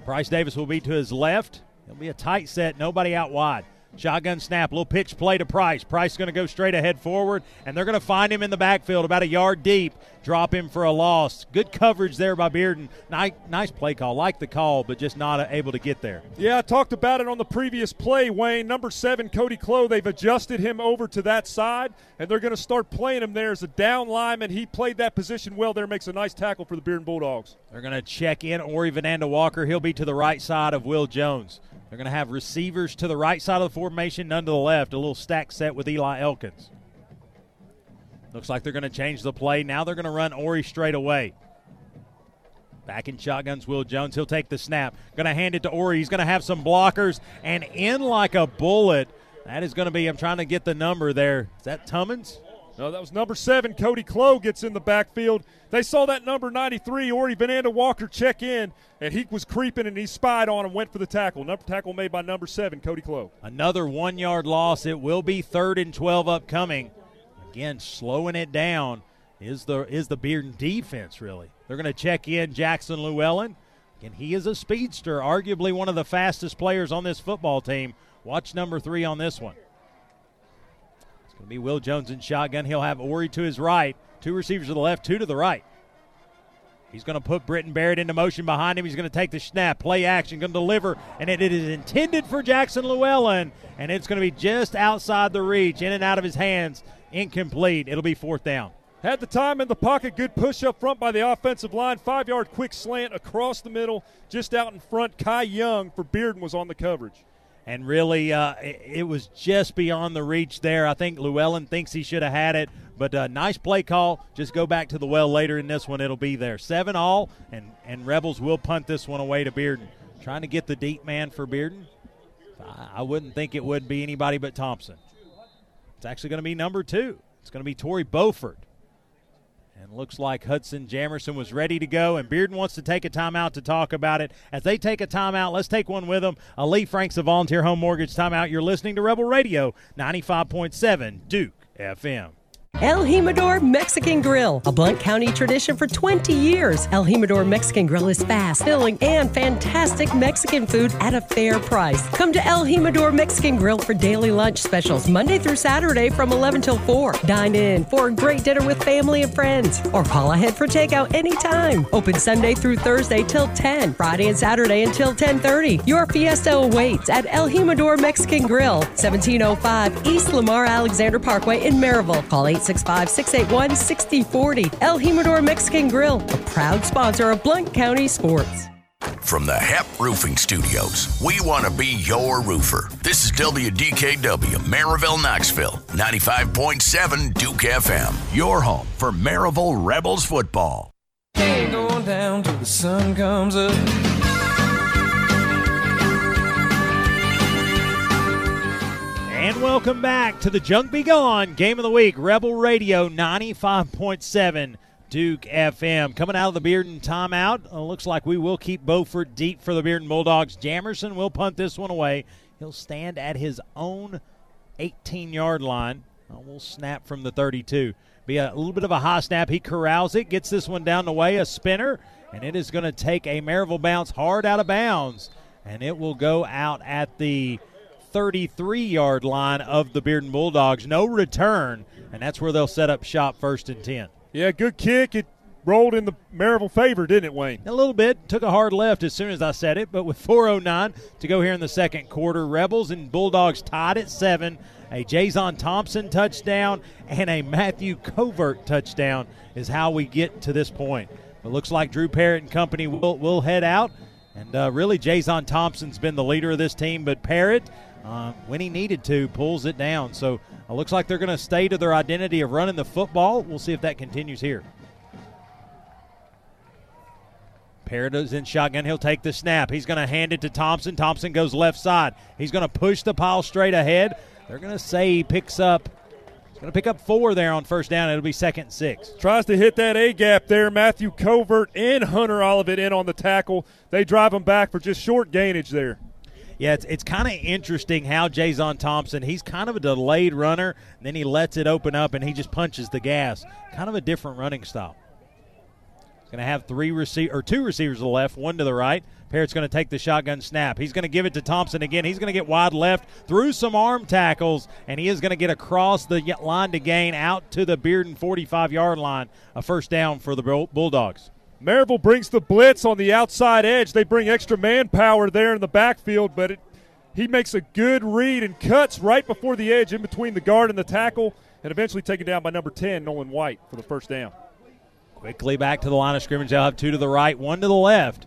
Speaker 3: Price Davis will be to his left. It'll be a tight set, nobody out wide. Shotgun snap, little pitch play to Price. Price is going to go straight ahead forward, and they're going to find him in the backfield about a yard deep. Drop him for a loss. Good coverage there by Bearden. Nice, nice play call. Like the call, but just not able to get there.
Speaker 4: Yeah, I talked about it on the previous play, Wayne. Number seven, Cody Clow, they've adjusted him over to that side, and they're going to start playing him there as a down lineman. He played that position well there, makes a nice tackle for the Bearden Bulldogs.
Speaker 3: They're going to check in Ori Vananda Walker. He'll be to the right side of Will Jones. They're going to have receivers to the right side of the formation, none to the left. A little stack set with Eli Elkins. Looks like they're going to change the play. Now they're going to run Ori straight away. Back in shotguns, Will Jones. He'll take the snap. Going to hand it to Ori. He's going to have some blockers and in like a bullet. That is going to be, I'm trying to get the number there. Is that Tummins?
Speaker 4: No, that was number seven. Cody Clow gets in the backfield. They saw that number 93, Ori Vananda Walker, check in, and he was creeping and he spied on him, went for the tackle. Number tackle made by number seven, Cody Clow.
Speaker 3: Another one yard loss. It will be third and 12 upcoming. Again, slowing it down is the is the Bearden defense really. They're going to check in Jackson Llewellyn. and he is a speedster, arguably one of the fastest players on this football team. Watch number three on this one. To be Will Jones in shotgun. He'll have Ori to his right, two receivers to the left, two to the right. He's going to put Britton Barrett into motion behind him. He's going to take the snap, play action, going to deliver, and it, it is intended for Jackson Llewellyn, and it's going to be just outside the reach, in and out of his hands, incomplete. It'll be fourth down.
Speaker 4: Had the time in the pocket. Good push up front by the offensive line. Five yard quick slant across the middle, just out in front. Kai Young for Bearden was on the coverage
Speaker 3: and really uh, it, was just beyond the reach there. I think Llewellyn thinks he should have had it, but uh, nice play call. Just go back to the well later in this one; it'll be there. Seven all, and and Rebels will punt this one away to Bearden. Trying to get the deep man for Bearden. I, I wouldn't think it would be anybody but Thompson. It's actually going to be number two. It's going to be Tori Beaufort. And looks like Hudson Jamerson was ready to go, and Bearden wants to take a timeout to talk about it. As they take a timeout, let's take one with them. a Lee Franks of Volunteer Home Mortgage Timeout. You're listening to Rebel Radio 95.7 Duke FM.
Speaker 13: El Jimador Mexican Grill, a Blount County tradition for 20 years. El Jimador Mexican Grill is fast, filling, and fantastic Mexican food at a fair price. Come to El Jimador Mexican Grill for daily lunch specials Monday through Saturday from 11 till 4. Dine in for a great dinner with family and friends, or call ahead for takeout anytime. Open Sunday through Thursday till 10, Friday and Saturday until 10:30. Your fiesta awaits at El Jimador Mexican Grill, 1705 East Lamar Alexander Parkway in Maryville. Call 8 865 681 6040. El Jimador Mexican Grill, a proud sponsor of Blount County Sports.
Speaker 1: From the HEP Roofing Studios, we want to be your roofer. This is WDKW, Maryville, Knoxville, 95.7 Duke FM, your home for Maryville Rebels football.
Speaker 14: Going down till the sun comes up.
Speaker 3: And welcome back to the Junk Be Gone Game of the Week, Rebel Radio 95.7 Duke FM. Coming out of the Bearden timeout, uh, looks like we will keep Beaufort deep for the Bearden Bulldogs. Jamerson will punt this one away. He'll stand at his own 18 yard line. Uh, we'll snap from the 32. Be a little bit of a high snap. He corrals it, gets this one down the way, a spinner, and it is going to take a Maryville bounce hard out of bounds, and it will go out at the 33 yard line of the Bearden Bulldogs. No return, and that's where they'll set up shop first and 10.
Speaker 4: Yeah, good kick. It rolled in the Maryville favor, didn't it, Wayne?
Speaker 3: A little bit. Took a hard left as soon as I said it, but with 4.09 to go here in the second quarter, Rebels and Bulldogs tied at seven. A Jason Thompson touchdown and a Matthew Covert touchdown is how we get to this point. It looks like Drew Parrott and company will, will head out. And uh, really, Jason Thompson's been the leader of this team, but Parrott uh, when he needed to, pulls it down. So it looks like they're going to stay to their identity of running the football. We'll see if that continues here. Parrott in shotgun. He'll take the snap. He's going to hand it to Thompson. Thompson goes left side. He's going to push the pile straight ahead. They're going to say he picks up. He's going to pick up four there on first down. It'll be second six.
Speaker 4: Tries to hit that A gap there. Matthew Covert and Hunter Olivet in on the tackle. They drive him back for just short gainage there.
Speaker 3: Yeah, it's, it's kind of interesting how Jason Thompson, he's kind of a delayed runner, then he lets it open up and he just punches the gas. Kind of a different running style. Going to have three receive or two receivers to the left, one to the right. Parrott's going to take the shotgun snap. He's going to give it to Thompson again. He's going to get wide left through some arm tackles, and he is going to get across the line to gain out to the Bearden 45 yard line. A first down for the Bulldogs.
Speaker 4: Maryville brings the blitz on the outside edge. They bring extra manpower there in the backfield, but it, he makes a good read and cuts right before the edge in between the guard and the tackle, and eventually taken down by number 10, Nolan White, for the first down.
Speaker 3: Quickly back to the line of scrimmage. They'll have two to the right, one to the left.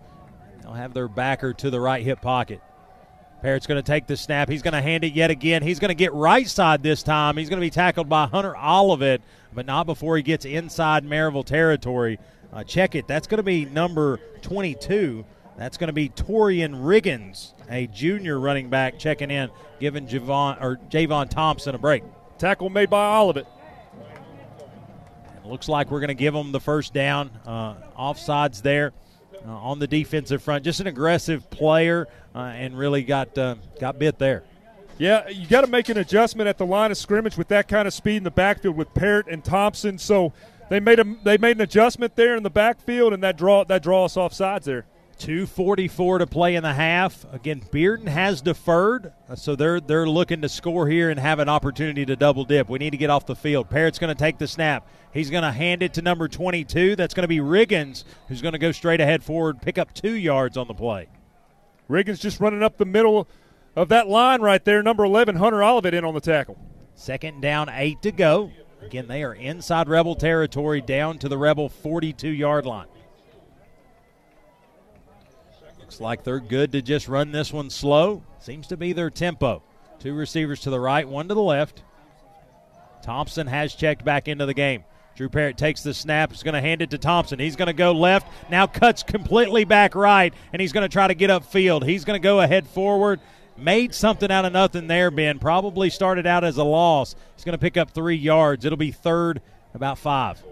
Speaker 3: They'll have their backer to the right hip pocket. Parrott's going to take the snap. He's going to hand it yet again. He's going to get right side this time. He's going to be tackled by Hunter Olivet, but not before he gets inside Maryville territory. Uh, check it. That's going to be number 22. That's going to be Torian Riggins, a junior running back, checking in, giving Javon or Javon Thompson a break.
Speaker 4: Tackle made by Olivet.
Speaker 3: Looks like we're going to give them the first down. Uh, offsides there uh, on the defensive front. Just an aggressive player uh, and really got uh, got bit there.
Speaker 4: Yeah, you got to make an adjustment at the line of scrimmage with that kind of speed in the backfield with Parrott and Thompson. So they made a they made an adjustment there in the backfield, and that draw that draw us off sides there.
Speaker 3: 244 to play in the half. Again, Bearden has deferred, uh, so they're they're looking to score here and have an opportunity to double dip. We need to get off the field. Parrott's going to take the snap. He's going to hand it to number 22. That's going to be Riggins, who's going to go straight ahead forward, pick up two yards on the play.
Speaker 4: Riggins just running up the middle of that line right there. Number 11, Hunter Olivet in on the tackle.
Speaker 3: Second down, eight to go. Again, they are inside Rebel territory, down to the Rebel 42 yard line. Looks like they're good to just run this one slow. Seems to be their tempo. Two receivers to the right, one to the left. Thompson has checked back into the game. Drew Parrott takes the snap. He's going to hand it to Thompson. He's going to go left. Now cuts completely back right, and he's going to try to get upfield. He's going to go ahead forward. Made something out of nothing there, Ben. Probably started out as a loss. He's going to pick up three yards. It'll be third, about five.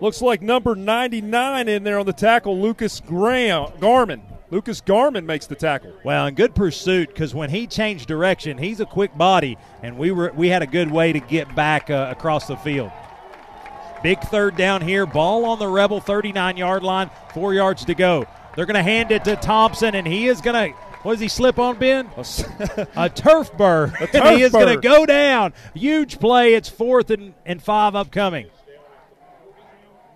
Speaker 4: Looks like number 99 in there on the tackle, Lucas Graham, Garman. Lucas Garman makes the tackle.
Speaker 3: Well, and good pursuit because when he changed direction, he's a quick body, and we were we had a good way to get back uh, across the field. Big third down here. Ball on the Rebel 39 yard line. Four yards to go. They're going to hand it to Thompson, and he is going to. What does he slip on, Ben? a *laughs* turf burr. A turf *laughs* he is going to go down. Huge play. It's fourth and, and five upcoming.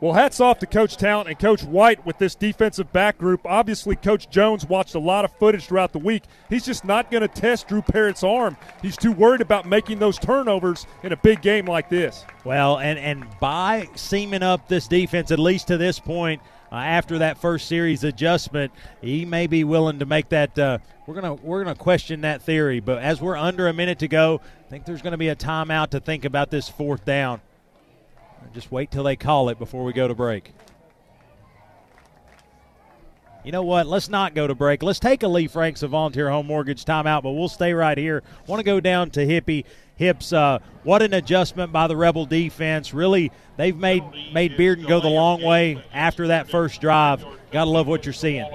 Speaker 4: Well, hats off to Coach Talent and Coach White with this defensive back group. Obviously, Coach Jones watched a lot of footage throughout the week. He's just not going to test Drew Parrott's arm. He's too worried about making those turnovers in a big game like this.
Speaker 3: Well, and, and by seaming up this defense, at least to this point, uh, after that first series adjustment, he may be willing to make that. Uh, we're gonna we're gonna question that theory, but as we're under a minute to go, I think there's to be a timeout to think about this fourth down. Just wait till they call it before we go to break. You know what? Let's not go to break. Let's take a Lee Franks of Volunteer Home Mortgage timeout, but we'll stay right here. Want to go down to Hippie Hips. Uh, what an adjustment by the Rebel defense. Really, they've made made Bearden go the long way after that first drive. Gotta love what you're seeing.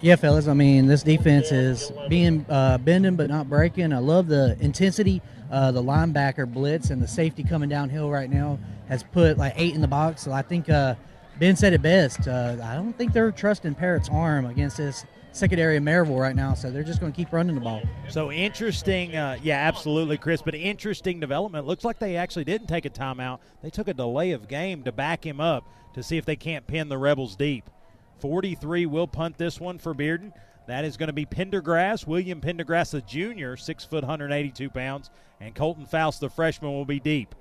Speaker 9: Yeah, fellas. I mean, this defense is being uh, bending but not breaking. I love the intensity uh, the linebacker blitz and the safety coming downhill right now has put like eight in the box. So I think uh, Ben said it best. Uh, I don't think they're trusting Parrott's arm against this secondary of Maryville right now, so they're just going to keep running the ball.
Speaker 3: So interesting, uh, yeah, absolutely, Chris. But interesting development. Looks like they actually didn't take a timeout. They took a delay of game to back him up to see if they can't pin the Rebels deep. 43 will punt this one for Bearden. That is going to be Pendergrass, William Pendergrass, a junior, six foot, 182 pounds, and Colton Faust, the freshman, will be deep.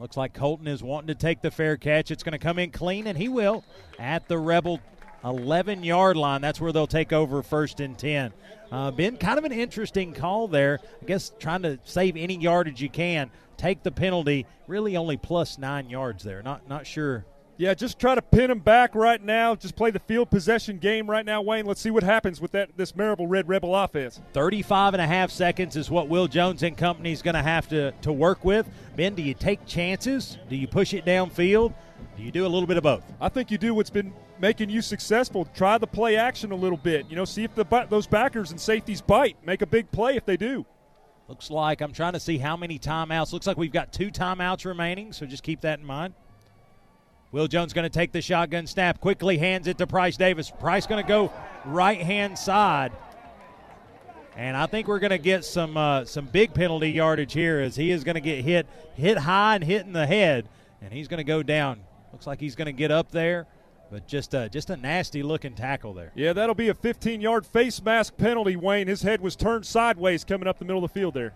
Speaker 3: Looks like Colton is wanting to take the fair catch. It's going to come in clean, and he will at the Rebel 11 yard line. That's where they'll take over first and 10. Uh, been kind of an interesting call there. I guess trying to save any yardage you can. Take the penalty. Really only plus nine yards there. Not not sure
Speaker 4: yeah, just try to pin them back right now. Just play the field possession game right now, Wayne. Let's see what happens with that this Maryville Red Rebel offense.
Speaker 3: 35 and a half seconds is what Will Jones and company is going to have to to work with. Ben, do you take chances? Do you push it downfield? Do you do a little bit of both?
Speaker 4: I think you do what's been making you successful. Try the play action a little bit. You know, see if the those backers and safeties bite. Make a big play if they do.
Speaker 3: Looks like I'm trying to see how many timeouts. Looks like we've got two timeouts remaining, so just keep that in mind. Will Jones going to take the shotgun snap, quickly hands it to Price Davis. Price going to go right hand side. And I think we're going to get some uh, some big penalty yardage here as he is going to get hit hit high and hit in the head, and he's going to go down. Looks like he's going to get up there, but just a, just a nasty looking tackle there.
Speaker 4: Yeah, that'll be a 15 yard face mask penalty, Wayne. His head was turned sideways coming up the middle of the field there.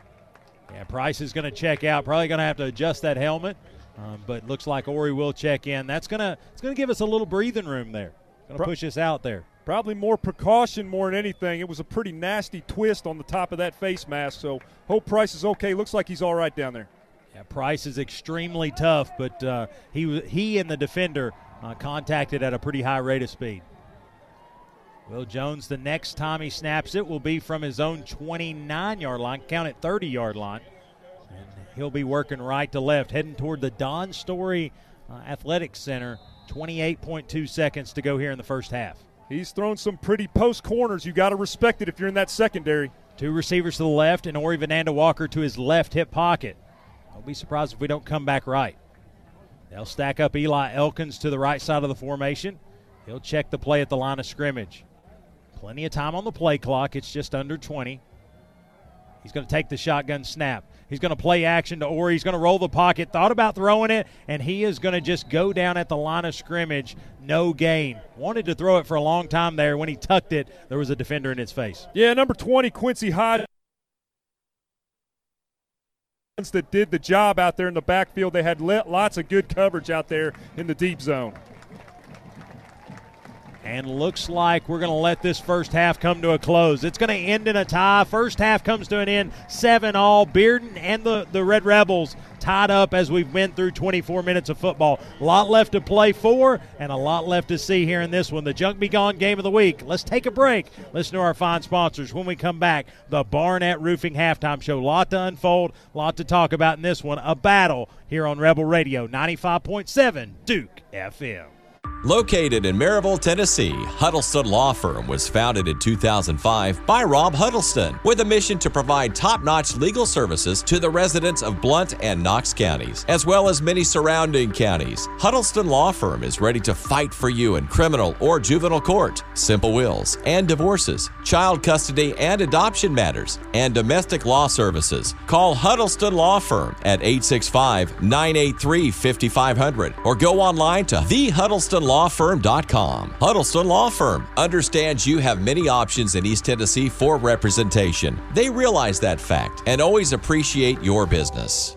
Speaker 3: Yeah, Price is going to check out. Probably going to have to adjust that helmet, um, but looks like Ori will check in. That's gonna it's going to give us a little breathing room there. Going to push us out there.
Speaker 4: Probably more precaution more than anything. It was a pretty nasty twist on the top of that face mask. So hope Price is okay. Looks like he's all right down there.
Speaker 3: Yeah, Price is extremely tough, but uh, he he and the defender uh, contacted at a pretty high rate of speed. Will Jones, the next time he snaps it, will be from his own 29 yard line, count it 30 yard line. He'll be working right to left, heading toward the Don Story uh, Athletic Center. 28.2 seconds to go here in the first half.
Speaker 4: He's thrown some pretty post corners. You got to respect it if you're in that secondary.
Speaker 3: Two receivers to the left, and Ori Vananda Walker to his left hip pocket. Don't be surprised if we don't come back right. They'll stack up Eli Elkins to the right side of the formation. He'll check the play at the line of scrimmage. Plenty of time on the play clock. It's just under 20. He's going to take the shotgun snap. He's going to play action to Ori. He's going to roll the pocket. Thought about throwing it, and he is going to just go down at the line of scrimmage. No gain. Wanted to throw it for a long time there. When he tucked it, there was a defender in his face.
Speaker 4: Yeah, number 20, Quincy Hyde. That did the job out there in the backfield. They had lots of good coverage out there in the deep zone.
Speaker 3: And looks like we're going to let this first half come to a close. It's going to end in a tie. First half comes to an end, seven all. Bearden and the, the Red Rebels tied up as we've been through 24 minutes of football. A lot left to play for and a lot left to see here in this one. The Junk Be Gone game of the week. Let's take a break. Listen to our fine sponsors. When we come back, the Barnett Roofing halftime show. A lot to unfold, a lot to talk about in this one. A battle here on Rebel Radio 95.7 Duke FM.
Speaker 15: Located in Maryville, Tennessee, Huddleston Law Firm was founded in 2005 by Rob Huddleston with a mission to provide top notch legal services to the residents of Blount and Knox counties, as well as many surrounding counties. Huddleston Law Firm is ready to fight for you in criminal or juvenile court, simple wills and divorces, child custody and adoption matters, and domestic law services. Call Huddleston Law Firm at 865 983 5500 or go online to the Huddleston Law HuddlestonLawFirm.com. Huddleston Law Firm understands you have many options in East Tennessee for representation. They realize that fact and always appreciate your business.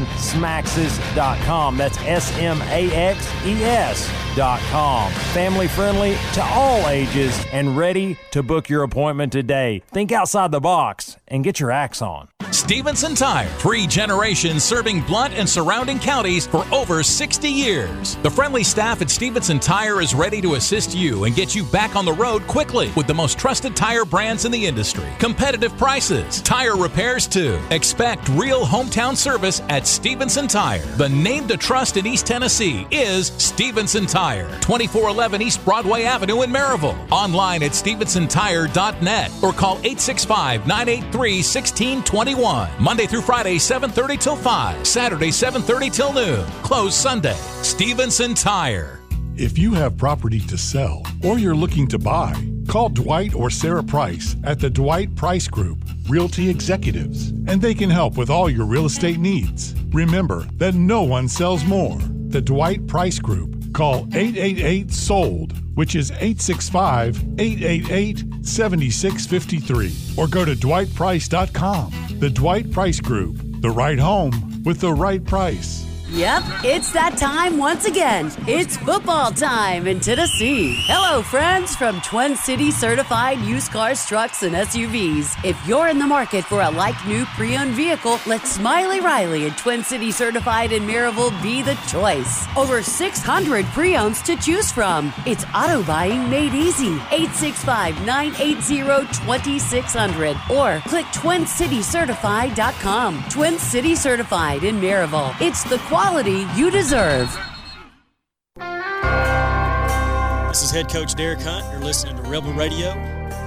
Speaker 10: smaxes.com. That's S M A X E S.com. Family friendly to all ages and ready to book your appointment today. Think outside the box and get your axe on.
Speaker 16: Stevenson Tire, three generations serving Blount and surrounding counties for over 60 years. The friendly staff at Stevenson Tire is ready to assist you and get you back on the road quickly with the most trusted tire brands in the industry. Competitive prices, tire repairs too. Expect real hometown service at Stevenson Tire. The name to trust in East Tennessee is Stevenson Tire, 2411 East Broadway Avenue in Maryville. Online at stevensontire.net or call 865 983 1621. Monday through Friday, 7:30 till 5. Saturday, 7:30 till noon. Closed Sunday. Stevenson Tire.
Speaker 17: If you have property to sell or you're looking to buy, call Dwight or Sarah Price at the Dwight Price Group, Realty Executives, and they can help with all your real estate needs. Remember that no one sells more. The Dwight Price Group. Call 888 SOLD, which is 865 888 7653, or go to dwightprice.com. The Dwight Price Group, the right home with the right price.
Speaker 18: Yep, it's that time once again. It's football time in Tennessee. Hello, friends from Twin City Certified Used Cars, Trucks, and SUVs. If you're in the market for a like new pre owned vehicle, let Smiley Riley and Twin City Certified in Maryville be the choice. Over 600 pre owns to choose from. It's auto buying made easy. 865 980 2600 or click twincitycertified.com. Twin City Certified in Maryville. It's the quality you deserve.
Speaker 19: This is head coach Derek Hunt. You're listening to Rebel Radio,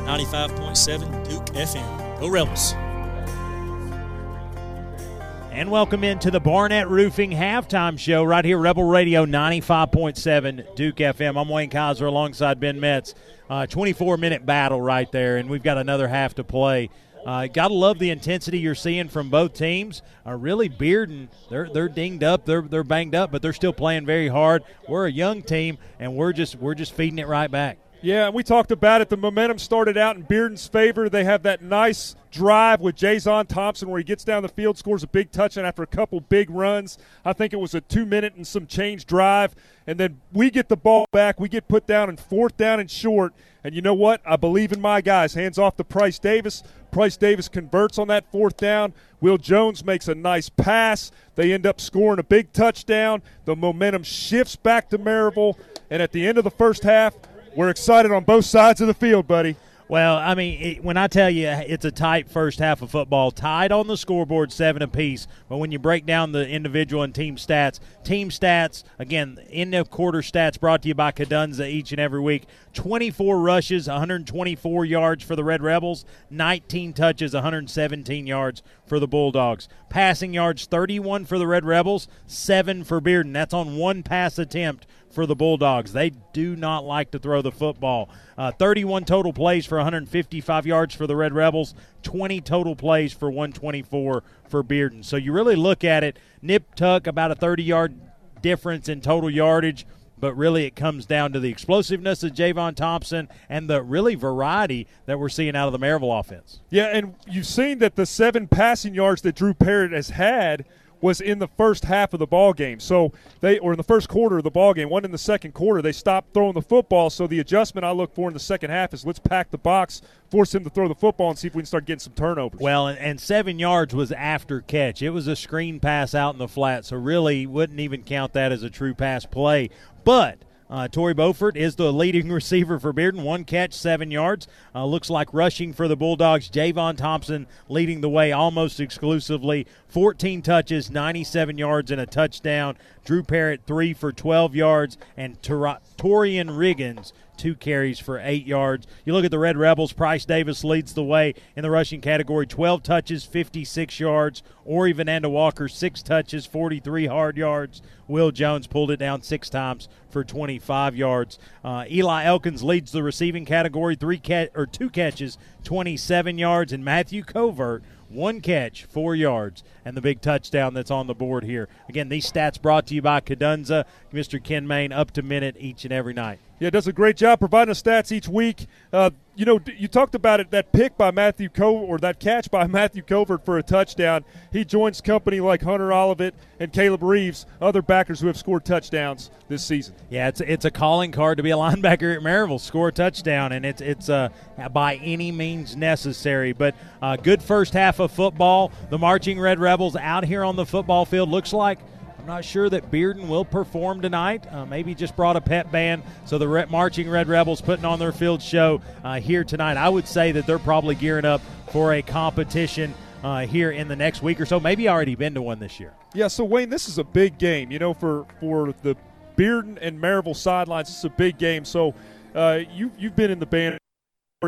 Speaker 19: 95.7 Duke FM. Go Rebels.
Speaker 3: And welcome into the Barnett Roofing halftime show right here, Rebel Radio 95.7 Duke FM. I'm Wayne Kaiser alongside Ben Metz. Uh, 24 minute battle right there, and we've got another half to play. Uh, Got to love the intensity you're seeing from both teams. Uh, really, Bearden, they're they're dinged up, they're they're banged up, but they're still playing very hard. We're a young team, and we're just we're just feeding it right back.
Speaker 4: Yeah, and we talked about it. The momentum started out in Bearden's favor. They have that nice drive with Jason Thompson where he gets down the field, scores a big touchdown after a couple big runs. I think it was a two minute and some change drive. And then we get the ball back. We get put down in fourth down and short. And you know what? I believe in my guys. Hands off to Price Davis. Price Davis converts on that fourth down. Will Jones makes a nice pass. They end up scoring a big touchdown. The momentum shifts back to Maryville. And at the end of the first half, we're excited on both sides of the field, buddy.
Speaker 3: Well, I mean, it, when I tell you it's a tight first half of football, tied on the scoreboard seven apiece. But when you break down the individual and team stats, team stats again, end of quarter stats brought to you by Cadunza each and every week. 24 rushes, 124 yards for the Red Rebels, 19 touches, 117 yards for the Bulldogs. Passing yards, 31 for the Red Rebels, seven for Bearden. That's on one pass attempt for the Bulldogs. They do not like to throw the football. Uh, 31 total plays for 155 yards for the Red Rebels, 20 total plays for 124 for Bearden. So you really look at it, nip tuck, about a 30 yard difference in total yardage. But really, it comes down to the explosiveness of Javon Thompson and the really variety that we're seeing out of the Maryville offense.
Speaker 4: Yeah, and you've seen that the seven passing yards that Drew Parrott has had was in the first half of the ball game. So they or in the first quarter of the ball game, one in the second quarter, they stopped throwing the football. So the adjustment I look for in the second half is let's pack the box, force him to throw the football, and see if we can start getting some turnovers.
Speaker 3: Well, and, and seven yards was after catch. It was a screen pass out in the flat, so really wouldn't even count that as a true pass play. But uh, Beaufort is the leading *laughs* receiver for Bearden. One catch, seven yards. Uh, looks like rushing for the Bulldogs. Javon Thompson leading the way almost exclusively. 14 touches, 97 yards, and a touchdown. Drew Parrott, three for 12 yards. And Tor- Torian Riggins, two carries for eight yards. You look at the Red Rebels, Price Davis leads the way in the rushing category 12 touches, 56 yards. Ori Vananda Walker, six touches, 43 hard yards. Will Jones pulled it down six times for 25 yards. Uh, Eli Elkins leads the receiving category, three cat or two catches, 27 yards, and Matthew Covert one catch, four yards, and the big touchdown that's on the board here. Again, these stats brought to you by Cadunza, Mr. Ken Main, up to minute each and every night.
Speaker 4: Yeah, does a great job providing us stats each week. Uh, you know, you talked about it that pick by Matthew Co or that catch by *laughs* Matthew Covert for a touchdown. He joins company like Hunter Olivet and Caleb Reeves, other backers who have scored touchdowns this season.
Speaker 3: Yeah, it's it's a calling card to be a *laughs* linebacker at Maryville, score a touchdown, and it's it's uh, by any means necessary. But uh, good first half of football. The marching Red Rebels out here on the football field looks like I'm not sure that Bearden will perform tonight. Uh, maybe just brought a pep band. So the Marching Red Rebels putting on their field show uh, here tonight. I would say that they're probably gearing up for a competition uh, here in the next week or so. Maybe already been to one this year.
Speaker 4: Yeah, so Wayne, this is a big game. You know, for for the Bearden and Maryville sidelines, it's a big game. So uh, you you've been in the band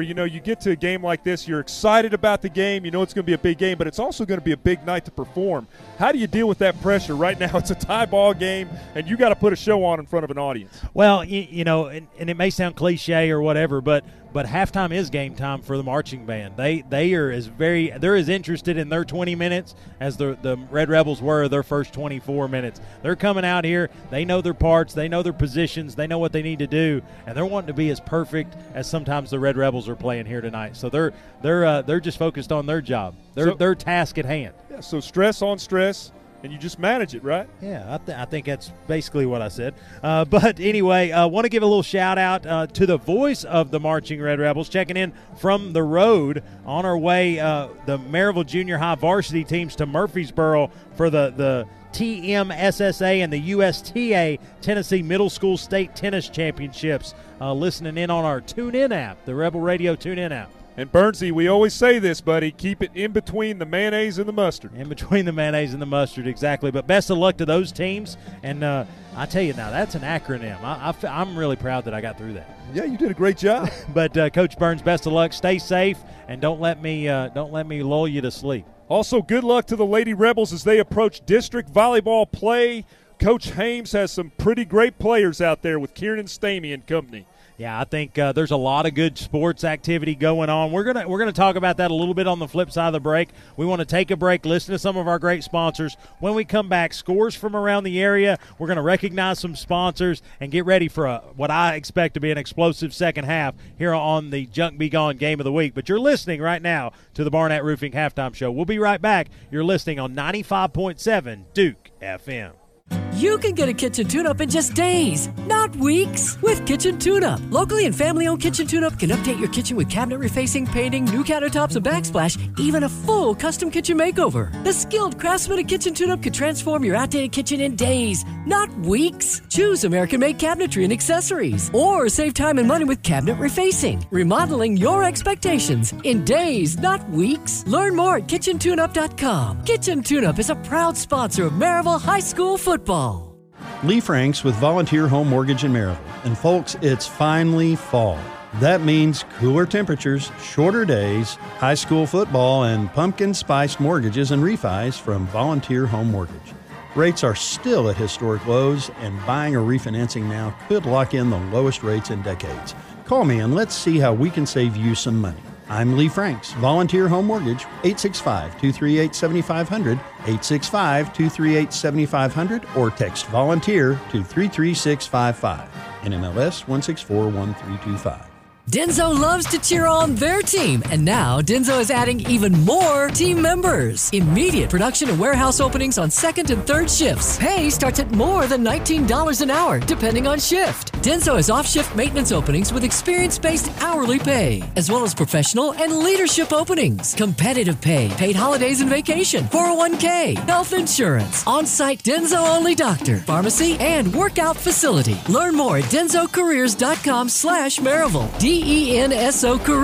Speaker 4: you know you get to a game like this you're excited about the game you know it's going to be a big game but it's also going to be a big night to perform. How do you deal with that pressure? Right now *laughs* it's a tie ball game and you got to put a show on in front of an audience.
Speaker 3: Well you, you know and, and, it may sound cliche or whatever but but halftime is game time for the marching band. They they are as very they're as interested in their 20 minutes as the the Red Rebels were their first 24 minutes. They're coming out here. They know their parts. They know their positions. They know what they need to do, and they're wanting to be as perfect as sometimes the Red Rebels are playing here tonight. So they're they're uh, they're just focused on their job, their
Speaker 4: so,
Speaker 3: their task at hand.
Speaker 4: Yeah. So stress on stress and you just manage it, right?
Speaker 3: Yeah, I, th- I think that's basically what I said. Uh, *laughs* but anyway, I uh, want to give a little shout out uh, to the voice of the Marching Red Rebels, checking in from the road on our way, uh, the Maryville Junior High varsity teams to Murfreesboro for the, the TMSSA and the USTA Tennessee Middle School State Tennis Championships. Uh, listening in on our TuneIn app, the Rebel Radio TuneIn app.
Speaker 4: And Bernsey, we always say this, buddy. Keep it in between the mayonnaise and the mustard.
Speaker 3: In between the mayonnaise and the mustard, exactly. But best of luck to those teams. And uh, I tell you now, that's an acronym. I, am really proud that I got through that.
Speaker 4: Yeah, you did a great job. *laughs*
Speaker 3: but uh, Coach Burns, best of luck. Stay safe and don't let me uh, don't let me lull you to sleep.
Speaker 4: Also, good luck to the Lady Rebels as they approach district volleyball play. Coach Hames has some pretty great players out there with Kieran Stamey and company.
Speaker 3: Yeah, I think uh, there's a lot of good sports activity going on. We're gonna we're gonna talk about that a little bit on the flip side of the break. We want to take a break, listen to some of our great sponsors. When we come back, scores from around the area. We're gonna recognize some sponsors and get ready for a, what I expect to be an explosive second half here on the Junk Be Gone Game of the Week. But you're listening right now to the Barnett Roofing Halftime Show. We'll be right back. You're listening on 95.7 Duke FM.
Speaker 12: You can get a kitchen tune up in just days, not weeks, with Kitchen Tune Up. Locally and family owned Kitchen Tune Up can update your kitchen with cabinet refacing, painting, new countertops, and backsplash, even a full custom kitchen makeover. The skilled craftsman at Kitchen Tune Up can transform your outdated kitchen in days, not weeks. Choose American made cabinetry and accessories, or save time and money with cabinet refacing, remodeling your expectations in days, not weeks. Learn more at kitchentuneup.com. Kitchen Tune Up is a proud sponsor of Maryville High School football.
Speaker 20: Lee Franks with Volunteer Home Mortgage in Maryville. And folks, it's finally fall. That means cooler temperatures, shorter days, high school football, and pumpkin spiced mortgages and refis from Volunteer Home Mortgage. Rates are still at historic lows, and buying or refinancing now could lock in the lowest rates in decades. Call me and let's see how we can save you some money. I'm Lee Franks, Volunteer Home Mortgage, 865 238 7500, 865 238 7500, or text volunteer to 33655. NMLS 1641325.
Speaker 12: Denso loves to cheer on their team, and now Denso is adding even more team members. Immediate production and warehouse openings on second and third shifts. Pay starts at more than $19 an hour, depending on shift. Denso has off shift maintenance openings with experience based hourly pay, as well as professional and leadership openings. Competitive pay, paid holidays and vacation, 401k, health insurance, on site Denso only doctor, pharmacy, and workout facility. Learn more at densocareers.com slash Maryville. D-E-N-S-O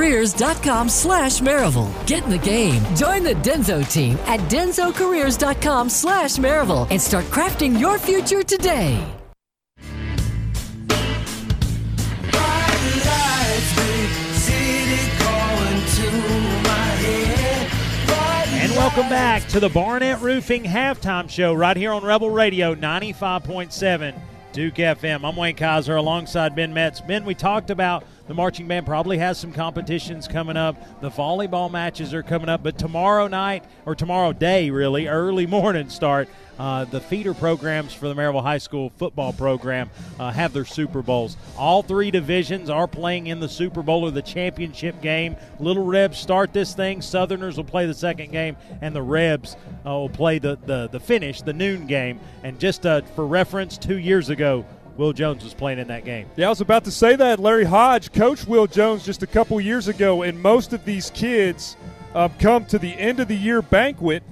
Speaker 12: careers.com slash Maryville. Get in the game. Join the Denso team at densocareers.com slash Maryville and start crafting your future today.
Speaker 3: And welcome back to the Barnett Roofing Halftime Show right here on Rebel Radio 95.7 Duke FM. I'm Wayne Kaiser alongside Ben Metz. Ben, we talked about the marching band probably has some competitions coming up. The volleyball matches are coming up, but tomorrow night, or tomorrow day, really, early *laughs* morning start, uh, the feeder programs for the Maryville High School football program uh, have their Super Bowls. All three divisions are playing in the Super Bowl or the championship game. Little Rebs start this thing. Southerners will play the second game, and the Rebs uh, will play the, the, the finish, the noon game. And just uh, for reference, two years ago, Will Jones was playing in that game.
Speaker 4: Yeah, I was about to say that. Larry Hodge coached Will Jones just a couple years ago, and most of these kids um, come to the end of the year banquet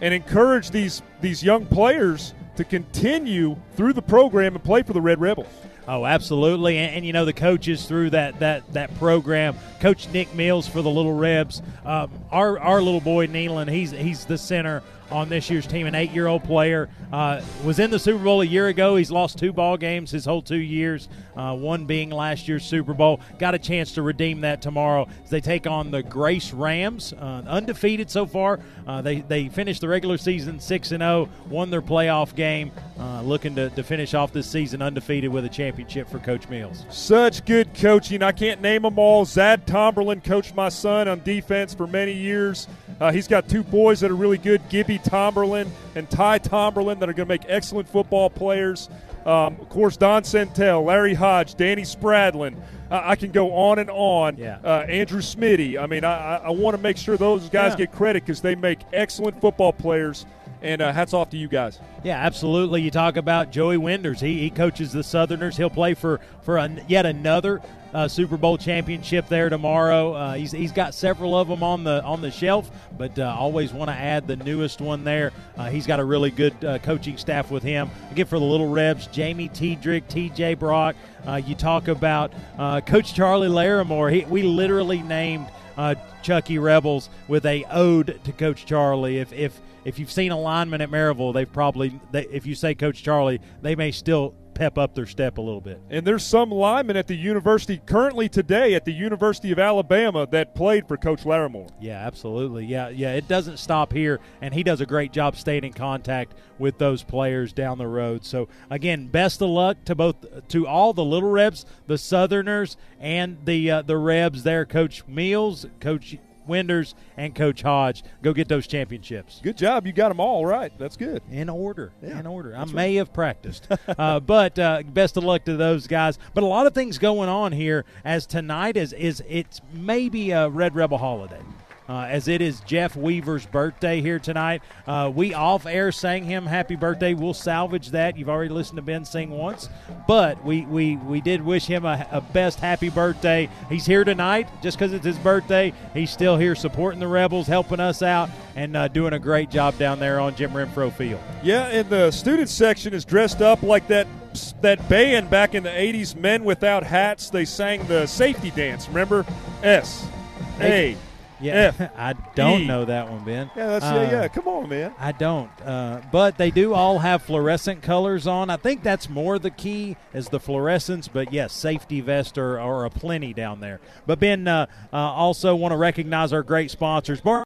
Speaker 4: and encourage these these young players to continue through the program and play for the Red Rebels.
Speaker 3: Oh, absolutely, and, and, you know the coaches through that that that program. Coach Nick Mills for the Little Rebs. Um, our our little boy Nealon, he's he's the center on this year's team, an eight-year-old player. Uh, was in the Super Bowl a year ago. He's lost two ball games his whole two years, uh, one being last year's Super Bowl. Got a chance to redeem that tomorrow as they take on the Grace Rams, uh, undefeated so far. Uh, they they finished the regular season six and zero, won their playoff game, uh, looking to, to finish off this season undefeated with a championship for Coach Mills.
Speaker 4: Such good coaching. I can't name them all. Zad Tomberlin coached my son on defense for many years. Uh, he's got two boys that are really good, Gibby Tomberlin and Ty Tomberlin, that are going to make excellent football players. Um, of course, Don Centel, Larry Hodge, Danny Spradlin. Uh, I can go on and on.
Speaker 3: Yeah.
Speaker 4: Uh, Andrew Smitty. I mean, I, I want to make sure those guys
Speaker 3: Yeah.
Speaker 4: get credit because they make excellent football players. And uh, hats off to you guys.
Speaker 3: Yeah, absolutely. You talk about Joey Winders. He, he coaches the Southerners. He'll play for for a, yet another uh, Super Bowl championship there tomorrow. Uh, he's, he's got several of them on the on the shelf, but uh, always want to add the newest one there. Uh, he's got a really good uh, coaching staff with him. Again, for the Little Rebs, Jamie Tiedrick, T.J. Brock. Uh, you talk about Coach Charlie Larimore. He, we literally named Chucky Rebels with a ode to Coach Charlie. If if if you've seen a lineman at Maryville, they've probably they, if you say Coach Charlie, they may still pep up their step a little bit.
Speaker 4: And there's some linemen at the university currently today at the University of Alabama that played for Coach Larimore.
Speaker 3: Yeah, absolutely. Yeah, yeah. It doesn't stop here, and he does a great job staying in contact with those players down the road. So again, best of luck to both to all the little Rebs, the Southerners, and the uh, the Rebs there. Coach Meals, Coach Winders, and Coach Hodge. Go get those championships.
Speaker 4: Good job. You got them all right. That's good.
Speaker 3: In order.
Speaker 4: Yeah,
Speaker 3: in order. I
Speaker 4: right.
Speaker 3: may have practiced. uh, *laughs* but uh, best of luck to those guys. But a lot of things going on here as tonight is, is it's maybe a Red Rebel holiday uh, as it is Jeff Weaver's birthday here tonight. Uh, we off air sang him happy birthday. We'll salvage that. You've already listened to Ben sing once, but we we, we did wish him a, a best happy birthday. He's here tonight just because it's his birthday. He's still here supporting the Rebels, helping us out, and uh, doing a great job down there on Jim Renfro Field.
Speaker 4: Yeah, and the student section is dressed up like that that band back in the 80s, Men Without Hats. They sang the safety dance. Remember? S. A.
Speaker 3: Yeah,
Speaker 4: F, *laughs*
Speaker 3: I don't
Speaker 4: E.
Speaker 3: know that one, Ben.
Speaker 4: Yeah, that's
Speaker 3: Uh,
Speaker 4: yeah, yeah. Come on, man.
Speaker 3: I don't, uh, but they do all have fluorescent colors on. I think that's more the key is the fluorescence. But yes, safety vest are, are a plenty down there. But Ben, uh, uh, also want to recognize our great sponsors. Bar-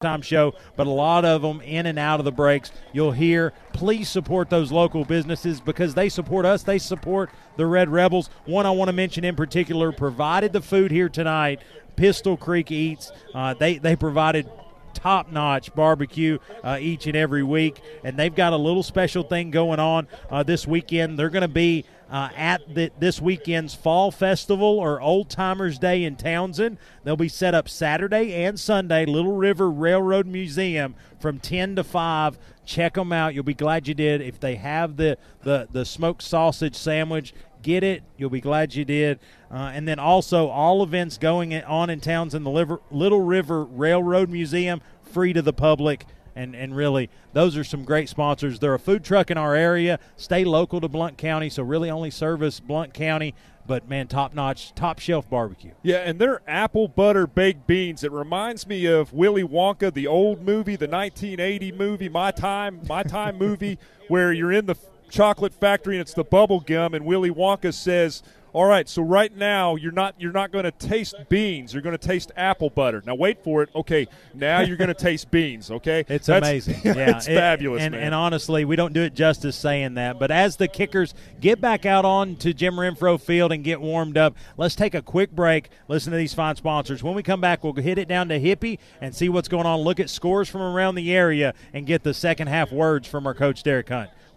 Speaker 3: time show, but a lot of them in and out of the breaks. You'll hear, please support those local businesses because they support us. They support the Red Rebels. One I want to mention in particular provided the food here tonight. Pistol Creek Eats. Uh, they they provided top notch barbecue uh, each and every week. And they've got a little special thing going on uh, this weekend. They're going to be uh, at the, this weekend's Fall Festival or Old Timers Day in Townsend. They'll be set up Saturday and Sunday, Little River Railroad Museum from 10 to 5. Check them out. You'll be glad you did. If they have the, the, the smoked sausage sandwich, get it. You'll be glad you did. Uh, and then also all events going on in towns in the Liver, Little River Railroad Museum, free to the public. And, and really, those are some great sponsors. They're a food truck in our area. Stay local to Blount County, so really only service Blount County. But man, top notch, top shelf barbecue.
Speaker 4: Yeah, and they're apple butter baked beans. It reminds me of Willy Wonka, the old movie, the 1980 movie, My Time, My Time movie, *laughs* where you're in the chocolate factory and it's the bubble gum, and Willy Wonka says, "All right, so right now you're not you're not going to taste beans. You're going to taste apple butter. Now wait for it. Okay, now you're going to taste *laughs* beans. Okay,
Speaker 3: It's
Speaker 4: That's-
Speaker 3: amazing. *laughs* Yeah,
Speaker 4: it's
Speaker 3: It-
Speaker 4: fabulous,
Speaker 3: And,
Speaker 4: man.
Speaker 3: and honestly, we don't do it justice saying that. But as the kickers get back out on to Jim Renfro Field and get warmed up, let's take a quick break. Listen to these fine sponsors. When we come back, we'll hit it down to Hippie and see what's going on. Look at scores from around the area and get the second half words from our coach Derek Hunt.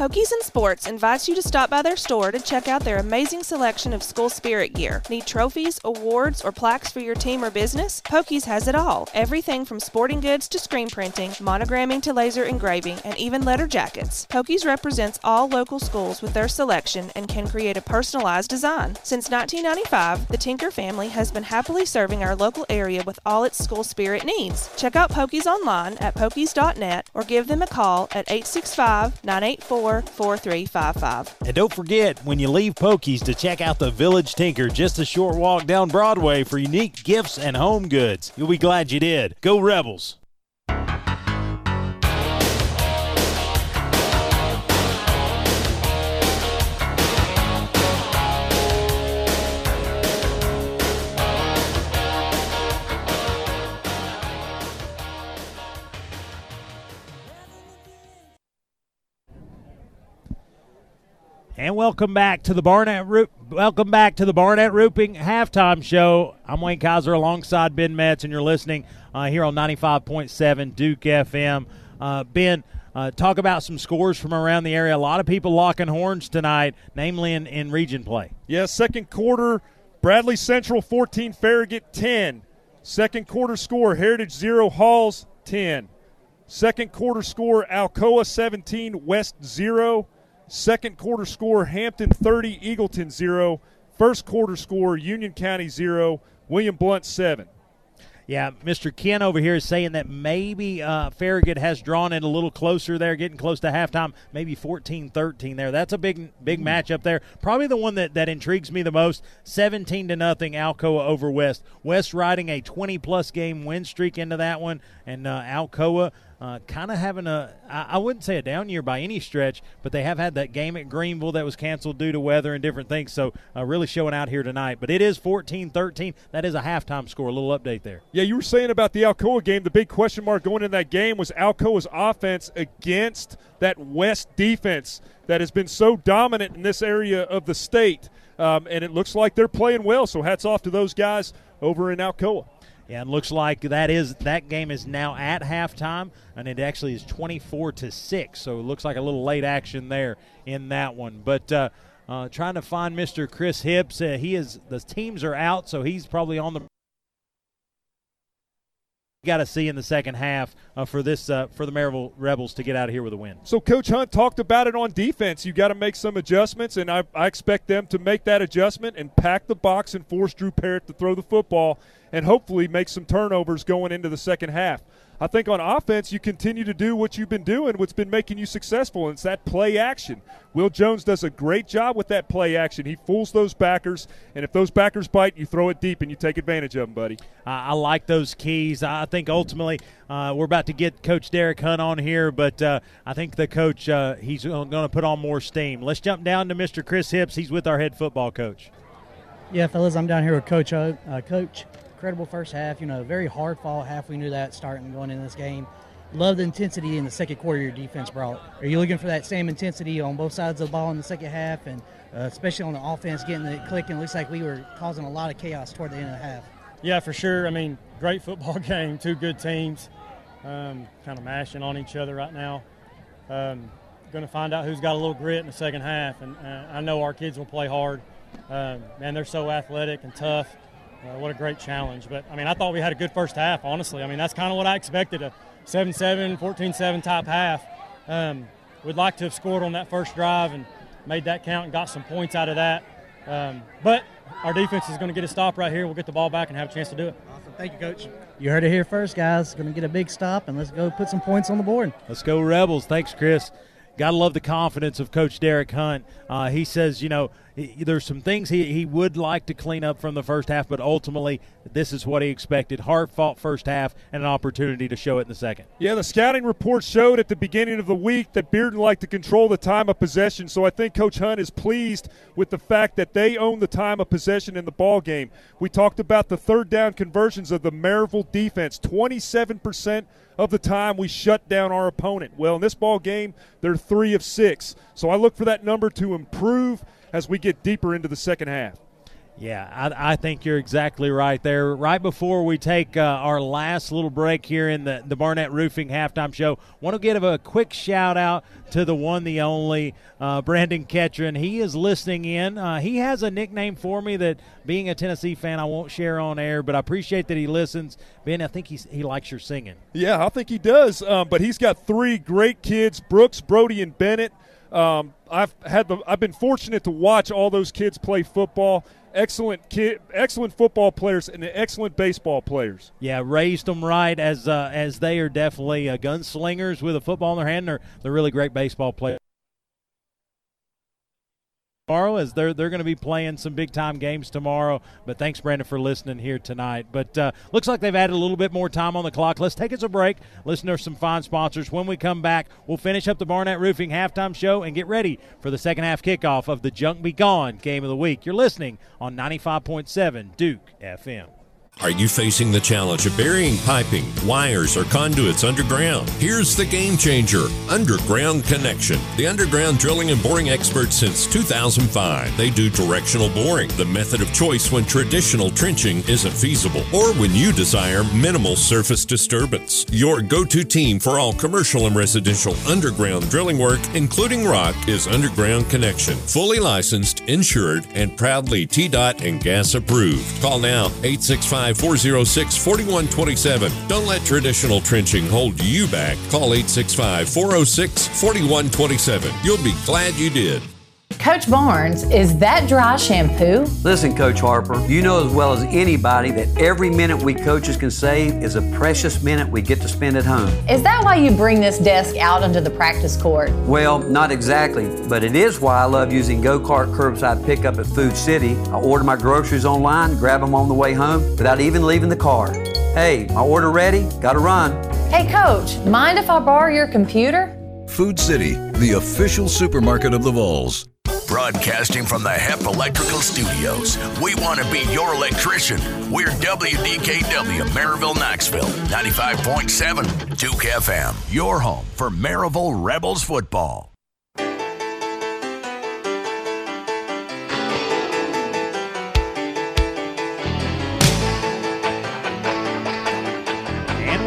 Speaker 11: Pokies and Sports invites you to stop by their store to check out their amazing selection of school spirit gear. Need trophies, awards, or plaques for your team or business? Pokies has it all. Everything from sporting goods to screen printing, monogramming to laser engraving, and even letter jackets. Pokies represents all local schools with their selection and can create a personalized design. Since 1995, the Tinker family has been happily serving our local area with all its school spirit needs. Check out Pokies online at pokies.net or give them a call at 865 984 4355.
Speaker 10: And don't forget, when you leave Pokies, to check out the Village Tinker, just a short walk down Broadway for unique gifts and home goods. You'll be glad you did. Go Rebels!
Speaker 3: And welcome back to the Barnett Ro- welcome back to the Barnett Roofing halftime show. I'm Wayne Kaiser alongside Ben Metz, and you're listening uh, here on 95.7 Duke FM. Uh, ben, uh, talk about some scores from around the area. A lot of people locking horns tonight, namely in, in region play.
Speaker 4: Yeah, second quarter, Bradley Central 14, Farragut 10. Second quarter score, Heritage 0, Halls 10. Second quarter score Alcoa 17, West 0. Second quarter score Hampton 30, Eagleton 0. First quarter score Union County 0, William Blount 7.
Speaker 3: Yeah, Mr. Ken over here is saying that maybe uh, Farragut has drawn it a little closer there, getting close to halftime, maybe 14-13 there. That's a big big mm. matchup there. Probably the one that, that intrigues me the most. 17 to nothing Alcoa over West. West riding a 20 plus game win streak into that one, and uh, Alcoa – uh, kind of having a, I wouldn't say a down year by any stretch, but they have had that game at Greenville that was canceled due to weather and different things. So uh, really showing out here tonight. But it is 14 13. That is a halftime score. A little update there.
Speaker 4: Yeah, you were saying about the Alcoa game. The big question mark going in that game was Alcoa's offense against that West defense that has been so dominant in this area of the state. Um, and it looks like they're playing well. So hats off to those guys over in Alcoa.
Speaker 3: Yeah, and looks like that is that game is now at halftime, and it actually is 24 to six. So it looks like a little late action there in that one. But uh, uh, trying to find Mr. Chris Hips, uh, he is the teams are out, so he's probably on the got to see in the second half uh, for this uh, for the Maryville Rebels to get out of here with a win.
Speaker 4: So Coach Hunt talked about it on defense. You got to make some adjustments, and I, I, expect them to make that adjustment and pack the box and force Drew Parrott to throw the football and hopefully make some turnovers going into the second half. I think on offense, you continue to do what you've been doing, what's been making you successful, and it's that play action. Will Jones does a great job with that play action. He fools those backers, and if those backers bite, you throw it deep and you take advantage of them, buddy.
Speaker 3: I like those keys. I think ultimately uh, we're about to get Coach Derek Hunt on here, but uh, I think the coach uh, he's going to put on more steam. Let's jump down to Mr. Chris Hips. He's with our head football coach.
Speaker 9: Yeah, fellas, I'm down here with Coach. Uh, coach, incredible first half. You know, very hard fought half. We knew that starting going into this game. Love the intensity in the second quarter your defense brought. Are you looking for that same intensity on both sides of the ball in the second half, and uh, especially on the offense, getting it clicking? It looks like we were causing a lot of chaos toward the end of the half.
Speaker 7: Yeah, for sure. I mean, great football *laughs* game. Two good teams, um, kind of mashing on each other right now. Um, going to find out who's got a little grit in the second half, and uh, I know our kids will play hard. Um, man, they're so athletic and tough. Uh, what a great challenge. But, I mean, I thought we had a good first half, honestly. I mean, that's kind of what I expected a 7 7, 14 7 type half. Um, we'd like to have scored on that first drive and made that count and got some points out of that. Um, but our defense is going to get a stop right here. We'll get the ball back and have a chance to do it.
Speaker 9: Awesome. Thank you, Coach. You heard it here first, guys. Going to get a big stop, and let's go put some points on the board.
Speaker 3: Let's go, Rebels. Thanks, Chris. Got to love the confidence of Coach Derek Hunt. Uh, he says, you know, he, there's some things he, he would like to clean up from the first half, but ultimately, this is what he expected. Hard fought first half and an opportunity to show it in the second.
Speaker 4: Yeah, the scouting report showed at the beginning of the week that Bearden liked to control the time of possession, so I think Coach Hunt is pleased with the fact that they own the time of possession in the ball game. We talked about the third down conversions of the Maryville defense, 27% of the time we shut down our opponent. Well, in this ball game, they're three of six. So I look for that number to improve as we get deeper into the second half.
Speaker 3: Yeah, I, I, think you're exactly right there. Right before we take uh, our last little break here in the, the Barnett Roofing halftime show, want to give a quick shout out to the one, the only uh, Brandon Ketron. He is listening in. Uh, he has a nickname for me that, being a Tennessee fan, I won't share on air, but I appreciate that he listens. Ben, I think he's, he likes your singing.
Speaker 4: Yeah, I think he does. Um, but he's got three great kids Brooks, Brody, and Bennett. Um, I've had the I've been fortunate to watch all those kids play football. Excellent kid, excellent football players, and excellent baseball players.
Speaker 3: Yeah, raised them right as uh, as they are definitely uh, gunslingers with a football in their hand. They're they're really great baseball players tomorrow as they're they're going to be playing some big time games tomorrow. But thanks, Brandon, for listening here tonight. But uh, looks like they've added a little bit more time on the clock. Let's take us a break. Listen to some fine sponsors. When we come back, we'll finish up the Barnett Roofing halftime show and get ready for the second half kickoff of the Junk Be Gone game of the week. You're listening on 95.7 Duke FM.
Speaker 6: Are you facing the challenge of burying piping, wires, or conduits underground? Here's the game changer Underground Connection. The underground drilling and boring experts since 2005. They do directional boring, the method of choice when traditional trenching isn't feasible or when you desire minimal surface disturbance. Your go to team for all commercial and residential underground drilling work, including rock, is Underground Connection. Fully licensed, insured, and proudly TDOT and gas approved. Call now 865 865 406 4127. Don't let traditional trenching hold you back. Call 865 406 4127. You'll be glad you did.
Speaker 21: Coach Barnes, is that dry shampoo?
Speaker 22: Listen, Coach Harper, you know as well as anybody that every minute we coaches can save is a precious minute we get to spend at home.
Speaker 21: Is that why you bring this desk out onto the practice court?
Speaker 22: Well, not exactly, but it is why I love using GO Cart curbside pickup at Food City. I order my groceries online, grab them on the way home without even leaving the car. Hey, my order ready? Gotta run.
Speaker 21: Hey, Coach, mind if I borrow your computer?
Speaker 1: Food City, the official supermarket of the Vols. Broadcasting from the HEP Electrical Studios, we want to be your electrician. We're WDKW, Maryville, Knoxville, 95.7 Duke FM, your home for Maryville Rebels football.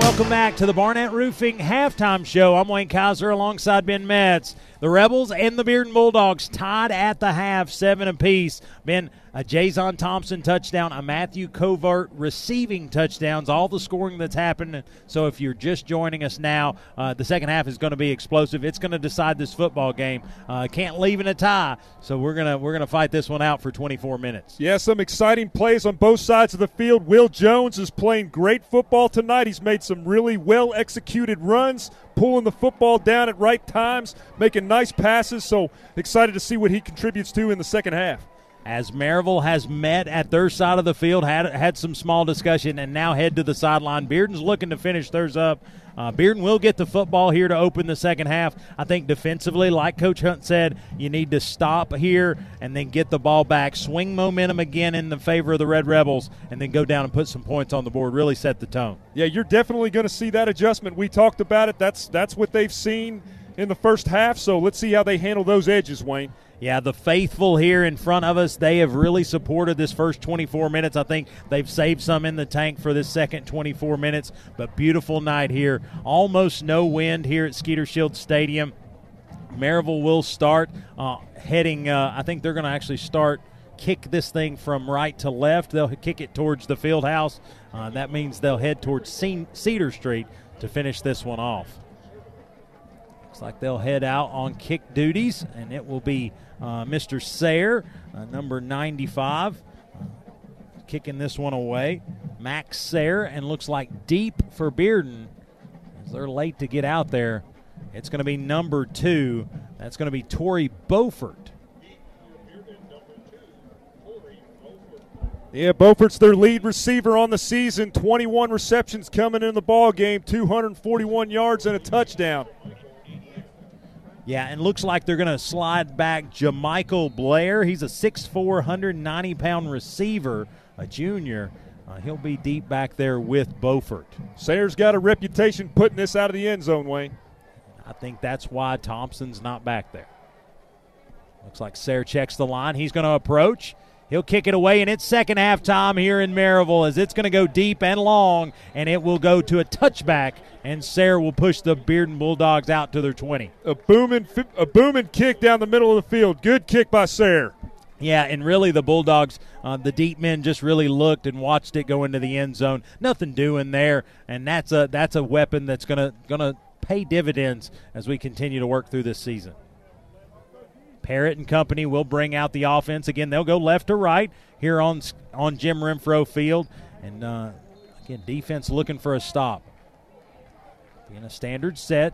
Speaker 3: Welcome back to the Barnett Roofing halftime show. I'm Wayne Kaiser alongside Ben Metz. The Rebels and the Bearden Bulldogs tied at the half, seven apiece. Ben, a Jason Thompson touchdown, a Matthew Covert receiving touchdowns, all the scoring that's happened. So if you're just joining us now, uh, the second half is going to be explosive. It's going to decide this football game. Uh, can't leave in a tie, so we're gonna we're gonna fight this one out for 24 minutes.
Speaker 4: Yeah, some exciting plays on both sides of the field. Will Jones is playing great football tonight. He's made some really well executed runs, pulling the football down at right times, making nice passes. So excited to see what he contributes to in the second half
Speaker 3: as Maryville has met at their side of the field, had had some small discussion, and now head to the sideline. Bearden's looking to finish theirs up. Uh, Bearden will get the football here to open the second half. I think defensively, like Coach Hunt said, you need to stop here and then get the ball back, swing momentum again in the favor of the Red Rebels, and then go down and put some points on the board. Really set the tone.
Speaker 4: Yeah, you're definitely going to see that adjustment. We talked about it. That's that's what they've seen in the first half. So let's see how they handle those edges, Wayne.
Speaker 3: Yeah, the faithful here in front of us, they have really supported this first 24 minutes. I think they've saved some in the tank for this second 24 minutes, but beautiful night here. Almost no wind here at Skeeter Shield Stadium. Maryville will start uh, heading, uh, I think they're going to actually start kick this thing from right to left. They'll kick it towards the field house. Uh, that means they'll head towards Cedar Street to finish this one off. Looks like they'll head out on kick duties, and it will be uh, Mr. Sayre, uh, number 95, uh, kicking this one away. Max Sayre, and looks like deep for Bearden as they're late to get out there. It's going to be number two. That's going to be Tori Beaufort.
Speaker 4: Yeah, Beaufort's their lead receiver on the season. 21 receptions coming in the ball game, 241 yards and a touchdown.
Speaker 3: Yeah, and looks like they're going to slide back Jamichael Blair. He's a 6'4", 190 pound receiver, a junior. Uh, he'll be deep back there with Beaufort.
Speaker 4: Sayre's got a reputation putting this out of the end zone, Wayne.
Speaker 3: I think that's why Thompson's not back there. Looks like Sayre checks the line. He's going to approach. He'll kick it away, and it's second half time here in Maryville as it's going to go deep and long, and it will go to a touchback, and Sayre will push the Bearden Bulldogs out to their 20.
Speaker 4: A booming, a booming kick down the middle of the field. Good kick by Sayre.
Speaker 3: Yeah, and really the Bulldogs, uh, the deep men just really looked and watched it go into the end zone. Nothing doing there, and that's a that's a weapon that's gonna gonna pay dividends as we continue to work through this season. Parrott and company will bring out the offense again. They'll go left to right here on on Jim Renfro Field, and uh, again defense looking for a stop. Being a standard set,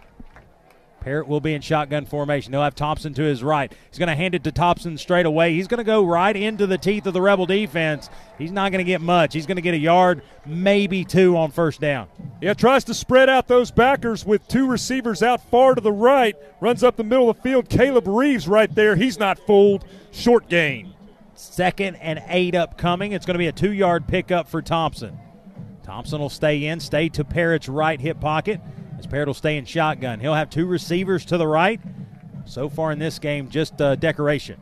Speaker 3: Parrott will be in shotgun formation. They'll have Thompson to his right. He's going to hand it to Thompson straight away. He's going to go right into the teeth of the Rebel defense. He's not going to get much. He's going to get a yard, maybe two on first down.
Speaker 4: Yeah, tries to spread out those backers with two receivers out far to the right. Runs up the middle of the field. Caleb Reeves right there. He's not fooled. Short gain.
Speaker 3: Second and eight upcoming. It's going to be a two yard pickup for Thompson. Thompson will stay in, stay to Parrott's right hip pocket. As Parrott will stay in shotgun. He'll have two receivers to the right. So far in this game, just uh, decoration.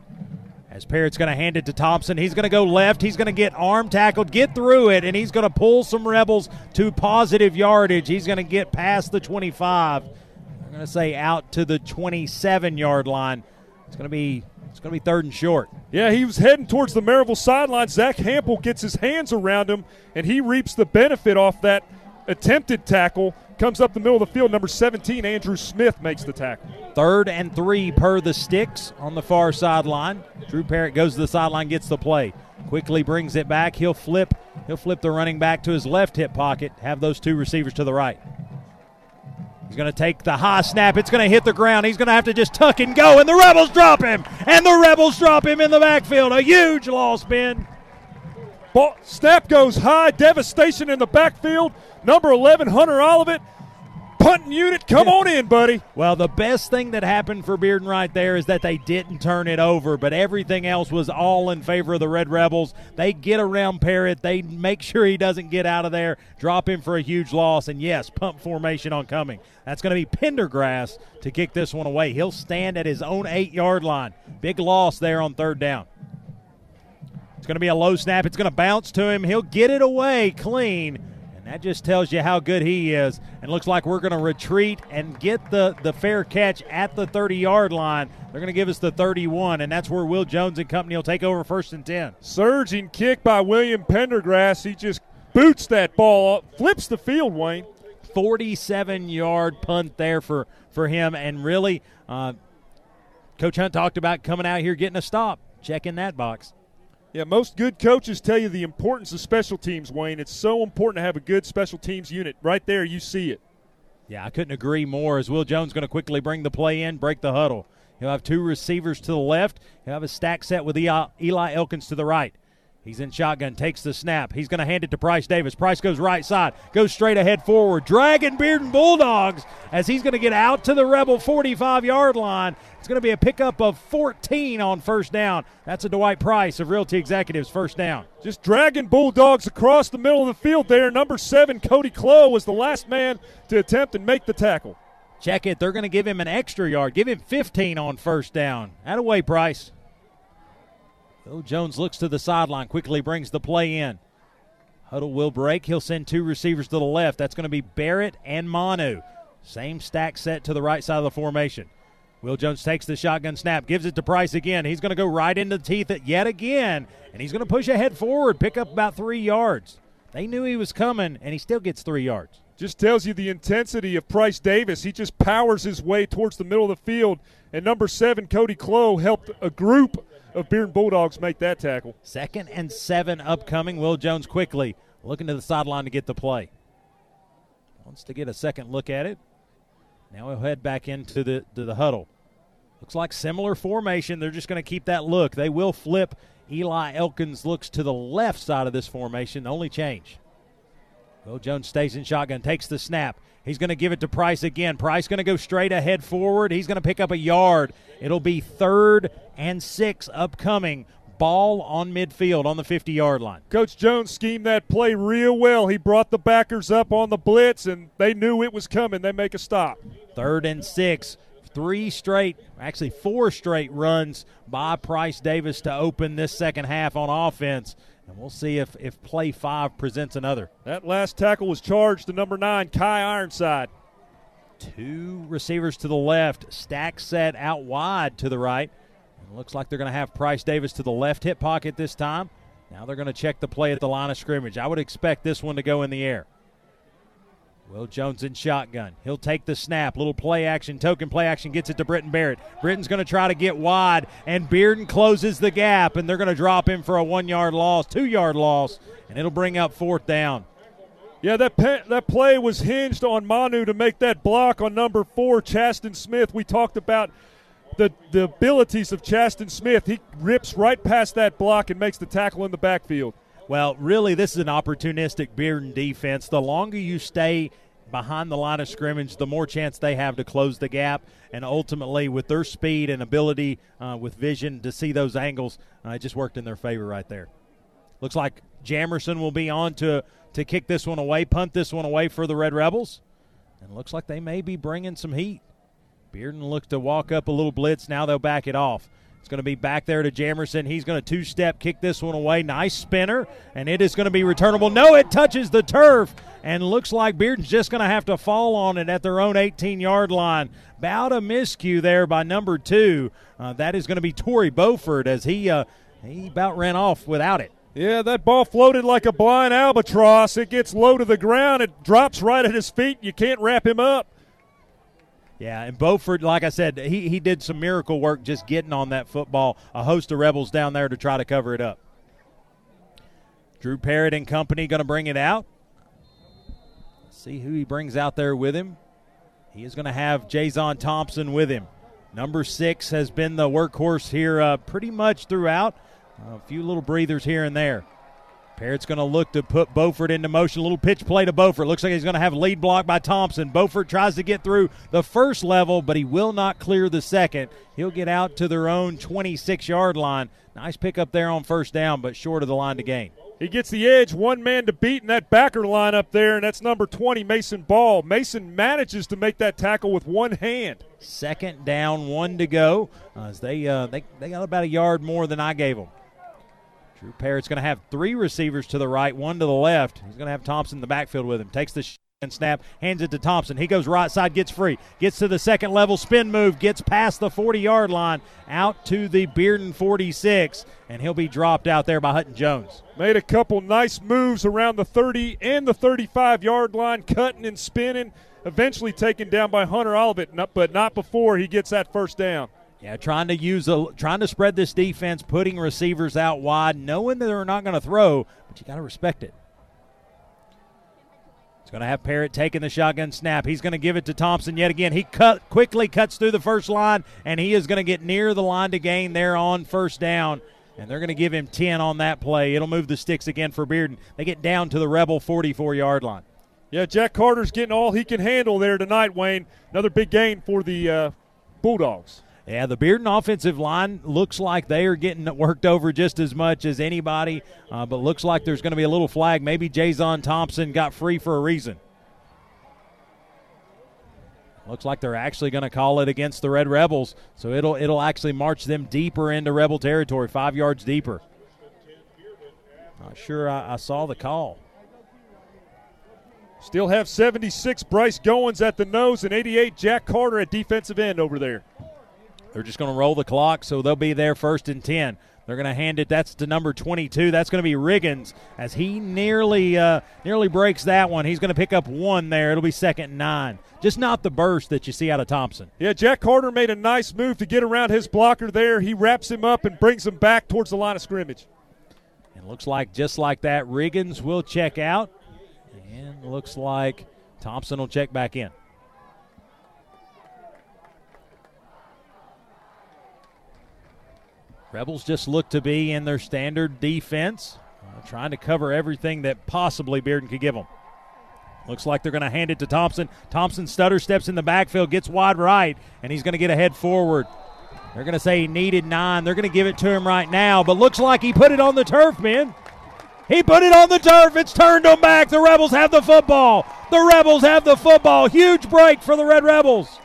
Speaker 3: As Parrott's going to hand it to Thompson, he's going to go left. He's going to get arm tackled, get through it, and he's going to pull some Rebels to positive yardage. He's going to get past the 25. I'm going to say out to the 27 yard line. It's going to be It's going to be third and short.
Speaker 4: Yeah, he was heading towards the Maryville sideline. Zach Hampel gets his hands around him, and he reaps the benefit off that attempted tackle. Comes up the middle of the field. Number 17, Andrew Smith, makes the tackle.
Speaker 3: Third and three per the sticks on the far sideline. Drew Parrott goes to the sideline, gets the play. Quickly brings it back. He'll flip. He'll flip the running back to his left hip pocket. Have those two receivers to the right. He's going to take the high snap. It's going to hit the ground. He's going to have to just tuck and go, and the Rebels drop him. And the Rebels drop him in the backfield. A huge loss, Ben.
Speaker 4: Ball, snap goes high. Devastation in the backfield. Number 11, Hunter Olivet. Punting unit, come on in, buddy.
Speaker 3: Well, the best thing that happened for Bearden right there is that they didn't turn it over, but everything else was all in favor of the Red Rebels. They get around Parrott. They make sure he doesn't get out of there, drop him for a huge loss, and yes, pump formation on coming. That's going to be Pendergrass to kick this one away. He'll stand at his own eight yard line. Big loss there on third down. Going to be a low snap. It's going to bounce to him. He'll get it away clean. And that just tells you how good he is. And looks like we're going to retreat and get the, the fair catch at the 30 yard line. They're going to give us the 31, and that's where Will Jones and company will take over first and 10.
Speaker 4: Surging kick by William Pendergrass. He just boots that ball up, flips the field, Wayne.
Speaker 3: 47 yard punt there for, for him. And really, uh, Coach Hunt talked about coming out here getting a stop, checking that box.
Speaker 4: Yeah, most good coaches tell you the importance of special teams, Wayne. It's so important to have a good special teams unit. Right there, you see it.
Speaker 3: Yeah, I couldn't agree more. As Will Jones going to quickly bring the play in, break the huddle. He'll have two receivers to the left. He'll have a stack set with Eli Elkins to the right. He's in shotgun, takes the snap. He's going to hand it to Price Davis. Price goes right side, goes straight ahead forward. Dragon Bearden Bulldogs as he's going to get out to the Rebel 45 yard line. It's going to be a pickup of 14 on first down. That's a Dwight Price of Realty Executives first down.
Speaker 4: Just dragging Bulldogs across the middle of the field there. Number seven, Cody Clow, was the last man to attempt and make the tackle.
Speaker 3: Check it. They're going to give him an extra yard. Give him 15 on first down. That away, Price. Bill Jones looks to the sideline, quickly brings the play in. Huddle will break. He'll send two receivers to the left. That's going to be Barrett and Manu. Same stack set to the right side of the formation. Will Jones takes the shotgun snap, gives it to Price again. He's going to go right into the teeth yet again, and he's going to push ahead forward, pick up about three yards. They knew he was coming, and he still gets three yards.
Speaker 4: Just tells you the intensity of Price Davis. He just powers his way towards the middle of the field. And number seven, Cody Clow, helped a group of Bearden Bulldogs make that tackle.
Speaker 3: Second and seven upcoming. Will Jones quickly looking to the sideline to get the play. Wants to get a second look at it. Now he'll head back into the to the huddle. Looks like similar formation. They're just going to keep that look. They will flip. Eli Elkins looks to the left side of this formation. The only change. Will Jones stays in shotgun, takes the snap. He's going to give it to Price again. Price going to go straight ahead forward. He's going to pick up a yard. It'll be third and six upcoming. Ball on midfield on the 50 yard line.
Speaker 4: Coach Jones schemed that play real well. He brought the backers up on the blitz, and they knew it was coming. They make a stop.
Speaker 3: Third and six. Three straight, actually four straight runs by Price Davis to open this second half on offense. And we'll see if, if play five presents another.
Speaker 4: That last tackle was charged to number nine, Kai Ironside.
Speaker 3: Two receivers to the left, stack set out wide to the right. And looks like they're going to have Price Davis to the left hip pocket this time. Now they're going to check the play at the line of scrimmage. I would expect this one to go in the air. Will Jones in shotgun. He'll take the snap. Little play action, token play action, gets it to Britton Barrett. Britton's going to try to get wide, and Bearden closes the gap, and they're going to drop him for a one yard loss, two yard loss, and it'll bring up fourth down.
Speaker 4: Yeah, that pe- that play was hinged on Manu to make that block on number four, Chaston Smith. We talked about the the abilities of Chaston Smith. He rips right past that block and makes the tackle in the backfield.
Speaker 3: Well, really, this is an opportunistic Bearden defense. The longer you stay behind the line of scrimmage, the more chance they have to close the gap. And ultimately, with their speed and ability, uh, with vision to see those angles, uh, it just worked in their favor right there. Looks like Jamerson will be on to to kick this one away, punt this one away for the Red Rebels. And looks like they may be bringing some heat. Bearden looks to walk up a little blitz. Now they'll back it off. It's going to be back there to Jamerson. He's going to two step kick this one away. Nice spinner, and it is going to be returnable. No, it touches the turf, and looks like Bearden's just going to have to fall on it at their own 18 yard line. About a miscue there by number two. Uh, that is going to be Torrey Beaufort as he uh, he about ran off without it.
Speaker 4: Yeah, that ball floated like a blind albatross. It gets low to the ground. It drops right at his feet. You can't wrap him up.
Speaker 3: Yeah, and Beaufort, like I said, he, he did some miracle work just getting on that football. A host of Rebels down there to try to cover it up. Drew Parrott and company going to bring it out. see who he brings out there with him. He is going to have Jason Thompson with him. Number six has been the workhorse here uh, pretty much throughout. A few little breathers here and there. Parrott's going to look to put Beaufort into motion. A little pitch play to Beaufort. Looks like he's going to have lead block by Thompson. Beaufort tries to get through the first level, but he will not clear the second. He'll get out to their own 26 yard line. Nice pickup there on first down, but short of the line to gain.
Speaker 4: He gets the edge, one man to beat in that backer line up there, and that's number 20, Mason Ball. Mason manages to make that tackle with one hand.
Speaker 3: Second down, one to go. Uh, as they, uh, they they got about a yard more than I gave them. Drew Parrott's going to have three receivers to the right, one to the left. He's going to have Thompson in the backfield with him. Takes the and snap, hands it to Thompson. He goes right side, gets free, gets to the second level, spin move, gets past the 40 yard line, out to the Bearden 46, and he'll be dropped out there by Hutton Jones.
Speaker 4: Made a couple nice moves around the 30 and the 35 yard line, cutting and spinning. Eventually taken down by Hunter Olivet, but not before he gets that first down.
Speaker 3: Yeah, trying to use a trying to spread this defense, putting receivers out wide, knowing that they're not going to throw, but you got to respect it. It's going to have Parrott taking the shotgun snap. He's going to give it to Thompson yet again. He cut quickly cuts through the first line, and he is going to get near the line to gain there on first down. And they're going to give him 10 on that play. It'll move the sticks again for Bearden. They get down to the Rebel 44 yard line.
Speaker 4: Yeah, Jack Carter's getting all he can handle there tonight, Wayne. Another big gain for the uh, Bulldogs.
Speaker 3: Yeah, the Bearden offensive line looks like they are getting worked over just as much as anybody, uh, but looks like there's going to be a little flag. Maybe Jason Thompson got free for a reason. Looks like they're actually going to call it against the Red Rebels, so it'll it'll actually march them deeper into Rebel territory, five yards deeper. Not sure I, I saw the call.
Speaker 4: Still have 76 Bryce Goins at the nose and 88 Jack Carter at defensive end over there.
Speaker 3: They're just going to roll the clock, so they'll be there first and 10. They're going to hand it. That's to number 22. That's going to be Riggins as he nearly uh, nearly breaks that one. He's going to pick up one there. It'll be second and nine. Just not the burst that you see out of Thompson.
Speaker 4: Yeah, Jack Carter made a nice move to get around his blocker there. He wraps him up and brings him back towards the line of scrimmage.
Speaker 3: And looks like just like that, Riggins will check out, and looks like Thompson will check back in. Rebels just look to be in their standard defense, uh, trying to cover everything that possibly Bearden could give them. Looks like they're going to hand it to Thompson. Thompson stutter steps in the backfield, gets wide right, and he's going to get a head forward. They're going to say he needed nine. They're going to give it to him right now, but looks like he put it on the turf, man. He put it on the turf. It's turned them back. The Rebels have the football. The Rebels have the football. Huge break for the Red Rebels.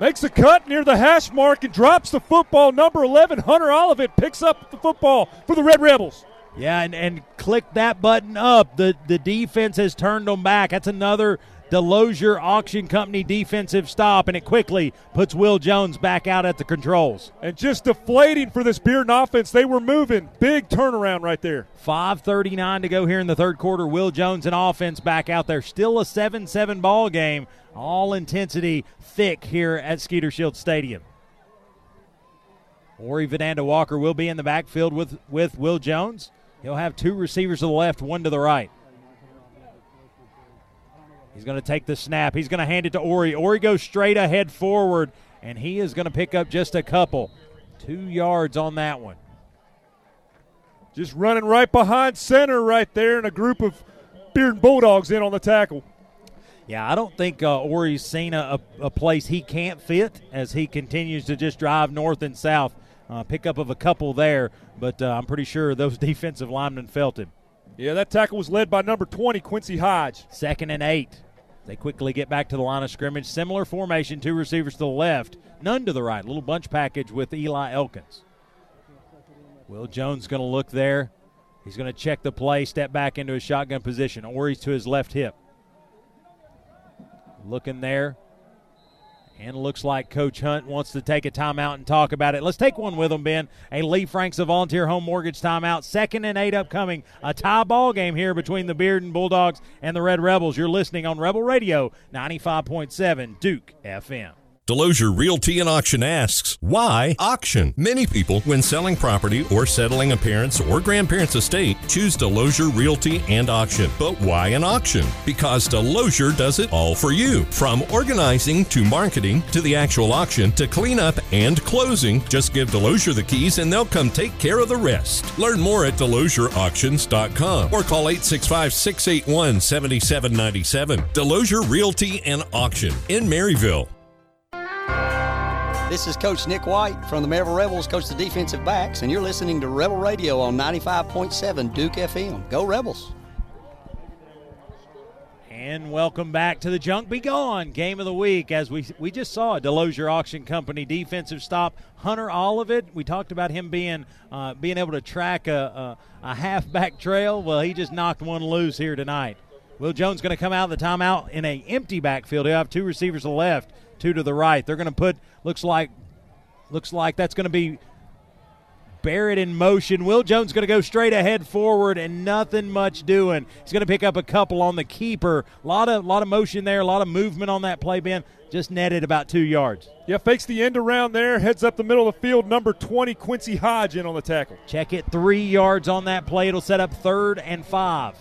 Speaker 4: Makes a cut near the hash mark and drops the football. Number 11, Hunter Olivet, picks up the football for the Red Rebels.
Speaker 3: Yeah, and, and click that button up. The the defense has turned them back. That's another Delosier Auction Company defensive stop, and it quickly puts Will Jones back out at the controls.
Speaker 4: And just deflating for this Bearden offense. They were moving. Big turnaround right there.
Speaker 3: 5.39 to go here in the third quarter. Will Jones and offense back out there. Still a 7 7 ball game. All intensity thick here at Skeeter Shield Stadium. Ori Vananda Walker will be in the backfield with, with Will Jones. He'll have two receivers to the left, one to the right. He's going to take the snap. He's going to hand it to Ori. Ori goes straight ahead forward, and he is going to pick up just a couple. Two yards on that one.
Speaker 4: Just running right behind center right there, and a group of Bearden Bulldogs in on the tackle.
Speaker 3: Yeah, I don't think uh, Ori's seen a, a, place he can't fit as he continues to just drive north and south. Uh, pickup of a couple there, but uh, I'm pretty sure those *laughs* defensive linemen felt him.
Speaker 4: Yeah, that tackle was led by number 20, Quincy Hodge.
Speaker 3: Second and eight. They quickly get back to the line of scrimmage. Similar formation, two receivers to the left, none to the right. Little bunch package with Eli Elkins. Will Jones going to look there. He's going to check the play, step back into a shotgun position. Ori's to his left hip. Looking there. And looks like Coach Hunt wants to take a timeout and talk about it. Let's take one with him, Ben. A Lee Franks of Volunteer Home Mortgage timeout. Second and eight upcoming. A tie ball game here between the Bearden Bulldogs and the Red Rebels. You're listening on Rebel Radio 95.7 Duke FM.
Speaker 6: Delosier Realty and Auction asks, why auction? Many people, when selling property or settling a parent's or grandparent's estate, choose Delosier Realty and Auction. But why an auction? Because Delosier does it all for you. From organizing to marketing to the actual auction to cleanup and closing, just give Delosier the keys and they'll come take care of the rest. Learn more at DelosierAuctions.com or call 865 681 7797. Delosier Realty and Auction in Maryville.
Speaker 23: This is Coach Nick White from the Maryville Rebels, coach the defensive backs, and you're listening to Rebel Radio on 95.7 Duke FM. Go Rebels!
Speaker 3: And welcome back to the Junk Be Gone game of the week. As we we just saw a Delosier Auction Company defensive stop, Hunter Olivet. We talked about him being uh, being able to track a, a, a halfback trail. Well, he just knocked one loose here tonight. Will Jones going to come out of the timeout in a empty backfield. He'll have two receivers left two to the right. They're going to put looks like looks like that's going to be Barrett in motion. Will Jones going to go straight ahead forward and nothing much doing. He's going to pick up a couple on the keeper. A lot of lot of motion there, a lot of movement on that play. Ben just netted about two yards.
Speaker 4: Yeah, fakes the end around there, heads up the middle of the field. Number 20, Quincy Hodge in on the tackle.
Speaker 3: Check it, three yards on that play. It'll set up third and five.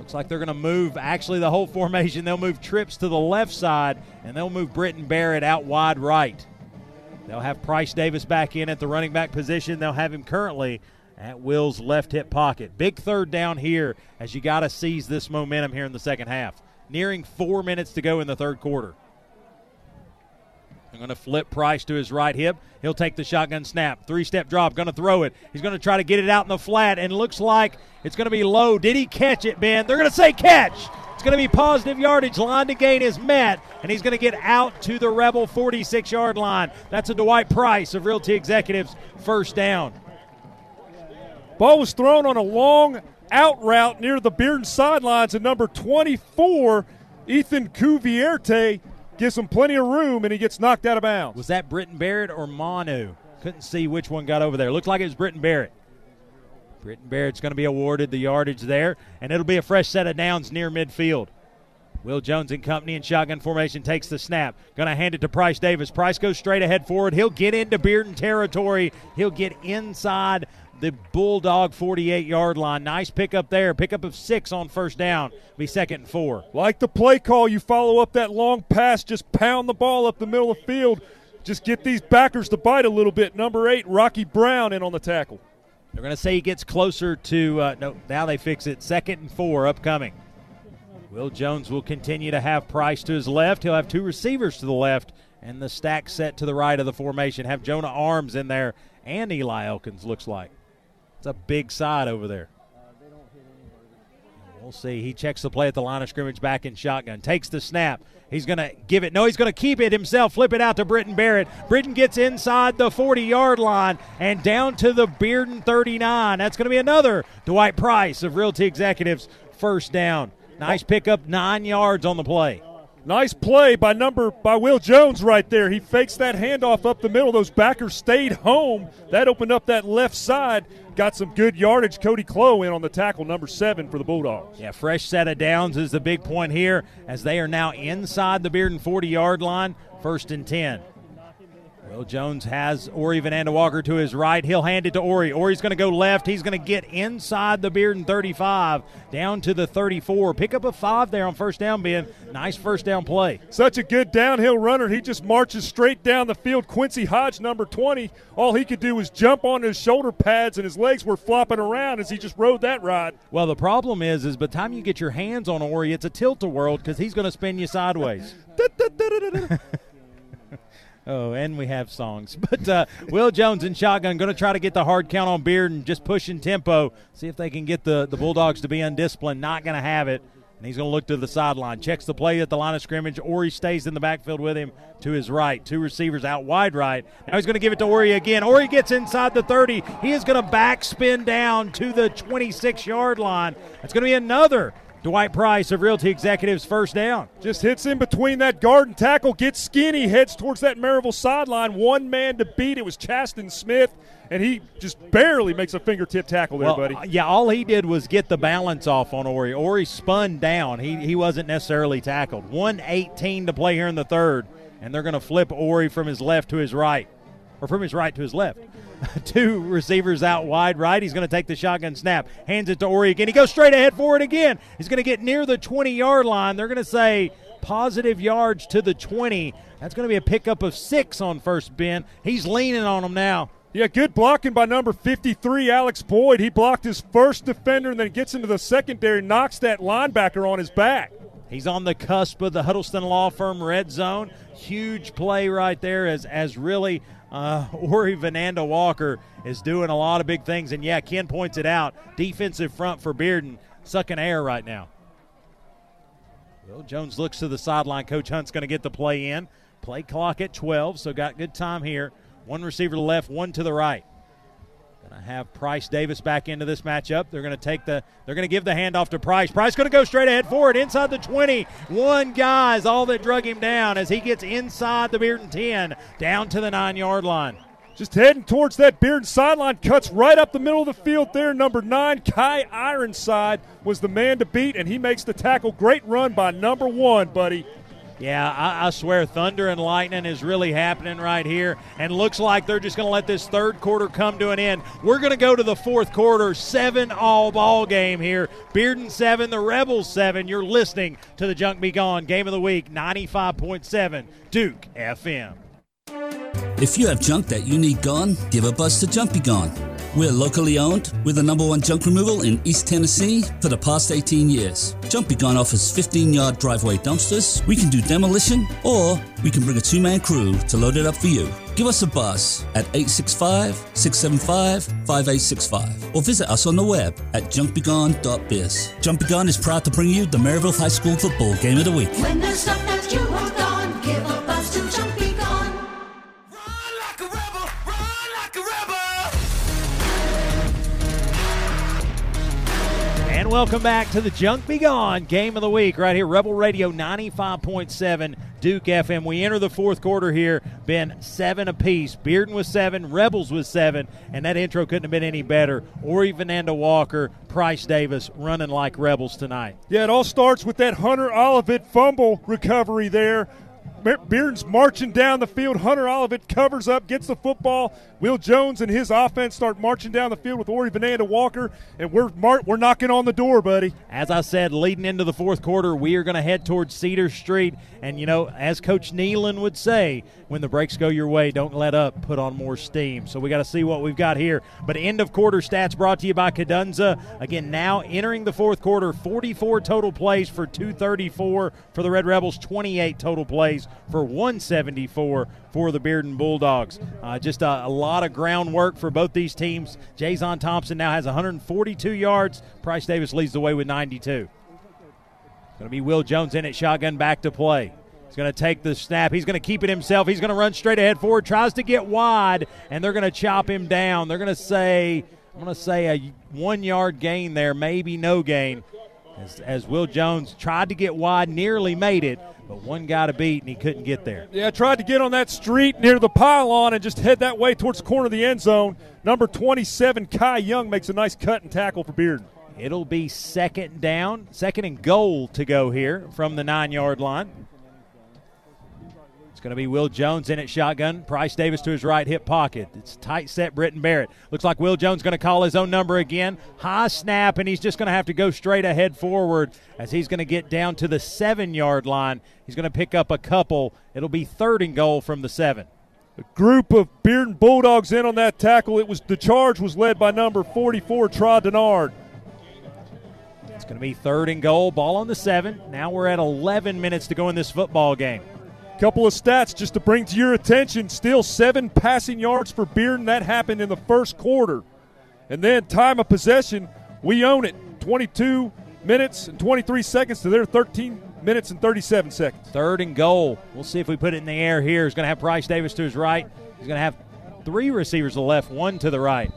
Speaker 3: Looks like they're going to move actually the whole formation. They'll move trips to the left side and they'll move Britton Barrett out wide right. They'll have Price Davis back in at the running back position. They'll have him currently at Will's left hip pocket. Big third down here as you got to seize this momentum here in the second half. Nearing four minutes to go in the third quarter. Going to flip Price to his right hip. He'll take the shotgun snap. Three step drop. Going to throw it. He's going to try to get it out in the flat, and looks like it's going to be low. Did he catch it, Ben? They're going to say catch. It's going to be positive yardage. Line to gain is met, and he's going to get out to the Rebel 46 yard line. That's a Dwight Price of Realty Executives first down.
Speaker 4: Ball was thrown on a long out route near the Bearden sidelines, and number 24, Ethan Cuvierte gives him plenty of room, and he gets knocked out of bounds.
Speaker 3: Was that Britton Barrett or Manu? Couldn't see which one got over there. Looked like it was Britton Barrett. Britton Barrett's going to be awarded the yardage there, and it'll be a fresh set of downs near midfield. Will Jones and company in shotgun formation takes the snap. Going to hand it to Price Davis. Price goes straight ahead forward. He'll get into Bearden territory. He'll get inside the Bulldog 48 yard line. Nice pickup there. Pickup of six on first down. Be second and four.
Speaker 4: Like the play call, you follow up that long pass, just pound the ball up the middle of the field. Just get these backers to bite a little bit. Number eight, Rocky Brown in on the tackle.
Speaker 3: They're going to say he gets closer to, uh, no, now they fix it. Second and four upcoming. Will Jones will continue to have Price to his left. He'll have two receivers to the left and the stack set to the right of the formation. Have Jonah Arms in there and Eli Elkins, looks like. It's a big side over there. We'll see. He checks the play at the line of scrimmage back in shotgun. Takes the snap. He's going to give it. No, he's going to keep it himself. Flip it out to Britton Barrett. Britton gets inside the 40 yard line and down to the Bearden 39. That's going to be another Dwight Price of Realty Executives first down. Nice pickup, nine yards on the play.
Speaker 4: Nice play by number by Will Jones right there. He fakes that handoff up the middle. Those backers stayed home. That opened up that left side. Got some good yardage. Cody Clow in on the tackle, number seven for the Bulldogs.
Speaker 3: Yeah, fresh set of downs is the big point here as they are now inside the Bearden 40 yard line, first and 10. Will Jones has Ori Vananda Walker to his right. He'll hand it to Ori. Ori's going to go left. He's going to get inside the Bearden 35, down to the 34. Pick up a five there on first down, Ben. Nice first down play.
Speaker 4: Such a good downhill runner. He just marches straight down the field. Quincy Hodge, number 20, all he could do was jump on his shoulder pads, and his legs were flopping around as he just rode that ride.
Speaker 3: Well, the problem is, is by the time you get your hands on Ori, it's a tilt-a-whirl because he's going to spin you sideways. *laughs* Oh, and we have songs. *laughs* But uh, Will Jones and Shotgun going to try to get the hard count on Bearden just pushing tempo. See if they can get the, the Bulldogs to be undisciplined. Not going to have it. and he's going to look to the sideline. Checks the play at the line of scrimmage. Ori stays in the backfield with him to his right. Two receivers out wide right. Now he's going to give it to Ori again. Ori gets inside the 30. He is going to backspin down to the 26 yard line. It's going to be another Dwight Price of Realty Executives first down.
Speaker 4: Just hits in between that guard and tackle, gets skinny, heads towards that Maryville sideline. One man to beat. It was Chaston Smith, and he just barely makes a fingertip tackle there,
Speaker 3: well,
Speaker 4: buddy.
Speaker 3: uh, Yeah, all he did was get the balance off on Ori. Ori spun down. He, he wasn't necessarily tackled. 118 to play here in the third, and they're going to flip Ori from his left to his right, or from his right to his left. *laughs* Two receivers out wide right. He's going to take the shotgun snap, hands it to Ori again. He goes straight ahead for it again. He's going to get near the 20 yard line. They're going to say positive yards to the 20. That's going to be a pickup of six on first Ben. He's leaning on him now.
Speaker 4: Yeah, good blocking by number 53, Alex Boyd. He blocked his first defender and then gets into the secondary, knocks that linebacker on his back.
Speaker 3: He's on the cusp of the Huddleston Law Firm red zone. Huge play right there as, as really uh, *laughs* Ori Vananda Walker is doing a lot of big things. And yeah, Ken points it out. Defensive front for Bearden sucking air right now. Will Jones looks to the sideline. Coach Hunt's going to get the play in. Play clock at 12, so got good time here. One receiver to the left, one to the right. To have Price Davis back into this matchup. They're going to take the. They're going to give the handoff to Price. Price going to go straight ahead for it inside the 20. One guy is all that drug him down as he gets inside the Bearden 10 down to the nine yard line.
Speaker 4: Just heading towards that Bearden sideline, cuts right up the middle of the field there. Number nine, Kai Ironside, was the man to beat, and he makes the tackle. Great run by number one, buddy.
Speaker 3: Yeah, I, I, swear, thunder and lightning is really happening right here, and looks like they're just going to let this third quarter come to an end. We're going to go to the fourth quarter, seven all ball game here. Bearden seven, the Rebels seven. You're listening to the Junk Be Gone Game of the Week, 95.7 Duke FM.
Speaker 24: If you have junk that you need gone, give a buzz to Junk Be Gone. We're locally owned. We're the number one junk removal in East Tennessee for the past 18 years. Junk Be Gone offers 15 yard driveway dumpsters. We can do demolition or we can bring a two man crew to load it up for you. Give us a buzz at 865 675 5865 or visit us on the web at junkbegone.biz. Junk Be Gone is proud to bring you the Maryville High School Football Game of the Week.
Speaker 3: And welcome back to the Junk Be Gone Game of the Week right here, Rebel Radio 95.7 Duke FM. We enter the fourth quarter here, been seven apiece. Bearden was seven, Rebels was seven, and that intro couldn't have been any better. Ori Vananda Walker, Price Davis running like Rebels tonight.
Speaker 4: Yeah, it all starts with that Hunter Olivet fumble recovery there. Bearden's marching down the field. Hunter Olivet covers up, gets the football. Will Jones and his offense start marching down the field with Ori Vananda Walker, and we're mar- we're knocking on the door, buddy.
Speaker 3: As I said, leading into the fourth quarter, we are going to head towards Cedar Street. And, you know, as Coach Nealon would say, when the breaks go your way, don't let up, put on more steam. So we got to see what we've got here. But end of quarter stats brought to you by Kadunza. Again, now entering the fourth quarter, 44 total plays for 234 for the Red Rebels, 28 total plays for 174 for the Bearden Bulldogs. Uh, just a, a, lot of groundwork for both these teams. Jason Thompson now has 142 yards. Price Davis leads the way with 92. Going to be Will Jones in it, shotgun back to play. He's going to take the snap. He's going to keep it himself. He's going to run straight ahead forward, tries to get wide, and they're going to chop him down. They're going to say, I'm going to say a one yard gain there, maybe no gain. As, as Will Jones tried to get wide, nearly made it, but one guy to beat, and he couldn't get there.
Speaker 4: Yeah, tried to get on that street near the pylon and just head that way towards the corner of the end zone. Number 27, Kai Young, makes a nice cut and tackle for Bearden.
Speaker 3: It'll be second down, second and goal to go here from the nine yard line. It's going to be Will Jones in at shotgun. Price Davis to his right hip pocket. It's tight set Britton Barrett. Looks like Will Jones going to call his own number again. High snap, and he's just going to have to go straight ahead forward as he's going to get down to the seven yard line. He's going to pick up a couple. It'll be third and goal from the seven.
Speaker 4: A group of Bearden Bulldogs in on that tackle. It was the charge was led by number 44, Trod Denard.
Speaker 3: It's going to be third and goal. Ball on the seven. Now we're at 11 minutes to go in this football game.
Speaker 4: Couple of stats just to bring to your attention. Still seven passing yards for Bearden. That happened in the first quarter. And then time of possession, we own it. 22 minutes and 23 seconds to their 13 minutes and 37 seconds.
Speaker 3: Third and goal. We'll see if we put it in the air here. He's going to have Bryce Davis to his right. He's going to have three receivers to the left, one to the right.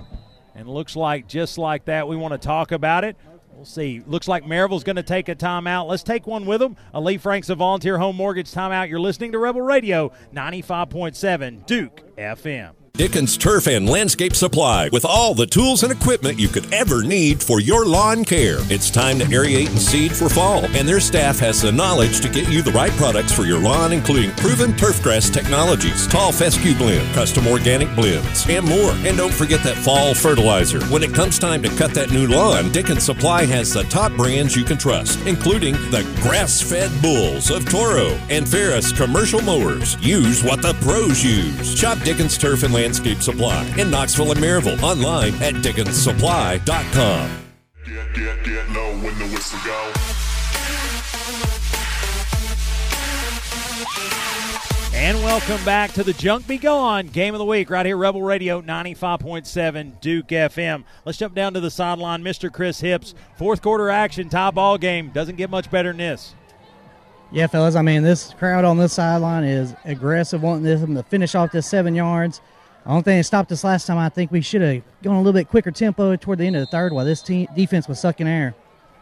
Speaker 3: And looks like just like that, we want to talk about it. We'll see. Looks like Maryville's going to take a timeout. Let's take one with them. a Lee Franks a Volunteer Home Mortgage timeout. You're listening to Rebel Radio 95.7 Duke FM.
Speaker 6: Dickens Turf and Landscape Supply with all the tools and equipment you could ever need for your lawn care. It's time to aerate and seed for fall, and their staff has the knowledge to get you the right products for your lawn, including proven turfgrass technologies, tall fescue blend, custom organic blends, and more. And don't forget that fall fertilizer. When it comes time to cut that new lawn, Dickens Supply has the top brands you can trust, including the grass-fed bulls of Toro and Ferris commercial mowers. Use what the pros use. Shop Dickens Turf and Landscape Supply in Knoxville and Maryville. Online at DickensSupply.com.
Speaker 25: Get, get, get low when the whistle go.
Speaker 3: And welcome back to the Junk Be Gone Game of the Week right here, Rebel Radio 95.7 Duke FM. Let's jump down to the sideline. Mr. Chris Hips, fourth quarter action, tie ball game. Doesn't get much better than this.
Speaker 9: Yeah, fellas. I mean, this crowd on this sideline is aggressive, wanting this to finish off this seven yards. Only thing that stopped us last time, I think we should have gone a little bit quicker tempo toward the end of the third while this team defense was sucking air.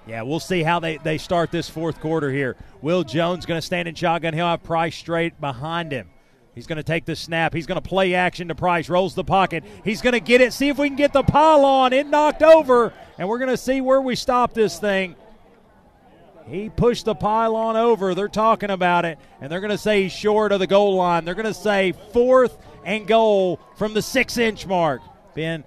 Speaker 3: Yeah, we'll see how they, they start this fourth quarter here. Will Jones going to stand in shotgun. He'll have Price straight behind him. He's going to take the snap. He's going to play action to Price. Rolls the pocket. He's going to get it. See if we can get the pylon. It knocked over. And we're going to see where we stop this thing. He pushed the pylon over. They're talking about it. And they're going to say he's short of the goal line. They're going to say fourth and goal from the six inch mark. Ben,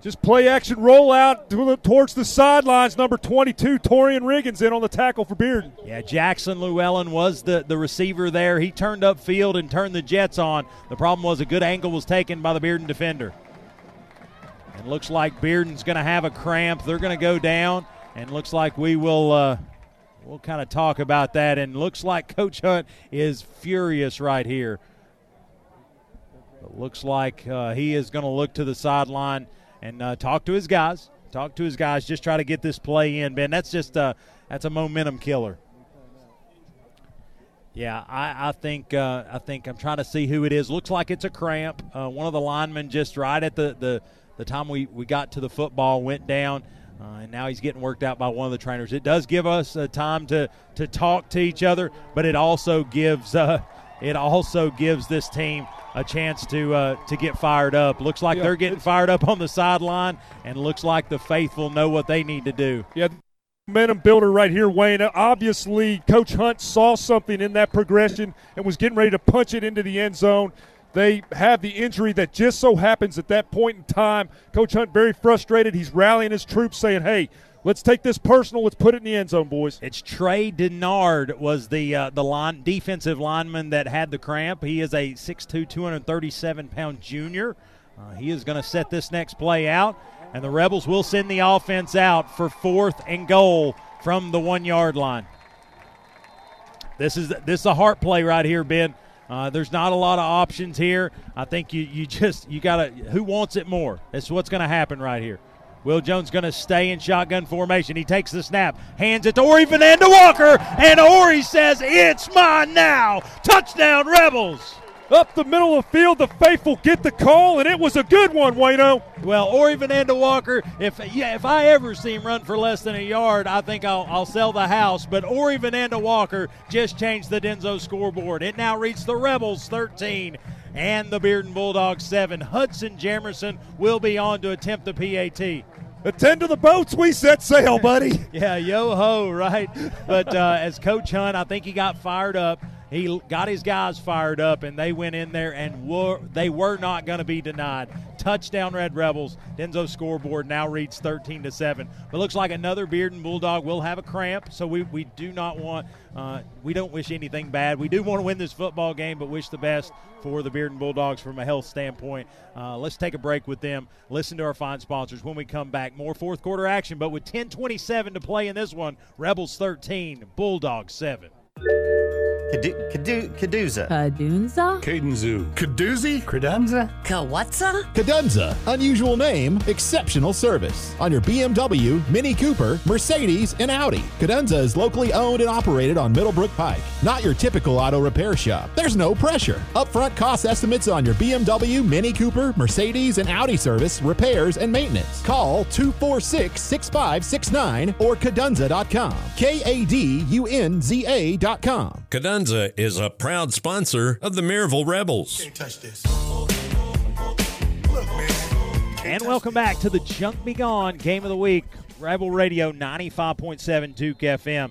Speaker 4: Just play action rollout to the- towards the sidelines. Number 22, Torian Riggins in on the tackle for Bearden.
Speaker 3: Yeah, Jackson Llewellyn was the, the receiver there. He turned up field and turned the Jets on. The problem was a good angle was taken by the Bearden defender. And looks like Bearden's going to have a cramp. They're going to go down, and looks like we will uh, we'll kind of talk about that. And looks like Coach Hunt is furious right here. But looks like uh, he is going to look to the sideline and uh, talk to his guys. Talk to his guys. Just try to get this play in, Ben. That's just a that's a momentum killer. Yeah, I, I think uh, I think I'm trying to see who it is. Looks like it's a cramp. Uh, one of the linemen just right at the, the, the time we, we got to the football went down, uh, and now he's getting worked out by one of the trainers. It does give us uh, time to to talk to each other, but it also gives uh, it also gives this team a chance to uh, to get fired up. Looks like
Speaker 4: Yeah,
Speaker 3: they're getting fired up on the sideline, and looks like the faithful know what they need to do.
Speaker 4: Yeah, momentum builder right here, Wayne. Obviously, Coach Hunt saw something in that progression and was getting ready to punch it into the end zone. They have the injury that just so happens at that point in time. Coach Hunt very frustrated. He's rallying his troops, saying, "Hey, let's take this personal. Let's put it in the end zone, boys."
Speaker 3: It's Trey Denard was the uh, the line defensive lineman that had the cramp. He is a 6'2", 237 pound junior. Uh, he is going to set this next play out, and the Rebels will send the offense out for fourth and goal from the one yard line. This is this is a heart play right here, Ben. Uh, there's not a lot of options here. I think you you just you gotta who wants it more. That's what's going to happen right here. Will Jones going to stay in shotgun formation. He takes the snap, hands it to Ori Vananda Walker, and Ori says, "It's mine now." Touchdown, Rebels!
Speaker 4: Up the middle of the field, the faithful get the call, and it was a good one, Wayno.
Speaker 3: Well, Ori Vananda Walker, if yeah, if I ever see him run for less than a yard, I think I'll, I'll sell the house. But Ori Vananda Walker just changed the Denso scoreboard. It now reads the Rebels 13 and the Bearden Bulldogs 7. Hudson Jamerson will be on to attempt the PAT.
Speaker 4: Attend to the boats. We set sail, buddy. *laughs*
Speaker 3: Yeah, yo ho, right? But uh, as Coach Hunt, I think he got fired up. He got his guys fired up, and they went in there and were they were not going to be denied. Touchdown, Red Rebels. Denso scoreboard now reads 13 to seven. But looks like another Bearden Bulldog will have a cramp, so we, we do not want uh, we don't wish anything bad. We do want to win this football game, but wish the best for the Bearden Bulldogs from a health standpoint. Uh, let's take a break with them. Listen to our fine sponsors when we come back. More fourth quarter action, but with 10:27 to play in this one, Rebels 13, Bulldogs 7.
Speaker 26: Cadu- Cadu- Caduza.
Speaker 12: Cadunza?
Speaker 26: Cadenzu.
Speaker 27: Cadoozy?
Speaker 26: Credenza.
Speaker 18: Kawatsa?
Speaker 27: Cadenza. Unusual name, exceptional service. On your BMW, Mini Cooper, Mercedes, and Audi. Cadenza is locally owned and operated on Middlebrook Pike. Not your typical auto repair shop. There's no pressure. Upfront cost estimates on your BMW, Mini Cooper, Mercedes, and Audi service, repairs, and maintenance. Call 246 6569 or cadunza.com. K A D U N Z A.com.
Speaker 6: Cadenza is a proud sponsor of the Maryville Rebels.
Speaker 27: touch this.
Speaker 3: And welcome back to the Junk Be Gone Game of the Week, Rebel Radio 95.7 Duke FM.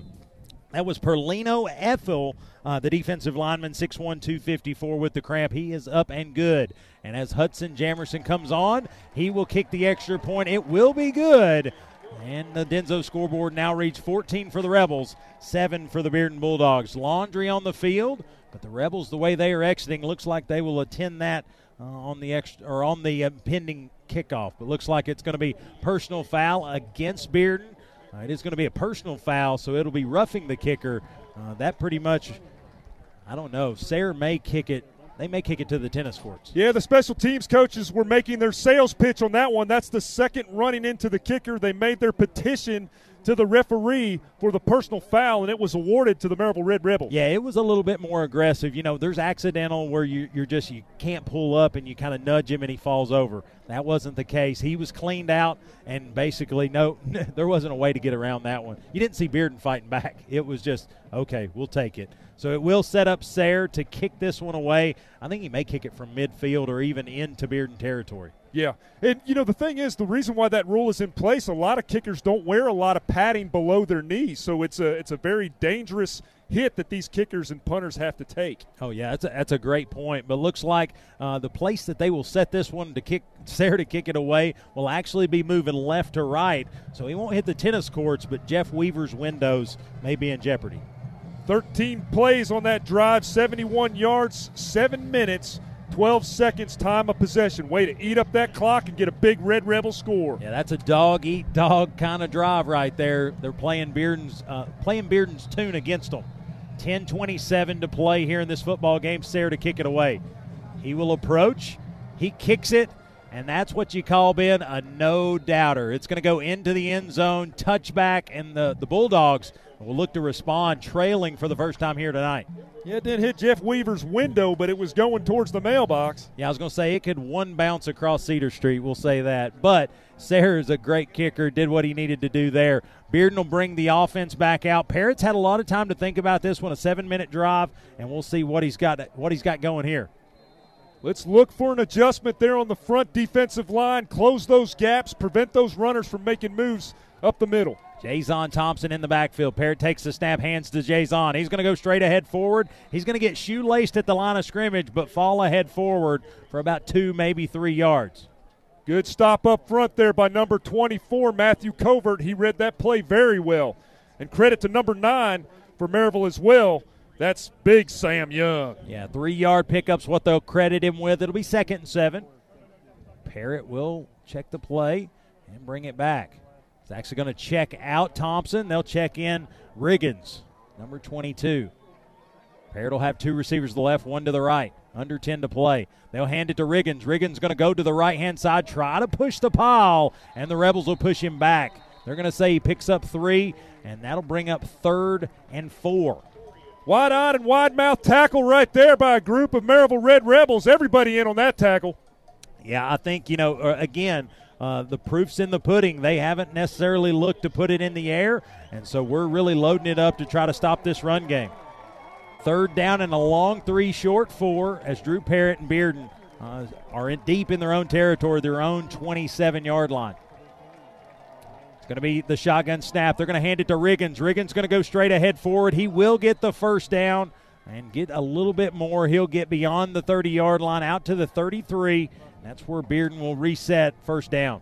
Speaker 3: That was Perlino Ethel, uh, the defensive lineman, 6'1", 254 with the cramp. He is up and good. And as Hudson Jamerson comes on, he will kick the extra point. It will be good. And the Denso scoreboard now reads 14 for the Rebels, 7 for the Bearden Bulldogs. Laundry on the field, but the Rebels, the way they are exiting, looks like they will attend that uh, on the extra or on the impending kickoff. But looks like it's going to be personal foul against Bearden. Uh, it is going to be a personal foul, so it'll be roughing the kicker. Uh, that pretty much, I don't know. Sayre may kick it. They may kick it to the tennis courts.
Speaker 4: Yeah, the special teams coaches were making their sales pitch on that one. That's the second running into the kicker. They made their petition to the referee for the personal foul, and it was awarded to the Maryville Red Rebels.
Speaker 3: Yeah, it was a little bit more aggressive. You know, there's accidental where you, you're just you can't pull up and you kind of nudge him and he falls over. That wasn't the case. He was cleaned out and basically no, *laughs* there wasn't a way to get around that one. You didn't see Bearden fighting back. It was just okay, we'll take it. So it will set up Sayre to kick this one away. I think he may kick it from midfield or even into Bearden territory.
Speaker 4: Yeah, and you know the thing is, the reason why that rule is in place, a lot of kickers don't wear a lot of padding below their knees, so it's a it's a very dangerous hit that these kickers and punters have to take.
Speaker 3: Oh yeah, that's a, that's a great point. But looks like uh, the place that they will set this one to kick *laughs* Sayre to kick it away will actually be moving left to right, so he won't hit the tennis courts, but Jeff Weaver's windows may be in jeopardy.
Speaker 4: 13 plays on that drive, 71 yards, seven minutes. 12 seconds time of possession. Way to eat up that clock and get a big Red Rebel score.
Speaker 3: Yeah, that's a dog eat dog kind of drive right there. They're playing Bearden's uh, playing Bearden's tune against them. 10:27 to play here in this football game. Sayre to kick it away. He will approach. He kicks it, and that's what you call Ben a no doubter. It's going to go into the end zone, touchback, and the the Bulldogs will look to respond, trailing for the first time here tonight.
Speaker 4: Yeah, it didn't hit Jeff Weaver's window, but it was going towards the mailbox.
Speaker 3: Yeah, I was going to say it could one bounce across Cedar Street. We'll say that. But Sayre is a great kicker, did what he needed to do there. Bearden will bring the offense back out. Parrott's had a lot of time to think about this one, a seven-minute drive, and we'll see what he's got what he's got going here.
Speaker 4: Let's look for an adjustment there on the front defensive line. Close those gaps, prevent those runners from making moves up the middle.
Speaker 3: Jason Thompson in the backfield. Parrott takes the snap, hands to Jason. He's going to go straight ahead forward. He's going to get shoelaced at the line of scrimmage, but fall ahead forward for about two, maybe three yards.
Speaker 4: Good stop up front there by number 24, Matthew Covert. He read that play very well. And credit to number nine for Maryville as well. That's big Sam Young.
Speaker 3: Yeah, three yard pickups, what they'll credit him with. It'll be second and seven. Parrott will check the play and bring it back. He's actually going to check out Thompson. They'll check in Riggins, number 22. Parrott will have two receivers to the left, one to the right. Under 10 to play. They'll hand it to Riggins. Riggins going to go to the right hand side, try to push the pile, and the Rebels will push him back. They're going to say he picks up three, and that'll bring up third and four.
Speaker 4: Wide eyed and wide mouth tackle right there by a group of Maryville Red Rebels. Everybody in on that tackle.
Speaker 3: Yeah, I think, you know, uh, again, uh, the proof's in the pudding. They haven't necessarily looked to put it in the air, and so we're really loading it up to try to stop this run game. Third down and a long three, short four, as Drew Parrott and Bearden uh, are in deep in their own territory, their own 27 yard line. It's going to be the shotgun snap. They're going to hand it to Riggins. Riggins going to go straight ahead forward. He will get the first down and get a little bit more. He'll get beyond the 30 yard line out to the 33. That's where Bearden will reset first down.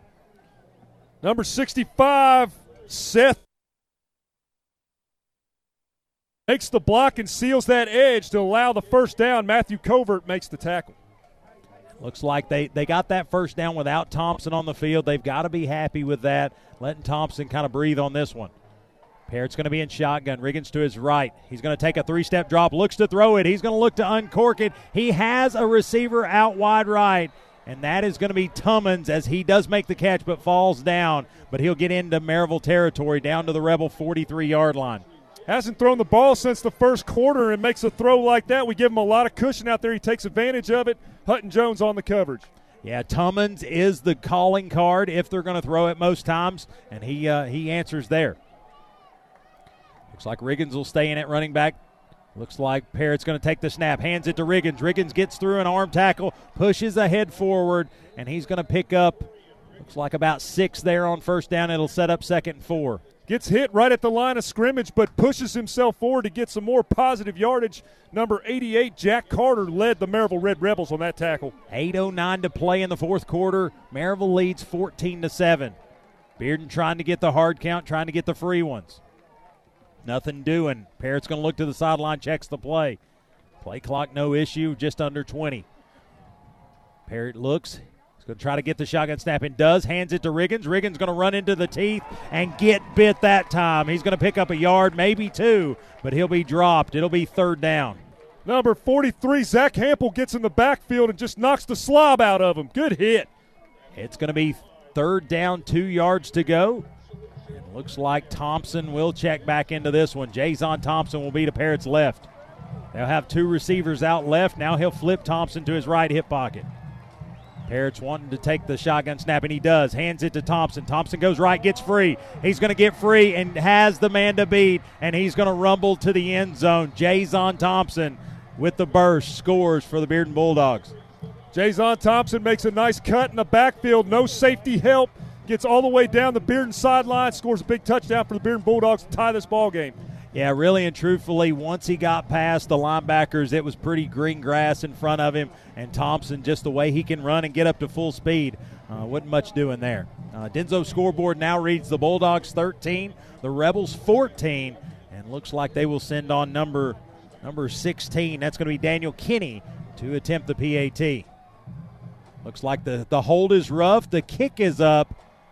Speaker 4: Number 65, Seth makes the block and seals that edge to allow the first down. Matthew Covert makes the tackle.
Speaker 3: Looks like they, they got that first down without Thompson on the field. They've got to be happy with that, letting Thompson kind of breathe on this one. Parrott's going to be in shotgun. Riggins to his right. He's going to take a three step drop, looks to throw it. He's going to look to uncork it. He has a receiver out wide right, and that is going to be Tummons as he does make the catch but falls down. But he'll get into Maryville territory down to the Rebel 43 yard line.
Speaker 4: Hasn't thrown the ball since the first quarter and makes a throw like that. We give him a lot of cushion out there. He takes advantage of it. Hutton Jones on the coverage.
Speaker 3: Yeah, Tummons is the calling card if they're going to throw it most times, and he uh, he answers there. Looks like Riggins will stay in at running back. Looks like Parrott's going to take the snap, hands it to Riggins. Riggins gets through an arm tackle, pushes ahead forward, and he's going to pick up, looks like about six there on first down. It'll set up second and four.
Speaker 4: Gets hit right at the line of scrimmage, but pushes himself forward to get some more positive yardage. Number 88, Jack Carter, led the Maryville Red Rebels on that tackle.
Speaker 3: 8.09 to play in the fourth quarter. Maryville leads 14 to 7. Bearden trying to get the hard count, trying to get the free ones. Nothing doing. Parrott's going to look to the sideline, checks the play. Play clock, no issue, just under 20. Parrott looks. He's going to try to get the shotgun snap and does. Hands it to Riggins. Riggins going to run into the teeth and get bit that time. He's going to pick up a yard, maybe two, but he'll be dropped. It'll be third down.
Speaker 4: Number 43, Zach Hampel gets in the backfield and just knocks the slob out of him. Good hit.
Speaker 3: It's going to be third down, two yards to go. Looks like Thompson will check back into this one. Jason Thompson will be to Parrott's left. They'll have two receivers out left. Now he'll flip Thompson to his right hip pocket. Parrott's wanting to take the shotgun snap, and he does. Hands it to Thompson. Thompson goes right, gets free. He's going to get free and has the man to beat, and he's going to rumble to the end zone. Jason Thompson with the burst scores for the Bearden Bulldogs.
Speaker 4: Jason Thompson makes a nice cut in the backfield. No safety help. Gets all the way down the Bearden sideline. Scores a big touchdown for the Bearden Bulldogs to tie this ball game.
Speaker 3: Yeah, really and truthfully, once he got past the linebackers, it was pretty green grass in front of him. And Thompson, just the way he can run and get up to full speed, uh, wasn't much doing there. Uh, scoreboard now reads the Bulldogs 13, the Rebels 14, and looks like they will send on number number 16. That's going to be Daniel Kinney to attempt the PAT. Looks like the, the hold is rough. The kick is up,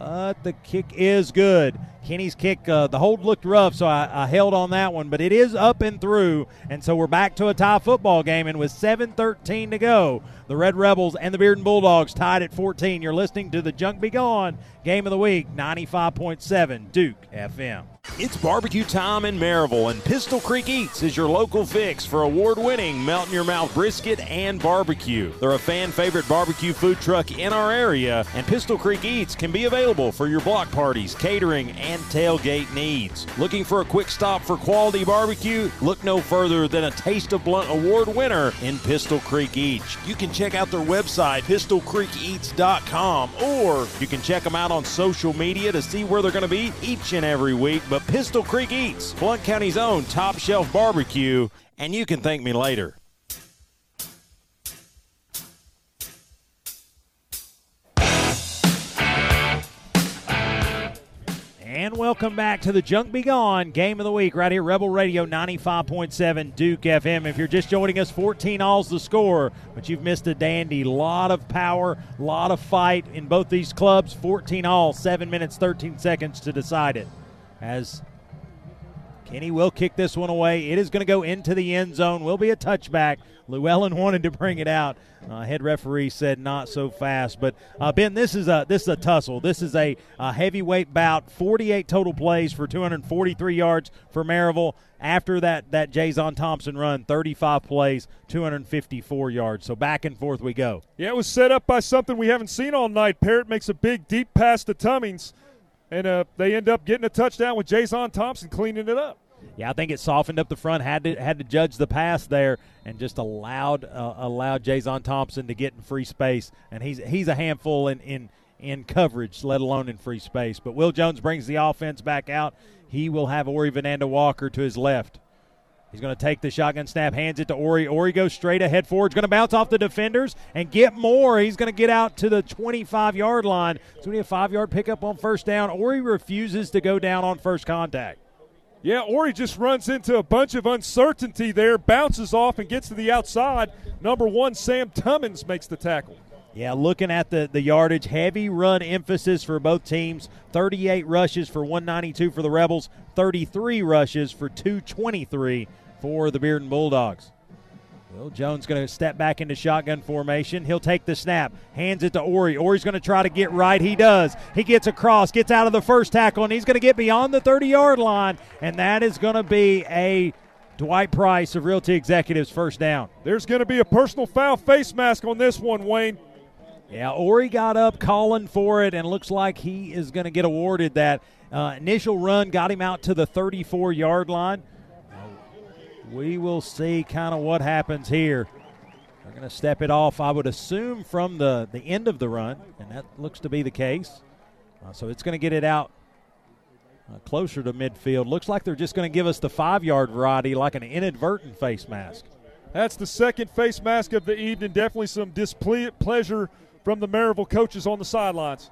Speaker 3: but the kick is good. Kinney's kick, uh, the hold looked rough, so I, I, held on that one, but it is up and through. And so we're back to a tie football game. And with 7.13 to go, the Red Rebels and the Bearden Bulldogs tied at 14. You're listening to the Junk Be Gone Game of the Week, 95.7 Duke FM.
Speaker 10: It's barbecue time in Maryville, and Pistol Creek Eats is your local fix for award winning melt in your mouth brisket and barbecue. They're a fan favorite barbecue food truck in our area, and Pistol Creek Eats can be available for your block parties, catering, and tailgate needs. Looking for a quick stop for quality barbecue? Look no further than a Taste of Blount Award winner in Pistol Creek Eats. You can check out their website, pistolcreekeats.com, or you can check them out on social media to see where they're going to be each and every week. But Pistol Creek Eats, Blount County's own top shelf barbecue, and you can thank me later.
Speaker 3: And welcome back to the Junk Be Gone Game of the Week right here, Rebel Radio 95.7 Duke FM. If you're just joining us, 14 all's the score, but you've missed a dandy. Lot of power, lot of fight in both these clubs. 14 all, 7 minutes, 13 seconds to decide it. As Kinney will kick this one away. It is going to go into the end zone. Will be a touchback. Llewellyn wanted to bring it out. Uh, head referee said not so fast. But uh, Ben, this is a this is a tussle. This is a, a heavyweight bout. 48 total plays for 243 yards for Maryville. After that that Jason Thompson run, 35 plays, 254 yards. So back and forth we go.
Speaker 4: Yeah, it was set up by something we haven't seen all night. Parrott makes a big deep pass to Tummings, and uh, they end up getting a touchdown with Jason Thompson cleaning it up.
Speaker 3: Yeah, I think it softened up the front. Had to had to judge the pass there, and just allowed uh, allowed Jason Thompson to get in free space. And he's he's a handful in in in coverage, let alone in free space. But Will Jones brings the offense back out. He will have Ori Vananda Walker to his left. He's going to take the shotgun snap, hands it to Ori. Ori goes straight ahead forward. He's going to bounce off the defenders and get more. He's going to get out to the 25 yard line. So we need a five yard pickup on first down. Ori refuses to go down on first contact.
Speaker 4: Yeah, Ori just runs into a bunch of uncertainty there, bounces off and gets to the outside. Number one, Sam Tummins makes the tackle.
Speaker 3: Yeah, looking at the, the yardage, heavy run emphasis for both teams. 38 rushes for 192 for the Rebels, 33 rushes for 223 for the Bearden Bulldogs. Will Jones going to step back into shotgun formation. He'll take the snap, hands it to Ori. Ori's going to try to get right. He does. He gets across, gets out of the first tackle, and he's going to get beyond the 30 yard line. And that is going to be a Dwight Price of Realty Executives first down.
Speaker 4: There's going to be a personal foul face mask on this one, Wayne.
Speaker 3: Yeah, Ori got up calling for it, and looks like he is going to get awarded that. Uh, initial run got him out to the 34 yard line. We will see kind of what happens here. They're going to step it off, I would assume, from the, the end of the run, and that looks to be the case. Uh, so it's going to get it out uh, closer to midfield. Looks like they're just going to give us the five yard variety, like an inadvertent face mask.
Speaker 4: That's the second face mask of the evening. Definitely some displeasure from the Maryville coaches on the sidelines.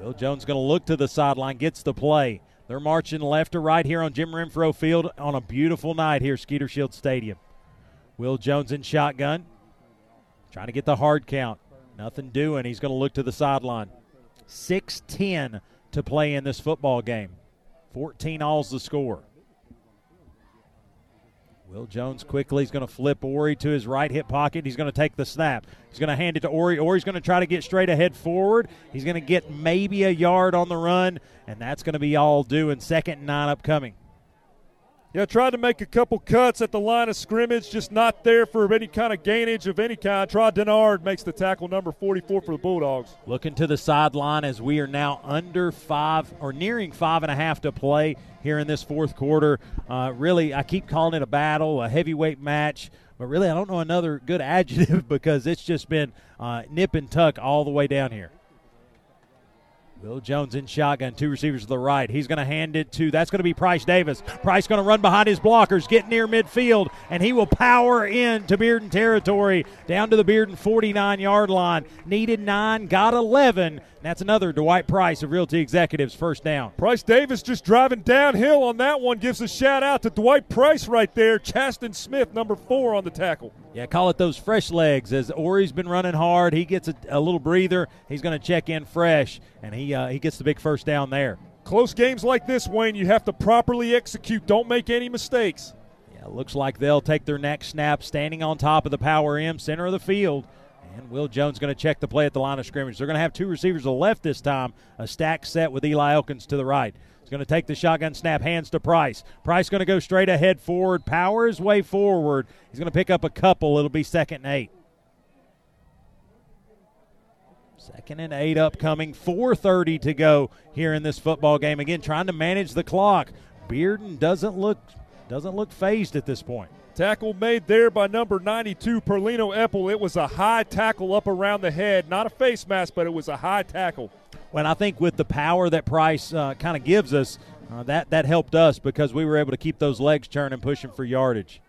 Speaker 3: Will Jones going to look to the sideline, gets the play. They're marching left to right here on Jim Renfro Field on a beautiful night here, Skeeter Shield Stadium. Will Jones in shotgun, trying to get the hard count. Nothing doing. He's going to look to the sideline. 6 10 to play in this football game. 14 all's the score. Will Jones quickly is going to flip Ori to his right hip pocket. He's going to take the snap. He's going to hand it to Ori. Ori's going to try to get straight ahead forward. He's going to get maybe a yard on the run, and that's going to be all due in second and nine upcoming.
Speaker 4: Yeah, tried to make a couple cuts at the line of scrimmage, just not there for any kind of gainage of any kind. Try Denard makes the tackle number 44 for the Bulldogs.
Speaker 3: Looking to the sideline as we are now under five or nearing five and a half to play here in this fourth quarter. Uh, really, I keep calling it a battle, a heavyweight match, but really, I don't know another good *laughs* adjective because it's just been uh, nip and tuck all the way down here. Will Jones in shotgun, two receivers to the right. He's going to hand it to, that's going to be Price Davis. Price going to run behind his blockers, get near midfield, and he will power in to Bearden territory down to the Bearden 49 yard line. Needed nine, got 11. That's another Dwight Price of Realty Executives first down.
Speaker 4: Price Davis just driving downhill on that one. Gives a shout out to Dwight Price right there. Chaston Smith, number four on the tackle.
Speaker 3: Yeah, call it those fresh legs. As Ori's been running hard, he gets a, a little breather. He's going to check in fresh, and he uh, he gets the big first down there.
Speaker 4: Close games like this, Wayne, you have to properly execute. Don't make any mistakes.
Speaker 3: Yeah, looks like they'll take their next snap standing on top of the power M, center of the field. And Will Jones going to check the play at the line of scrimmage. They're going to have two receivers to the left this time, a stack set with Eli Elkins to the right. He's going to take the shotgun snap, hands to Price. Price going to go straight ahead forward, power his way forward. He's going to pick up a couple. It'll be second and eight. Second and eight upcoming. 4:30 to go here in this football game. Again, trying to manage the clock. Bearden doesn't look doesn't look phased at this point.
Speaker 4: Tackle made there by number 92, Perlino Eppel. It was a high tackle up around the head. Not a face mask, but it was a high tackle.
Speaker 3: Well, I think with the power that Price uh, kind of gives us, uh, that, that helped us because we were able to keep those legs churning, pushing for yardage.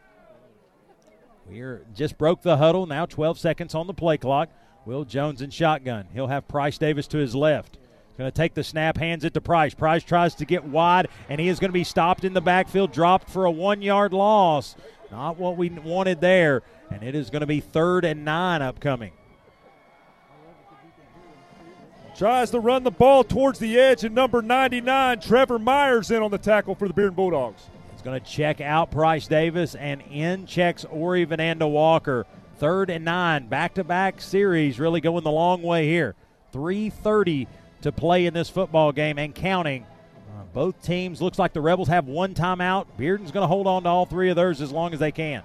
Speaker 3: We just broke the huddle. Now 12 seconds on the play clock. Will Jones in shotgun. He'll have Price Davis to his left. Going to take the snap, hands it to Price. Price tries to get wide, and he is going to be stopped in the backfield, dropped for a one yard loss. Not what we wanted there, and it is going to be third and nine upcoming.
Speaker 4: Tries to run the ball towards the edge, and number 99, Trevor Myers, in on the tackle for the Bearden Bulldogs.
Speaker 3: He's going to check out Price Davis, and in checks Ori Vananda Walker. Third and nine, back to back series, really going the long way here. 3.30 to play in this football game and counting. Both teams looks like the Rebels have one timeout. Bearden's going to hold on to all three of theirs as long as they can.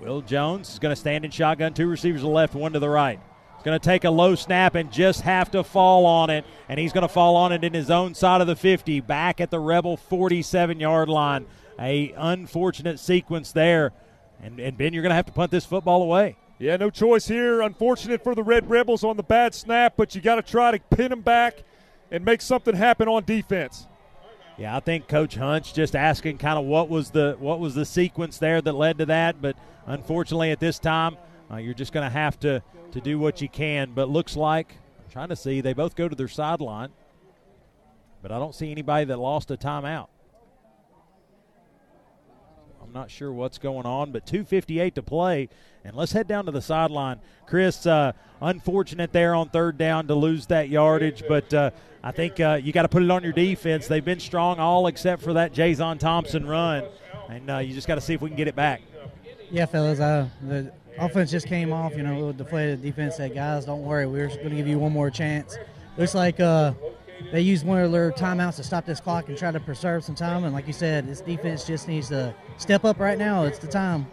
Speaker 3: Will Jones is going to stand in shotgun, two receivers to the left, one to the right. He's going to take a low snap and just have to fall on it, and he's going to fall on it in his own side of the 50, back at the Rebel 47 yard line. A unfortunate sequence there, and, and Ben, you're going to have to punt this football away.
Speaker 4: Yeah, no choice here. Unfortunate for the Red Rebels on the bad snap, but you got to try to pin them back and make something happen on defense.
Speaker 3: Yeah, I think Coach Hunt just asking kind of what was the what was the sequence there that led to that, but unfortunately at this time uh, you're just going to have to to do what you can. But looks like I'm trying to see they both go to their sideline, but I don't see anybody that lost a timeout. I'm not sure what's going on, but 2:58 to play, and let's head down to the sideline. Chris, uh, unfortunate there on third down to lose that yardage, but uh, I think uh, you got to put it on your defense. They've been strong all except for that Jason Thompson run, and uh, you just got to see if we can get it back.
Speaker 9: Yeah, fellas. Uh, the offense just came off. You know, a little deflated. Defense said, "Guys, don't worry. We're going to give you one more chance." Looks like uh, they used one of their timeouts to stop this clock and try to preserve some time. And like you said, this defense just needs to step up right now. It's the time.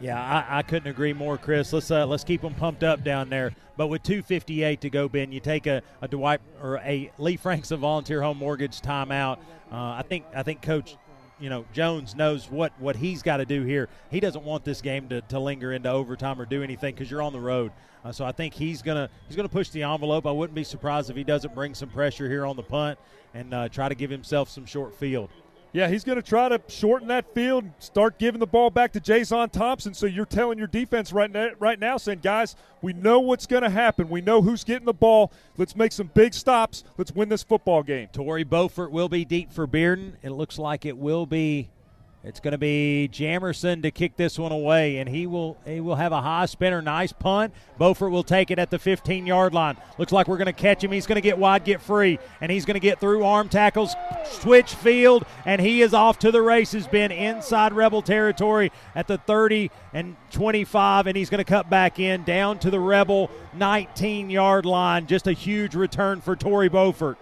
Speaker 3: Yeah, I, I couldn't agree more, Chris. Let's uh, let's keep them pumped up down there. But with 2:58 to go, Ben, you take a, a Dwight or a Lee Franks of Volunteer Home Mortgage timeout. Uh, I think I think Coach, you know Jones knows what what he's got to do here. He doesn't want this game to, to linger into overtime or do anything because you're on the road. Uh, so I think he's gonna he's gonna push the envelope. I wouldn't be surprised if he doesn't bring some pressure here on the punt and uh, try to give himself some short field.
Speaker 4: Yeah, he's going to try to shorten that field, start giving the ball back to Jason Thompson. So you're telling your defense right now, right now, saying, guys, we know what's going to happen. We know who's getting the ball. Let's make some big stops. Let's win this football game.
Speaker 3: Tory Beaufort will be deep for Bearden. It looks like it will be. It's going to be Jamerson to kick this one away, and he will he will have a high spinner, nice punt. Beaufort will take it at the 15 yard line. Looks like we're going to catch him. He's going to get wide, get free, and he's going to get through arm tackles, switch field, and he is off to the races. Been inside Rebel territory at the 30 and 25, and he's going to cut back in down to the Rebel 19 yard line. Just a huge return for Tory Beaufort.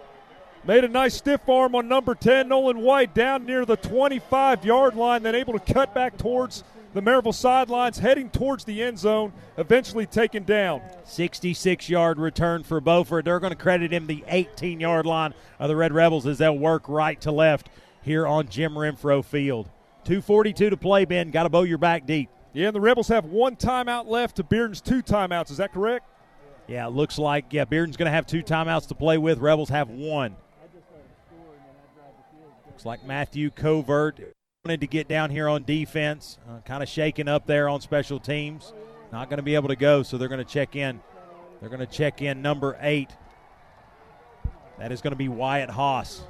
Speaker 4: Made a nice stiff arm on number 10, Nolan White, down near the 25 yard line, then able to cut back towards the Maryville sidelines, heading towards the end zone, eventually taken down.
Speaker 3: 66 yard return for Beaufort. They're going to credit him the 18 yard line of the Red Rebels as they'll work right to left here on Jim Renfro Field. 2.42 to play, Ben. Got to bow your back deep.
Speaker 4: Yeah, and the Rebels have one timeout left to Bearden's two timeouts. Is that correct?
Speaker 3: Yeah, it looks like, yeah, Bearden's going to have two timeouts to play with. Rebels have one. Looks like Matthew Covert wanted to get down here on defense, uh, kind of shaking up there on special teams. Not going to be able to go, so they're going to check in. They're going to check in number eight. That is going to be Wyatt Haas.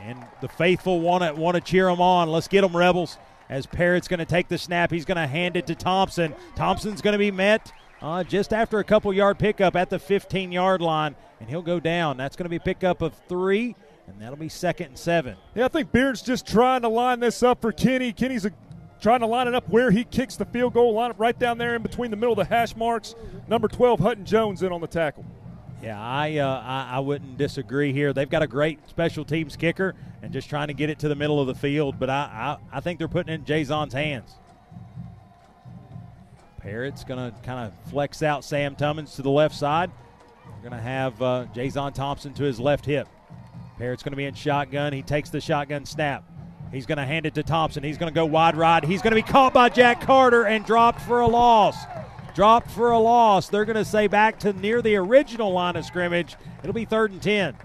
Speaker 3: And the faithful want to want to cheer them on. Let's get them, Rebels. As Parrott's going to take the snap, he's going to hand it to Thompson. Thompson's going to be met uh, just after a couple yard pickup at the 15 yard line, and he'll go down. That's going to be a pickup of three, and that'll be second and seven.
Speaker 4: Yeah, I think Beard's just trying to line this up for Kinney. Kinney's a, trying to line it up where he kicks the field goal, line it right down there in between the middle of the hash marks. Number 12, Hutton Jones, in on the tackle.
Speaker 3: Yeah, I, uh, I I wouldn't disagree here. They've got a great special teams kicker, and just trying to get it to the middle of the field. But I I, I think they're putting it in Jason's hands. Parrott's going to kind of flex out Sam Tummins to the left side. We're going to have uh, Jason Thompson to his left hip. Parrott's going to be in shotgun. He takes the shotgun snap. He's going to hand it to Thompson. He's going to go wide right. He's going to be caught by Jack Carter and dropped for a loss. Dropped for a loss. They're going to say back to near the original line of scrimmage. It'll be third and 10.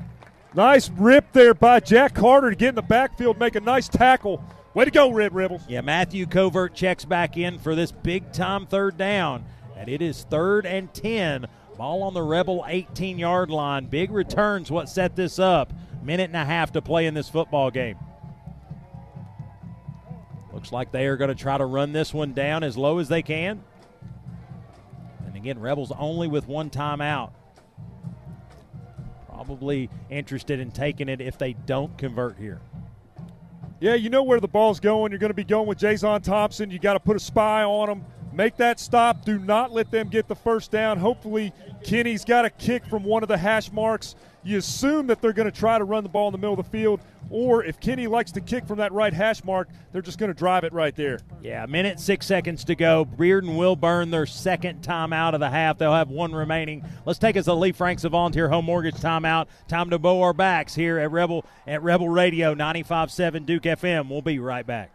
Speaker 4: Nice rip there by Jack Carter to get in the backfield, make a nice tackle. Way to go, Red Rebels.
Speaker 3: Yeah, Matthew Covert checks back in for this big time third down. And it is third and 10. Ball on the Rebel 18 yard line. Big returns what set this up. Minute and a half to play in this football game. Looks like they are going to try to run this one down as low as they can. And again, Rebels only with one timeout. Probably interested in taking it if they don't convert here.
Speaker 4: Yeah, you know where the ball's going. You're going to be going with Jason Thompson. You got to put a spy on them. Make that stop. Do not let them get the first down. Hopefully, Kinney's got a kick from one of the hash marks. You assume that they're going to try to run the ball in the middle of the field, or if Kinney likes to kick from that right hash mark, they're just going to drive it right there.
Speaker 3: Yeah, a minute, six seconds to go. Bearden will burn their second timeout of the half. They'll have one remaining. Let's take us a Lee Franks of Volunteer Home Mortgage timeout. Time to bow our backs here at Rebel at Rebel Radio 95.7 Duke FM. We'll be right back.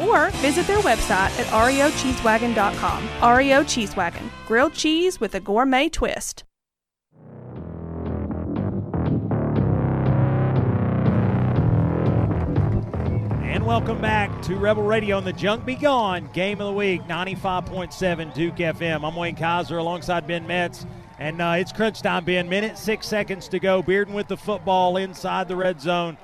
Speaker 11: Or visit their website at reocheesewagon.com. REO Cheese Wagon, grilled cheese with a gourmet twist.
Speaker 3: And welcome back to Rebel Radio on the Junk Be Gone Game of the Week, 95.7 Duke FM. I'm Wayne Kaiser alongside Ben Metz. And uh, it's crunch time, Ben. Minute, six seconds to go. Bearden with the football inside the red zone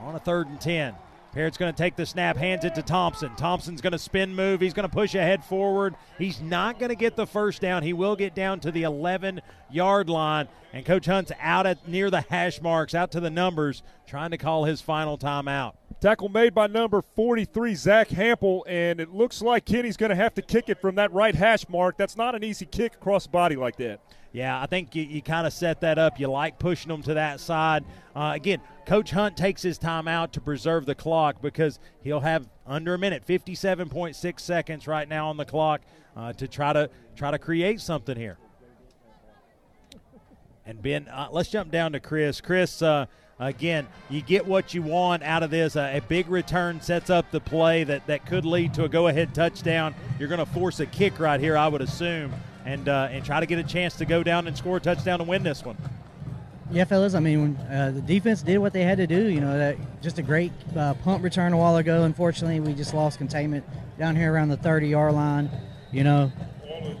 Speaker 3: on a third and 10. Parrott's going to take the snap, hands it to Thompson. Thompson's going to spin move. He's going to push ahead forward. He's not going to get the first down. He will get down to the 11 yard line. And Coach Hunt's out at near the hash marks, out to the numbers, trying to call his final timeout.
Speaker 4: Tackle made by number 43, Zach Hample, and it looks like Kinney's going to have to kick it from that right hash mark. That's not an easy kick across the body like that.
Speaker 3: Yeah, I think you, you kind of set that up. You like pushing them to that side. Uh, again, Coach Hunt takes his time out to preserve the clock because he'll have under a minute, 57.6 seconds right now on the clock uh, to try to try to create something here. And Ben, uh, let's jump down to Chris. Chris, uh, again, you get what you want out of this. a big return sets up the play that, that could lead to a go ahead touchdown. You're going to force a kick right here, I would assume, and, uh, and try to get a chance to go down and score a touchdown and win this one.
Speaker 9: Yeah, fellas. I mean, uh, the defense did what they had to do. You know, that just a great uh, punt return a while ago. Unfortunately, we just lost containment down here around the 30-yard line. You know,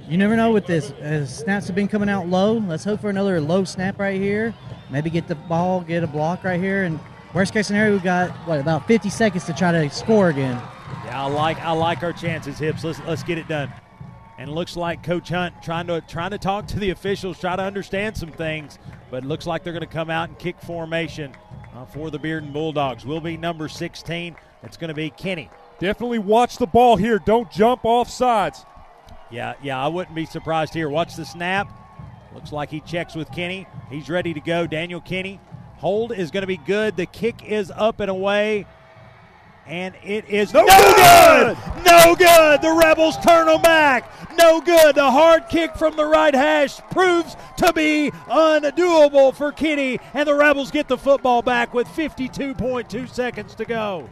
Speaker 9: you never know with this. Uh, snaps have been coming out low. Let's hope for another low snap right here. Maybe get the ball, get a block right here, and worst case scenario, we've got what about 50 seconds to try to score again.
Speaker 3: Yeah, I like I like our chances, hips. Let's let's get it done. And looks like Coach Hunt trying to trying to talk to the officials, try to understand some things, but it looks like they're going to come out and kick formation uh, for the Bearden Bulldogs. Will be number 16. It's going to be Kinney.
Speaker 4: Definitely watch the ball here. Don't jump off sides.
Speaker 3: Yeah, yeah, I wouldn't be surprised here. Watch the snap. Looks like he checks with Kinney. He's ready to go. Daniel Kinney. Hold is going to be good. The kick is up and away. And it is no, no good. good. No good. The Rebels turn them back. No good. The hard kick from the right hash proves to be undoable for Kinney. And the Rebels get the football back with 52.2 seconds to go.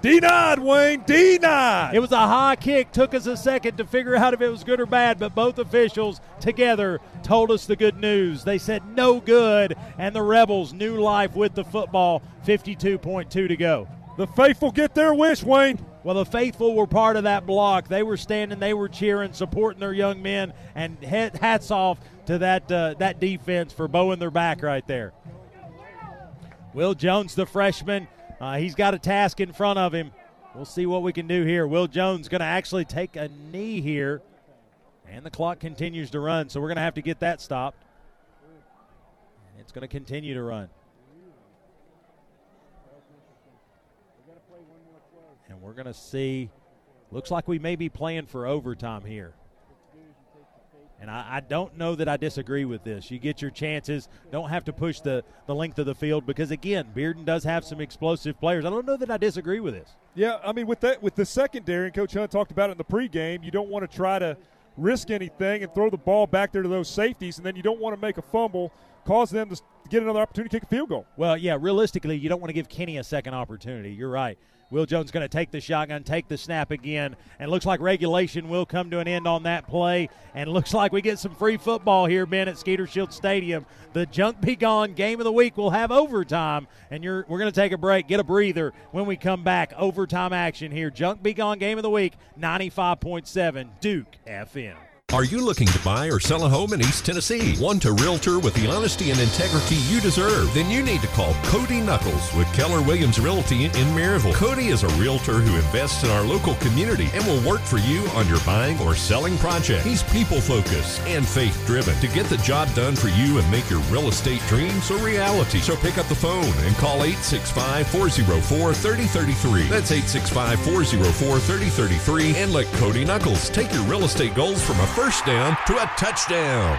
Speaker 4: Denied, Wayne. Denied.
Speaker 3: It was a high kick. Took us a second to figure out if it was good or bad, but both officials together told us the good news. They said no good, and the Rebels new life with the football. 52.2 to go.
Speaker 4: The faithful get their wish, Wayne.
Speaker 3: Well, the faithful were part of that block. They were standing, they were cheering, supporting their young men, and hats off to that uh, that defense for bowing their back right there. Will Jones, the freshman, uh, he's got a task in front of him. We'll see what we can do here. Will Jones going to actually take a knee here, and the clock continues to run, so we're going to have to get that stopped. It's going to continue to run. And we're going to see, looks like we may be playing for overtime here. And I, I, don't know that I disagree with this. You get your chances. Don't have to push the, the length of the field because again, Bearden does have some explosive players. I don't know that I disagree with this.
Speaker 4: Yeah, I mean with that with the secondary, and Coach Hunt talked about it in the pregame. You don't want to try to risk anything and throw the ball back there to those safeties, and then you don't want to make a fumble, cause them to get another opportunity to kick a field goal.
Speaker 3: Well, yeah, realistically, you don't want to give Kinney a second opportunity. You're right. Will Jones going to take the shotgun, take the snap again, and looks like regulation will come to an end on that play. And looks like we get some free football here, Ben, at Skeeter Shield Stadium. The Junk Be Gone game of the week will have overtime, and we're going to take a break, get a breather when we come back. Overtime action here. Junk Be Gone game of the week, 95.7 Duke FM.
Speaker 6: Are you looking to buy or sell a home in East Tennessee? Want a realtor with the honesty and integrity you deserve? Then you need to call Cody Knuckles with Keller Williams Realty in Maryville. Cody is a realtor who invests in our local community and will work for you on your buying or selling project. He's people focused and faith driven to get the job done for you and make your real estate dreams a reality. So pick up the phone and call 865 404 3033. That's 865 404 3033 and let Cody Knuckles take your real estate goals from a first down to a touchdown.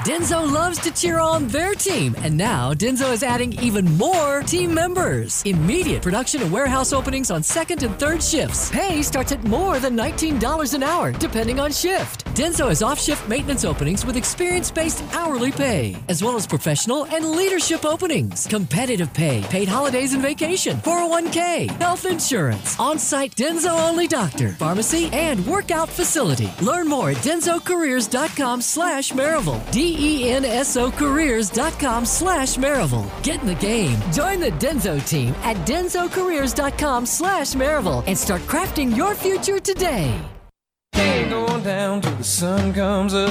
Speaker 12: Denso loves to cheer on their team, and now Denso is adding even more team members. Immediate production and warehouse openings on second and third shifts. Pay starts at more than $19 an hour, depending on shift. Denso has off shift maintenance openings with experience based hourly pay, as well as professional and leadership openings. Competitive pay, paid holidays and vacation, 401k, health insurance, on site Denso only doctor, pharmacy, and workout facility. Learn more at densocareers.com slash Maryville. D-E-N-S-O careers.com slash Maryville. Get in the game. Join the Denso team at densocareers.com slash Maryville and start crafting your future today.
Speaker 28: Ain't going down till the sun comes up.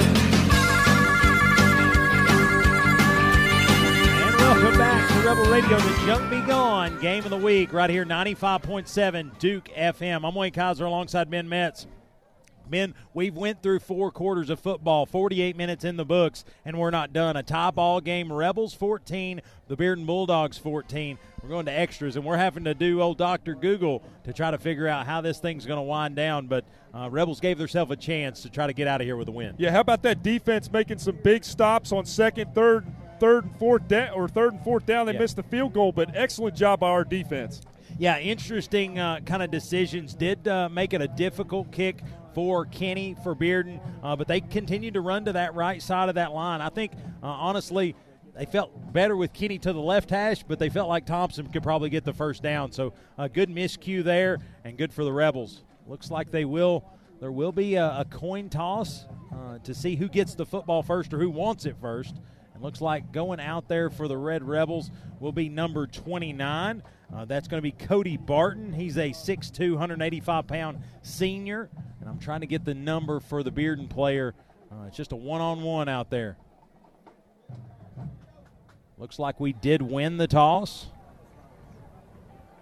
Speaker 3: And welcome back to Rebel Radio, the Junk Be Gone game of the week, right here, 95.7 Duke FM. I'm Wayne Kaiser alongside Ben Metz. Men, we've went through four quarters of football, 48 minutes in the books, and we're not done. A tie ball game, Rebels 14, the Bearden Bulldogs 14. We're going to extras, and we're having to do old Dr. Google to try to figure out how this thing's going to wind down. But uh, Rebels gave themselves a chance to try to get out of here with a win.
Speaker 4: Yeah, how about that defense making some big stops on second, third, third and fourth down, or third and fourth down? They
Speaker 3: Yeah.
Speaker 4: missed the field goal, but excellent job by our defense.
Speaker 3: Yeah, interesting uh, kind of decisions. Did uh, make it a difficult kick for Kinney for Bearden, uh, but they continued to run to that right side of that line. I think, uh, honestly, they felt better with Kinney to the left hash, but they felt like Thompson could probably get the first down. So a good miscue there, and good for the Rebels. Looks like they will. There will be a, a coin toss uh, to see who gets the football first or who wants it first. And looks like going out there for the Red Rebels will be number 29. Uh, that's going to be Cody Barton. He's a 6'2", 185 pound senior. And I'm trying to get the number for the Bearden player. Uh, it's just a one on one out there. Looks like we did win the toss.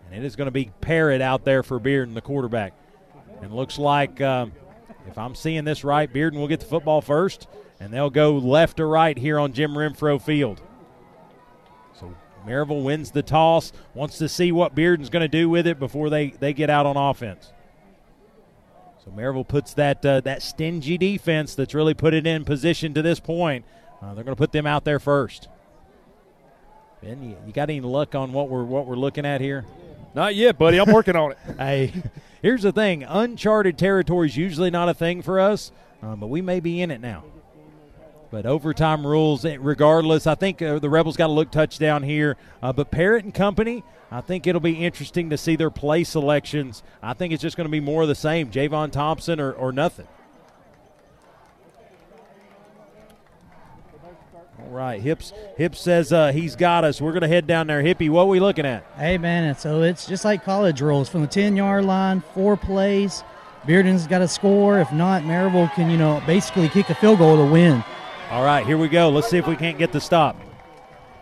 Speaker 3: And it is going to be Parrott out there for Bearden, the quarterback. And looks like, um, if I'm seeing this right, Bearden will get the football first, and they'll go left to right here on Jim Renfro Field. Maryville wins the toss, wants to see what Bearden's going to do with it before they, they get out on offense. So Maryville puts that uh, that stingy defense that's really put it in position to this point. Uh, they're going to put them out there first. Ben, you, you got any luck on what we're what we're looking at here?
Speaker 4: Not yet, buddy. I'm working on it. *laughs*
Speaker 3: hey, here's the thing: uncharted territory is usually not a thing for us, um, but we may be in it now. But overtime rules, eh, regardless, I think uh, the Rebels got to look touchdown here. Uh, but Parrott and company, I think it'll be interesting to see their play selections. I think it's just going to be more of the same: Javon Thompson or, or nothing. All right, Hips. Hips says uh, he's got us. We're going to head down there. Hippie, what are we looking at?
Speaker 9: Hey, man, so it's just like college rules from the 10 yard line, four plays. Bearden's got to score. If not, Maryville can, you know, basically kick a field goal to win.
Speaker 3: All right, here we go. Let's see if we can't get the stop.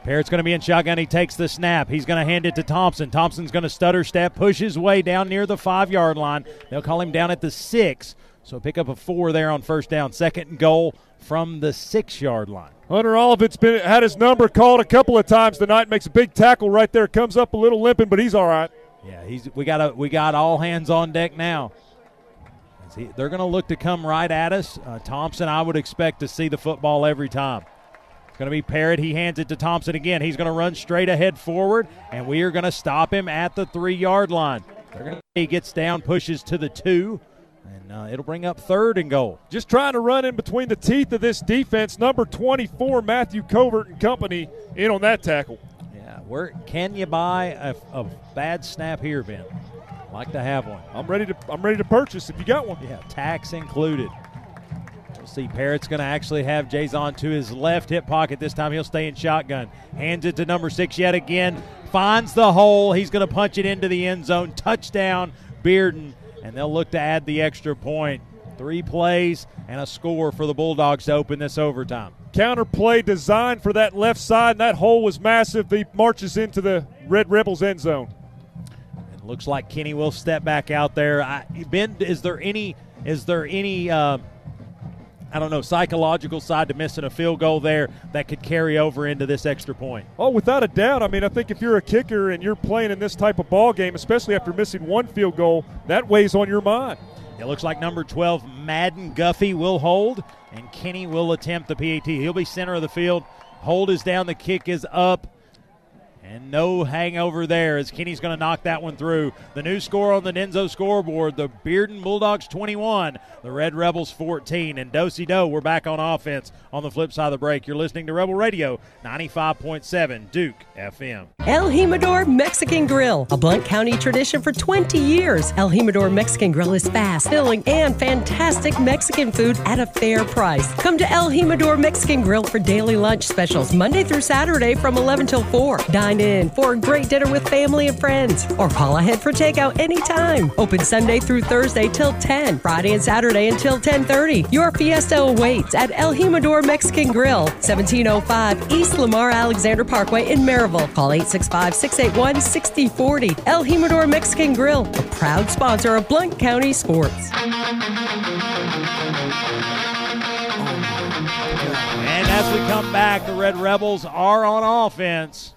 Speaker 3: Parrott's going to be in shotgun. He takes the snap. He's going to hand it to Thompson. Thompson's going to stutter step, push his way down near the five yard line. They'll call him down at the six. So pick up a four there on first down. Second and goal from the six yard line.
Speaker 4: Hunter Olivet's been had his number called a couple of times tonight. Makes a big tackle right there. Comes up a little limping, but he's all right.
Speaker 3: Yeah, he's we got a, we got all hands on deck now. He- They're going to look to come right at us. Uh, Thompson, I would expect to see the football every time. It's going to be Parrott. He hands it to Thompson again. He's going to run straight ahead forward, and we are going to stop him at the three yard line. Gonna, he gets down, pushes to the two, and uh, it'll bring up third and goal.
Speaker 4: Just trying to run in between the teeth of this defense. Number 24, Matthew Covert and company, in on that tackle.
Speaker 3: Yeah, where can you buy a, a bad snap here, Ben? Like to have one.
Speaker 4: I'm ready to. I'm ready to purchase if you got one.
Speaker 3: Yeah, tax included. We'll see. Parrott's going to actually have Jason to his left hip pocket this time. He'll stay in shotgun. Hands it to number six yet again. Finds the hole. He's going to punch it into the end zone. Touchdown, Bearden, and they'll look to add the extra point. Three plays and a score for the Bulldogs to open this overtime.
Speaker 4: Counter play designed for that left side, and that hole was massive. He marches into the Red Rebels end zone.
Speaker 3: Looks like Kinney will step back out there. I, ben, is there any is there any uh, I don't know, psychological side to missing a field goal there that could carry over into this extra point.
Speaker 4: Oh, without a doubt. I mean, I think if you're a kicker and you're playing in this type of ball game, especially after missing one field goal, that weighs on your mind.
Speaker 3: It looks like number 12, Madden Guffey, will hold, and Kinney will attempt the PAT. He'll be center of the field. Hold is down, the kick is up. And no hangover there as Kinney's going to knock that one through. The new score on the Denso scoreboard the Bearden Bulldogs 21, the Red Rebels 14. And Dosey Do, we're back on offense on the flip side of the break. You're listening to Rebel Radio 95.7 Duke FM.
Speaker 29: El Jimador Mexican Grill, a Blount County tradition for 20 years. El Jimador Mexican Grill is fast, filling, and fantastic Mexican food at a fair price. Come to El Jimador Mexican Grill for daily lunch specials Monday through Saturday from 11 till 4. Dine in for a great dinner with family and friends, or call ahead for takeout anytime. Open Sunday through Thursday till 10, Friday and Saturday until 10:30. Your fiesta awaits at El Jimador Mexican Grill, 1705 East Lamar Alexander Parkway in Maryville. Call 865-681-6040. El Jimador Mexican Grill, a proud sponsor of Blount County Sports.
Speaker 3: And as we come back, the Red Rebels are on offense.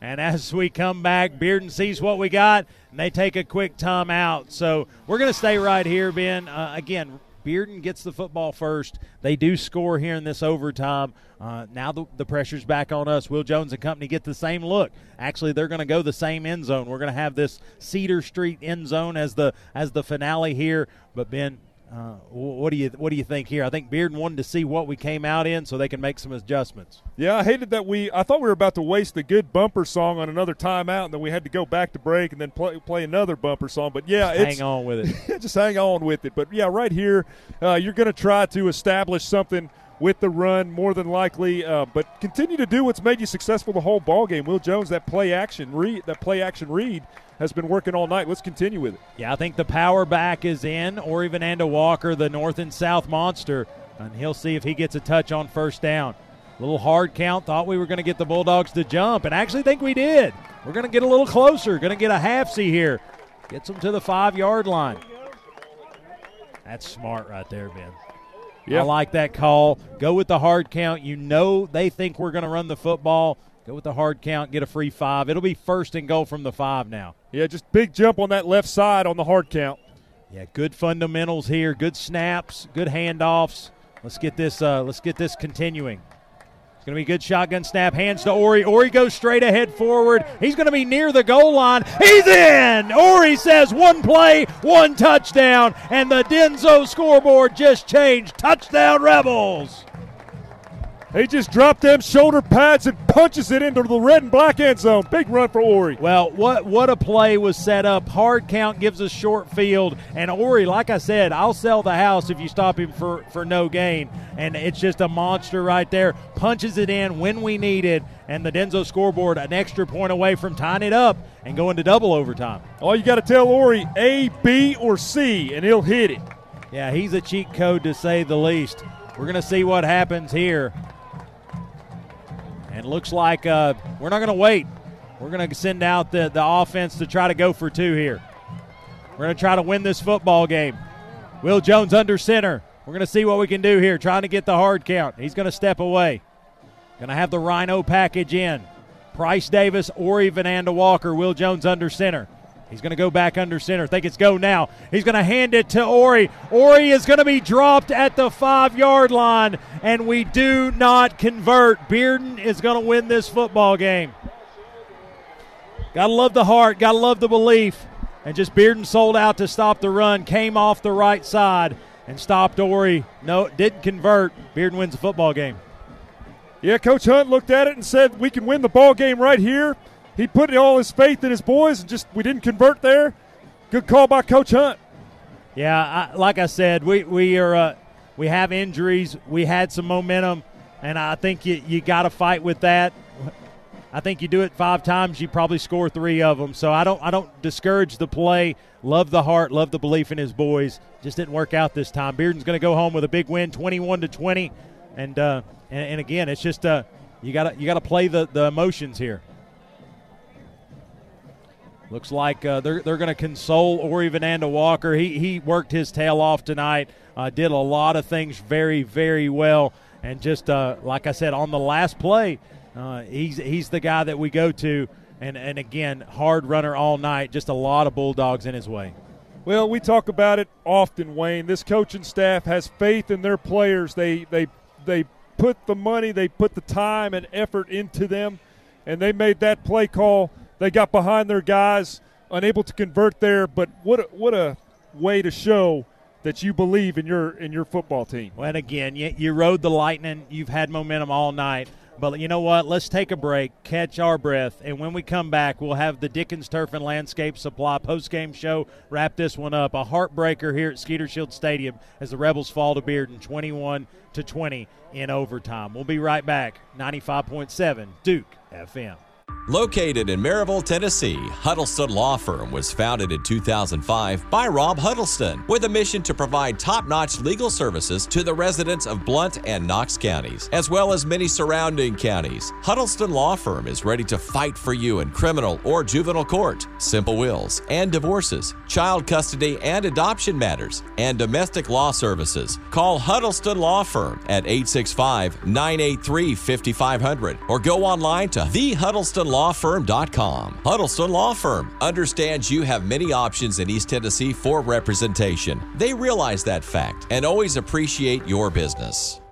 Speaker 3: And as we come back, Bearden sees what we got, and they take a quick timeout. So we're going to stay right here, Ben. Uh, again, Bearden gets the football first. They do score here in this overtime. Uh, now the, the pressure's back on us. Will Jones and company get the same look. Actually, they're going to go the same end zone. We're going to have this Cedar Street end zone as the as the finale here. But Ben, uh, what do you what do you think here? I think Bearden wanted to see what we came out in so they can make some adjustments.
Speaker 4: Yeah, I hated that we. I thought we were about to waste a good bumper song on another timeout, and then we had to go back to break and then play, play another bumper song. But yeah,
Speaker 3: hang on with it. *laughs*
Speaker 4: just hang on with it. But yeah, right here, uh, you're going to try to establish something with the run more than likely, uh, but continue to do what's made you successful the whole ball game. Will Jones, that play action read, that play action read has been working all night. Let's continue with it.
Speaker 3: Yeah, I think the power back is in. Ori Vananda Walker, the North and South monster, and he'll see if he gets a touch on first down. Little hard count. Thought we were going to get the Bulldogs to jump, and actually think we did. We're going to get a little closer. Going to get a half C here. Gets them to the five yard line. That's smart right there, Ben.
Speaker 4: Yeah.
Speaker 3: I like that call. Go with the hard count. You know they think we're going to run the football. Go with the hard count, get a free five. It'll be first and goal from the five now.
Speaker 4: Yeah, just big jump on that left side on the hard count.
Speaker 3: Yeah, good fundamentals here. Good snaps, good handoffs. Let's get this. Uh, let's get this continuing. Going to be good shotgun snap. Hands to Ori. Ori goes straight ahead forward. He's going to be near the goal line. He's in. Ori says one play, one touchdown, and the Denso scoreboard just changed. Touchdown Rebels.
Speaker 4: He just dropped them shoulder pads and punches it into the red and black end zone. Big run for Ori.
Speaker 3: Well, what what a play was set up. Hard count gives us short field, and Ori, like I said, I'll sell the house if you stop him for for no gain. And it's just a monster right there. Punches it in when we need it, and the Denso scoreboard an extra point away from tying it up and going to double overtime.
Speaker 4: All you got to tell Ori A, B, or C, and he'll hit it.
Speaker 3: Yeah, he's a cheat code to say the least. We're going to see what happens here. And looks like uh, we're not going to wait. We're going to send out the, the offense to try to go for two here. We're going to try to win this football game. Will Jones under center. We're going to see what we can do here, trying to get the hard count. He's going to step away. Going to have the Rhino package in. Price Davis, Ori Vananda Walker, Will Jones under center. He's going to go back under center. Think it's go now. He's going to hand it to Ori. Ori is going to be dropped at the five yard line, and we do not convert. Bearden is going to win this football game. Got to love the heart, got to love the belief. And just Bearden sold out to stop the run, came off the right side and stopped Ori. No, didn't convert. Bearden wins the football game.
Speaker 4: Yeah, Coach Hunt looked at it and said, We can win the ball game right here. He put all his faith in his boys and just we didn't convert there. Good call by Coach Hunt.
Speaker 3: Yeah, I, like I said, we we are uh, we have injuries. We had some momentum, and I think you you got to fight with that. I think you do it five times, you probably score three of them. So I don't I don't discourage the play. Love the heart, love the belief in his boys. Just didn't work out this time. Bearden's going to go home with a big win, twenty-one to twenty, and uh, and, and again, it's just uh, you got to you got to play the the emotions here. Looks like uh, they're, they're going to console Ori Vananda Walker. He, he worked his tail off tonight, uh, did a lot of things very, very well. And just uh, like I said, on the last play, uh, he's, he's the guy that we go to. And, and again, hard runner all night, just a lot of Bulldogs in his way.
Speaker 4: Well, we talk about it often, Wayne. This coaching staff has faith in their players. They they they put the money, they put the time and effort into them, and they made that play call. They got behind their guys, unable to convert there. But what a, what a way to show that you believe in your in your football team.
Speaker 3: Well, and again, you, you rode the lightning. You've had momentum all night. But you know what? Let's take a break, catch our breath, and when we come back, we'll have the Dickens Turf and Landscape Supply post-game show. Wrap this one up. A heartbreaker here at Skeeter Shield Stadium as the Rebels fall to Bearden 21 to 20 in overtime. We'll be right back. 95.7 Duke FM.
Speaker 15: Located in Maryville, Tennessee, Huddleston Law Firm was founded in 2005 by Rob Huddleston with a mission to provide top notch legal services to the residents of Blount and Knox counties, as well as many surrounding counties. Huddleston Law Firm is ready to fight for you in criminal or juvenile court, simple wills and divorces, child custody and adoption matters, and domestic law services. Call Huddleston Law Firm at 865 983 5500 or go online to the Huddleston Law Firm understands you have many options in East Tennessee for representation. They realize that fact and always appreciate your business.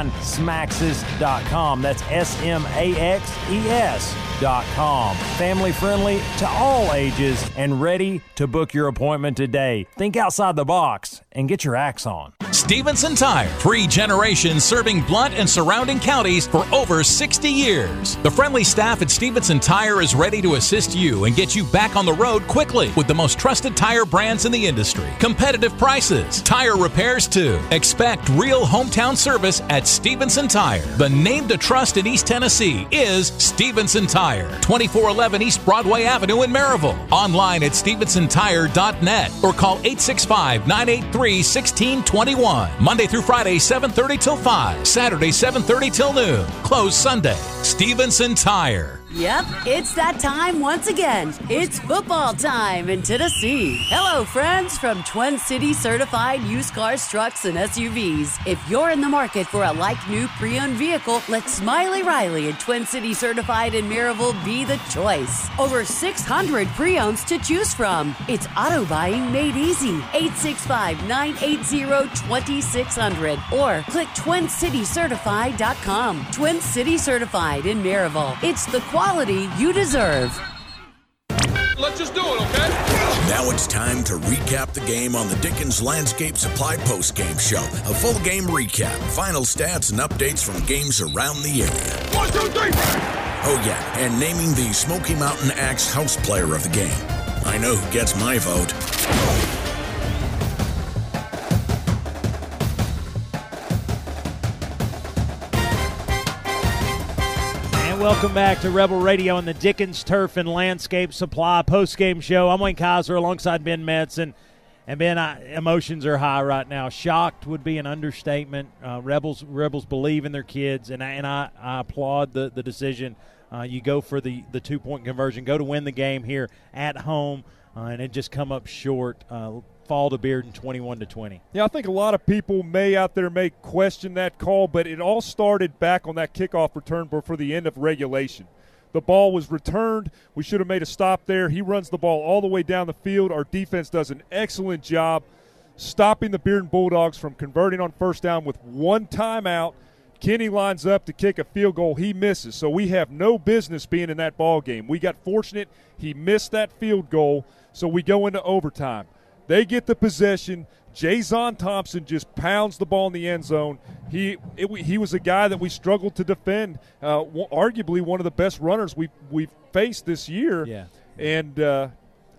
Speaker 30: smaxes.com. That's S M A X E S.com. Family friendly to all ages and ready to book your appointment today. Think outside the box and get your axe on.
Speaker 16: Stevenson Tire, three generations serving Blount and surrounding counties for over 60 years. The friendly staff at Stevenson Tire is ready to assist you and get you back on the road quickly with the most trusted tire brands in the industry. Competitive prices, tire repairs too. Expect real hometown service at Stevenson Tire. The name to trust in East Tennessee is Stevenson Tire, 2411 East Broadway Avenue in Maryville. Online at stevensontire.net or call 865 983 1621. Monday through Friday, 7:30 till 5. Saturday, 7:30 till noon. Closed Sunday. Stevenson Tire.
Speaker 18: Yep, it's that time once again. It's football time in Tennessee. Hello, friends from Twin City certified used cars, trucks, and SUVs. If you're in the market for a like new pre owned vehicle, let Smiley Riley and Twin City certified in Maryville be the choice. Over 600 pre owns to choose from. It's auto buying made easy. 865 980 2600 or click twincitycertified.com. Twin City Certified in Maryville. It's the quality you deserve.
Speaker 1: Let's just do it, okay? Now it's time to recap the game on the Dickens Landscape Supply postgame show. A full game recap, final stats, and updates from games around the area. One, two, three! Oh, yeah, and naming the Smoky Mountain Axe House Player of the game. I know who gets my vote.
Speaker 3: Welcome back to Rebel Radio and the Dickens Turf and Landscape Supply post-game show. I'm Wayne Kaiser alongside Ben Metz. And, and Ben, I, emotions are high right now. Shocked would be an understatement. Uh, Rebels Rebels believe in their kids, and I, and I, I applaud the, the decision. Uh, you go for the, the two-point conversion, go to win the game here at home, uh, and it just come up short. Fall to Bearden 21 to 20.
Speaker 4: Yeah, I think a lot of people may out there may question that call, but it all started back on that kickoff return for the end of regulation. The ball was returned. We should have made a stop there. He runs the ball all the way down the field. Our defense does an excellent job stopping the Bearden Bulldogs from converting on first down with one timeout. Kinney lines up to kick a field goal. He misses. So we have no business being in that ball game. We got fortunate. He missed that field goal. So we go into overtime. They get the possession. Jason Thompson just pounds the ball in the end zone. He it, he was a guy that we struggled to defend. Uh, w- arguably one of the best runners we we've faced this year.
Speaker 3: Yeah.
Speaker 4: And uh,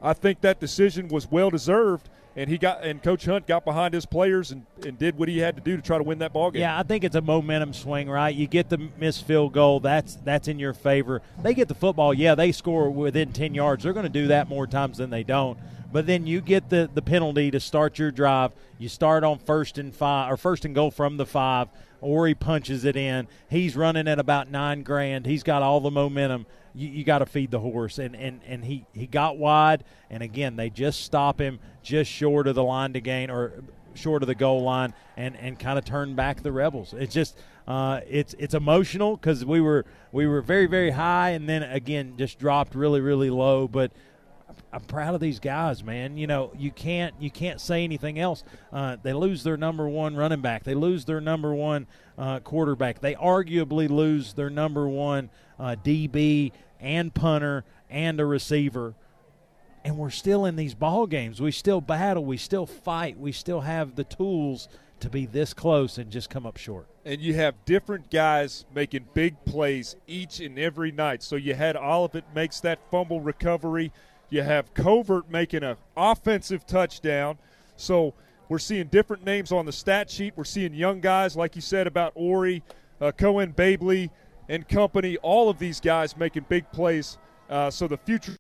Speaker 4: I think that decision was well deserved and he got and Coach Hunt got behind his players and, and did what he had to do to try to win that ball game.
Speaker 3: Yeah, I think it's a momentum swing, right? You get the missed field goal, that's that's in your favor. They get the football, yeah, they score within ten yards. They're going to do that more times than they don't. But then you get the the penalty to start your drive. You start on first and five or first and goal from the five. Or he punches it in. He's running at about nine grand. He's got all the momentum you, you got to feed the horse. And, and, and he, he got wide, and again, they just stop him just short of the line to gain or short of the goal line and, and kind of turn back the rebels. It's just uh, it's it's emotional because we were we were very very high and then again just dropped really really low. But I'm proud of these guys, man. You know, you can't you can't say anything else. Uh, they lose their number one running back. They lose their number one uh, quarterback. They arguably lose their number one uh, DB and punter and a receiver. And we're still in these ball games. We still battle. We still fight. We still have the tools to be this close and just come up short.
Speaker 4: And you have different guys making big plays each and every night. So you had Olivet makes that fumble recovery. You have Covert making an offensive touchdown. So we're seeing different names on the stat sheet. We're seeing young guys, like you said about Ori, uh, Cohen, Babley, and company. All of these guys making big plays. Uh, so the future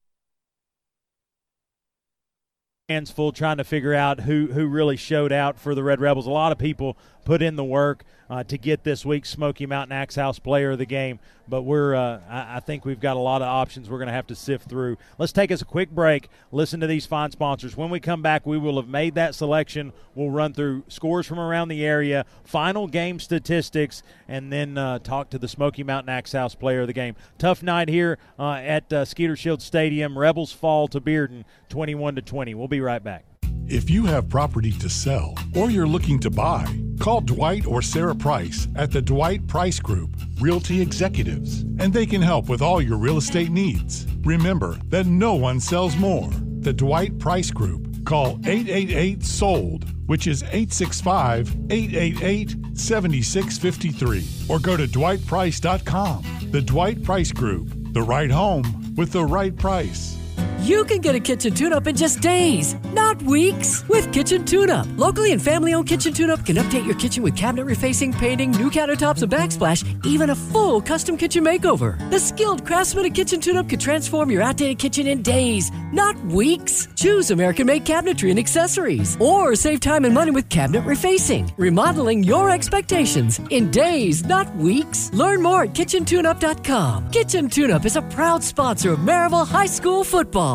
Speaker 3: hands full trying to figure out who who really showed out for the Red Rebels. A lot of people put in the work uh, to get this week's Smoky Mountain Axe House Player of the Game, but we're uh, I, I, think we've got a lot of options we're going to have to sift through. Let's take us a quick break. Listen to these fine sponsors. When we come back, we will have made that selection. We'll run through scores from around the area, final game statistics, and then uh, talk to the Smoky Mountain Axe House Player of the Game. Tough night here uh, at uh, Skeeter Shield Stadium. Rebels fall to Bearden, 21 to 20. We'll be right back.
Speaker 17: If you have property to sell or you're looking to buy, call Dwight or Sarah Price at the Dwight Price Group, Realty Executives, and they can help with all your real estate needs. Remember that no one sells more. The Dwight Price Group. Call 888 SOLD, which is 865 888 7653, or go to dwightprice.com. The Dwight Price Group. The right home with the right price.
Speaker 12: You can get a kitchen tune up in just days, not weeks, with Kitchen Tune Up. Locally and family owned Kitchen Tune Up can update your kitchen with cabinet refacing, painting, new countertops, and backsplash, even a full custom kitchen makeover. The skilled craftsman at Kitchen Tune Up can transform your outdated kitchen in days, not weeks. Choose American made cabinetry and accessories, or save time and money with cabinet refacing, remodeling your expectations in days, not weeks. Learn more at kitchentuneup.com. Kitchen Tune Up is a proud sponsor of Maryville High School football.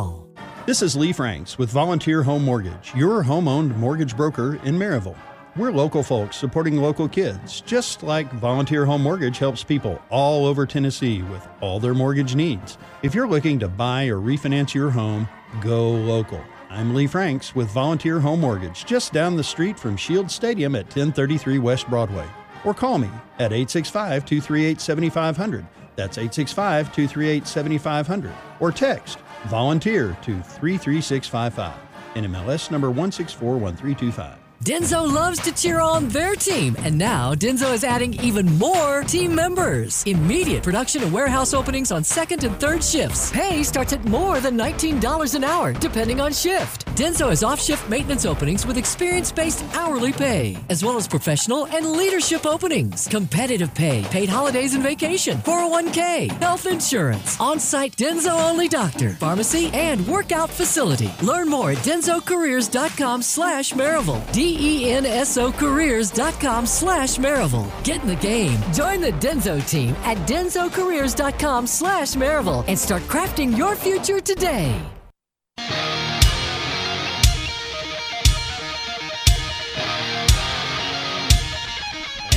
Speaker 20: This is Lee Franks with Volunteer Home Mortgage, your home owned mortgage broker in Maryville. We're local folks supporting local kids, just like Volunteer Home Mortgage helps people all over Tennessee with all their mortgage needs. If you're looking to buy or refinance your home, go local. I'm Lee Franks with Volunteer Home Mortgage, just down the street from Shield Stadium at 1033 West Broadway. Or call me at 865 238 7500. That's 865 238 7500. Or text volunteer to 33655. NMLS number 1641325.
Speaker 12: Denso loves to cheer on their team, and now Denso is adding even more team members. Immediate production and warehouse openings on second and third shifts. Pay starts at more than $19 an hour, depending on shift. Denso has off shift maintenance openings with experience based hourly pay, as well as professional and leadership openings, competitive pay, paid holidays and vacation, 401k, health insurance, on site Denso only doctor, pharmacy, and workout facility. Learn more at densocareers.com slash Maryville. D-E-N-S-O careers.com slash Maryville. Get in the game. Join the Denso team at densocareers.com slash Maryville and start crafting your future today.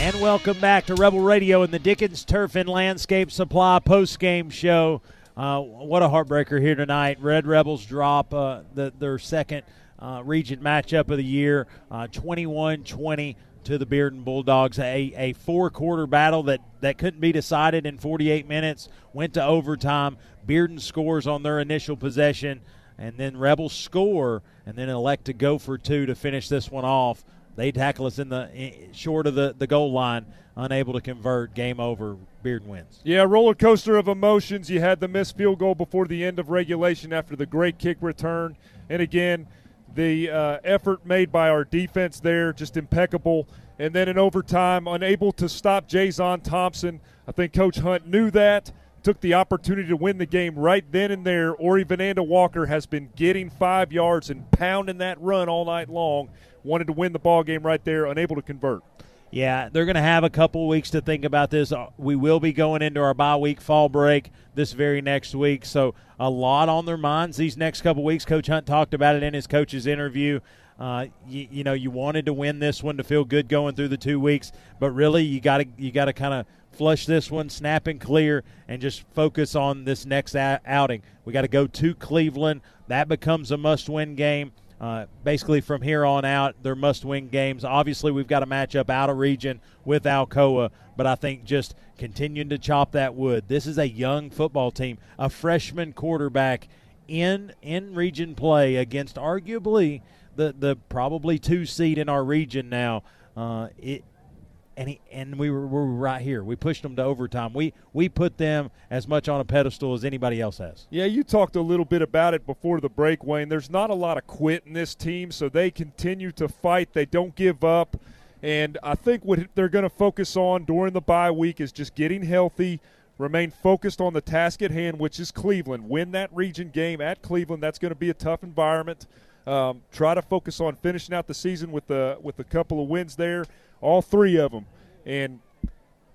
Speaker 3: And welcome back to Rebel Radio and the Dickens Turf and Landscape Supply post-game show. Uh, what a heartbreaker here tonight. Red Rebels drop uh, the, their second uh, region matchup of the year, 21 20 to the Bearden Bulldogs. A, a four quarter battle that, that couldn't be decided in 48 minutes, went to overtime. Bearden scores on their initial possession, and then Rebels score and then elect to go for two to finish this one off they tackle us in the in, short of the, the goal line, unable to convert. Game over. Bearden wins.
Speaker 4: Yeah, roller coaster of emotions. You had the missed field goal before the end of regulation after the great kick return, and again, the uh, effort made by our defense there just impeccable. And then in overtime, unable to stop Jason Thompson. I think Coach Hunt knew that took the opportunity to win the game right then and there. Ori Vananda Walker has been getting five yards and pounding that run all night long. Wanted to win the ball game right there, unable to convert.
Speaker 3: Yeah, they're going to have a couple weeks to think about this. Uh, We will be going into our bye week fall break this very next week, so a lot on their minds these next couple weeks. Coach Hunt talked about it in his coach's interview. Uh, you, you know, you wanted to win this one to feel good going through the two weeks, but really you got to you got to kind of flush this one, snap and clear, and just focus on this next outing. We got to go to Cleveland. That becomes a must-win game. Uh, basically, from here on out, they're must-win games. Obviously, we've got a matchup out of region with Alcoa, but I think just continuing to chop that wood. This is a young football team, a freshman quarterback in in region play against arguably the the probably two seed in our region now. Uh, it and he, and we were, we were right here. We pushed them to overtime. We we put them as much on a pedestal as anybody else has.
Speaker 4: Yeah, you talked a little bit about it before the break, Wayne. There's not a lot of quit in this team, so they continue to fight. They don't give up. And I think what they're going to focus on during the bye week is just getting healthy, remain focused on the task at hand, which is Cleveland. Win that region game at Cleveland. That's going to be a tough environment. Um, try to focus on finishing out the season with the with a couple of wins there, all three of them, and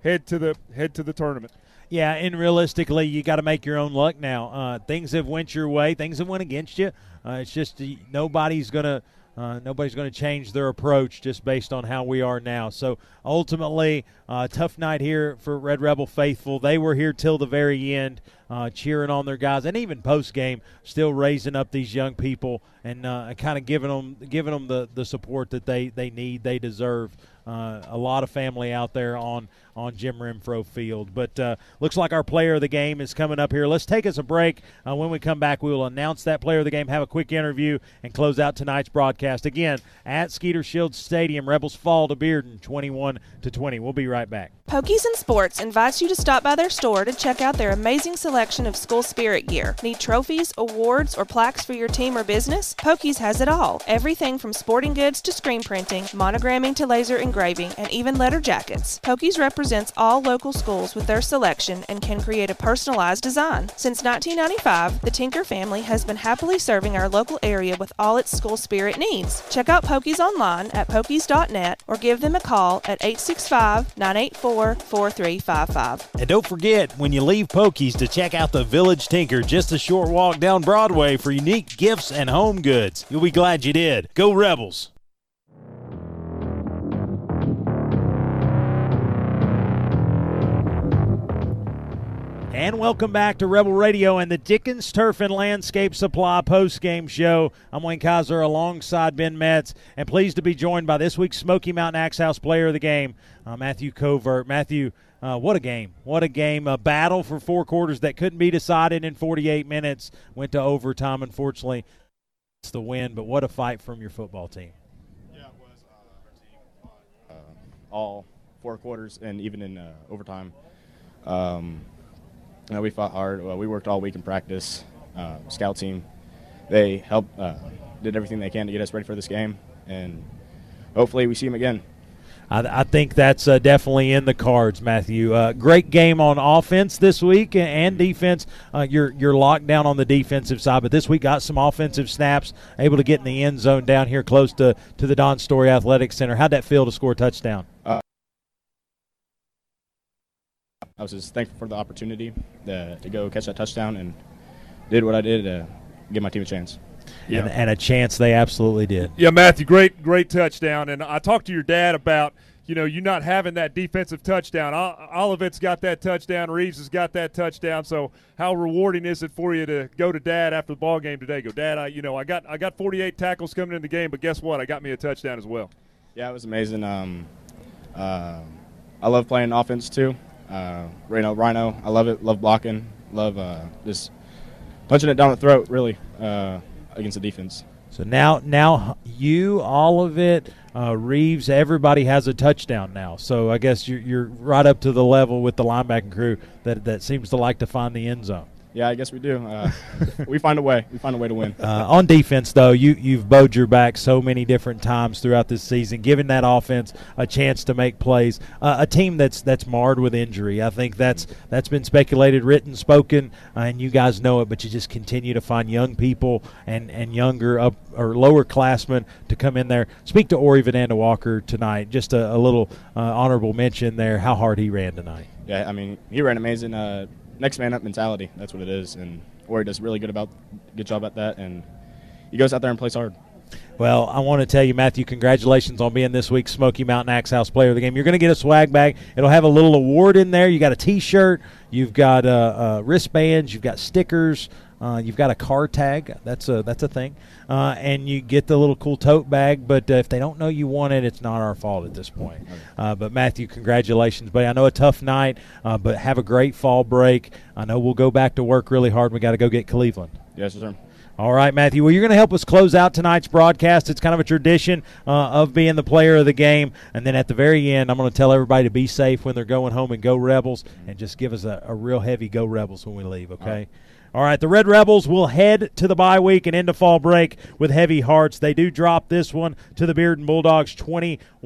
Speaker 4: head to the head to the tournament.
Speaker 3: Yeah, and realistically, you got to make your own luck now. Uh, things have went your way. Things have went against you. Uh, it's just nobody's gonna uh, nobody's going to change their approach just based on how we are now. So ultimately, uh, tough night here for Red Rebel faithful. They were here till the very end, uh, cheering on their guys, and even post game, still raising up these young people and uh, kind of giving them giving them the, the support that they, they need, they deserve. Uh, a lot of family out there on on Jim Renfro Field. But uh, looks like our player of the game is coming up here. Let's take us a break. Uh, when we come back, we will announce that player of the game, have a quick interview, and close out tonight's broadcast again at Skeeter Shields Stadium. Rebels fall to Bearden, 21 to 20. We'll be right back.
Speaker 11: Pokies and Sports invites you to stop by their store to check out their amazing selection of school spirit gear. Need trophies, awards, or plaques for your team or business? Pokies has it all. Everything from sporting goods to screen printing, monogramming to laser engraving, and even letter jackets. Pokies represents all local schools with their selection and can create a personalized design. Since 1995, the Tinker family has been happily serving our local area with all its school spirit needs. Check out Pokies online at pokies.net or give them a call at 865 984 4355.
Speaker 10: And don't forget, when you leave Pokies, to check out the Village Tinker, just a short walk down Broadway for unique gifts and home goods. You'll be glad you did. Go Rebels!
Speaker 3: And welcome back to Rebel Radio and the Dickens Turf and Landscape Supply post-game show. I'm Wayne Kaiser alongside Ben Metz, and pleased to be joined by this week's Smoky Mountain Axe House Player of the Game, uh, Matthew Covert. Matthew, uh, what a game! What a game! A battle for four quarters that couldn't be decided in 48 minutes. Went to overtime. Unfortunately, it's the win. But what a fight from your football team. Yeah, it was our team.
Speaker 31: all four quarters and even in uh, overtime. Um, you know, we fought hard. Well, we worked all week in practice. Uh, scout team, they helped, uh, did everything they can to get us ready for this game, and hopefully we see them again.
Speaker 3: I, I think that's uh, definitely in the cards, Matthew. Uh, great game on offense this week and defense. Uh, you're you're locked down on the defensive side, but this week got some offensive snaps, able to get in the end zone down here close to, to the Don Story Athletic Center. How'd that feel to score a touchdown?
Speaker 31: Uh, I was just thankful for the opportunity to, to go catch that touchdown and did what I did to give my team a chance.
Speaker 3: And, and a chance they absolutely did.
Speaker 4: Yeah, Matthew, great, great touchdown. And I talked to your dad about you know you not having that defensive touchdown. Ol- Olivet's got that touchdown. Reeves has got that touchdown. So how rewarding is it for you to go to Dad after the ball game today? Go, Dad, I you know I got I got 48 tackles coming in the game, but guess what? I got me a touchdown as well.
Speaker 31: Yeah, it was amazing. Um, uh, I love playing offense too. Uh, Rhino, Rhino, I love it. Love blocking. Love uh, just punching it down the throat, really, uh, against the defense.
Speaker 3: So now, now you, all of it, uh, Reeves, everybody has a touchdown now. So I guess you're, you're right up to the level with the linebacking crew that that seems to like to find the end zone.
Speaker 31: Yeah, I guess we do. Uh, *laughs* we find a way. We find a way to win.
Speaker 3: Uh, on defense, though, you you've bowed your back so many different times throughout this season, giving that offense a chance to make plays. Uh, a team that's that's marred with injury. I think that's that's been speculated, written, spoken, uh, and you guys know it. But you just continue to find young people and and younger up or lower classmen to come in there. Speak to Ori Vananda Walker tonight. Just a, a little uh, honorable mention there. How hard he ran tonight.
Speaker 31: Yeah, I mean, he ran amazing. Next man up mentality. That's what it is, and Ori does really good about good job at that, and he goes out there and plays hard.
Speaker 3: Well, I want to tell you, Matthew, congratulations on being this week's Smoky Mountain Axe House Player of the Game. You're going to get a swag bag. It'll have a little award in there. You got a T-shirt. You've got uh, uh, wristbands. You've got stickers. Uh, you've got a car tag. That's a that's a thing, uh, and you get the little cool tote bag. But uh, if they don't know you want it, it's not our fault at this point. Uh, but Matthew, congratulations, buddy. I know a tough night, uh, but have a great fall break. I know we'll go back to work really hard. We got to go get Cleveland.
Speaker 31: Yes, sir.
Speaker 3: All right, Matthew. Well, you're going to help us close out tonight's broadcast. It's kind of a tradition uh, of being the player of the game. And then at the very end, I'm going to tell everybody to be safe when they're going home and go Rebels, and just give us a, a real heavy go Rebels when we leave, okay? All right, the Red Rebels will head to the bye week and into fall break with heavy hearts. They do drop this one to the Bearden Bulldogs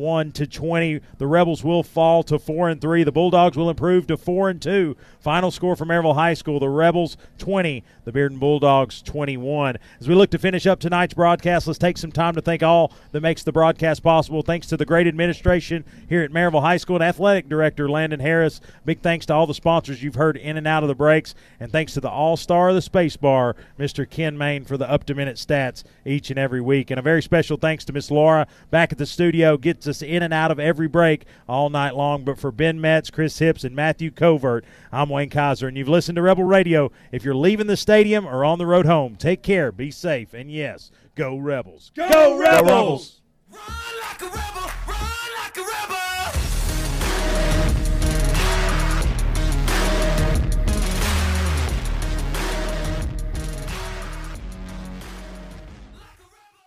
Speaker 3: 21 to 20. The Rebels will fall to 4 and 3. The Bulldogs will improve to 4 and 2. Final score from Maryville High School, the Rebels 20, the Bearden Bulldogs 21. As we look to finish up tonight's broadcast, let's take some time to thank all that makes the broadcast possible. Thanks to the great administration here at Maryville High School and athletic director Landon Harris. Big thanks to all the sponsors you've heard in and out of the breaks, and thanks to the all-star of the space bar, Mr. Ken Main, for the up-to-minute stats each and every week. And a very special thanks to Miss Laura back at the studio, gets us in and out of every break all night long. But for Ben Metz, Chris Hips, and Matthew Covert, I'm Wayne Kaiser, and you've listened to Rebel Radio. If you're leaving the stadium or on the road home, take care, be safe, and yes, go Rebels.
Speaker 32: Go
Speaker 3: Rebels!
Speaker 32: Run like a rebel.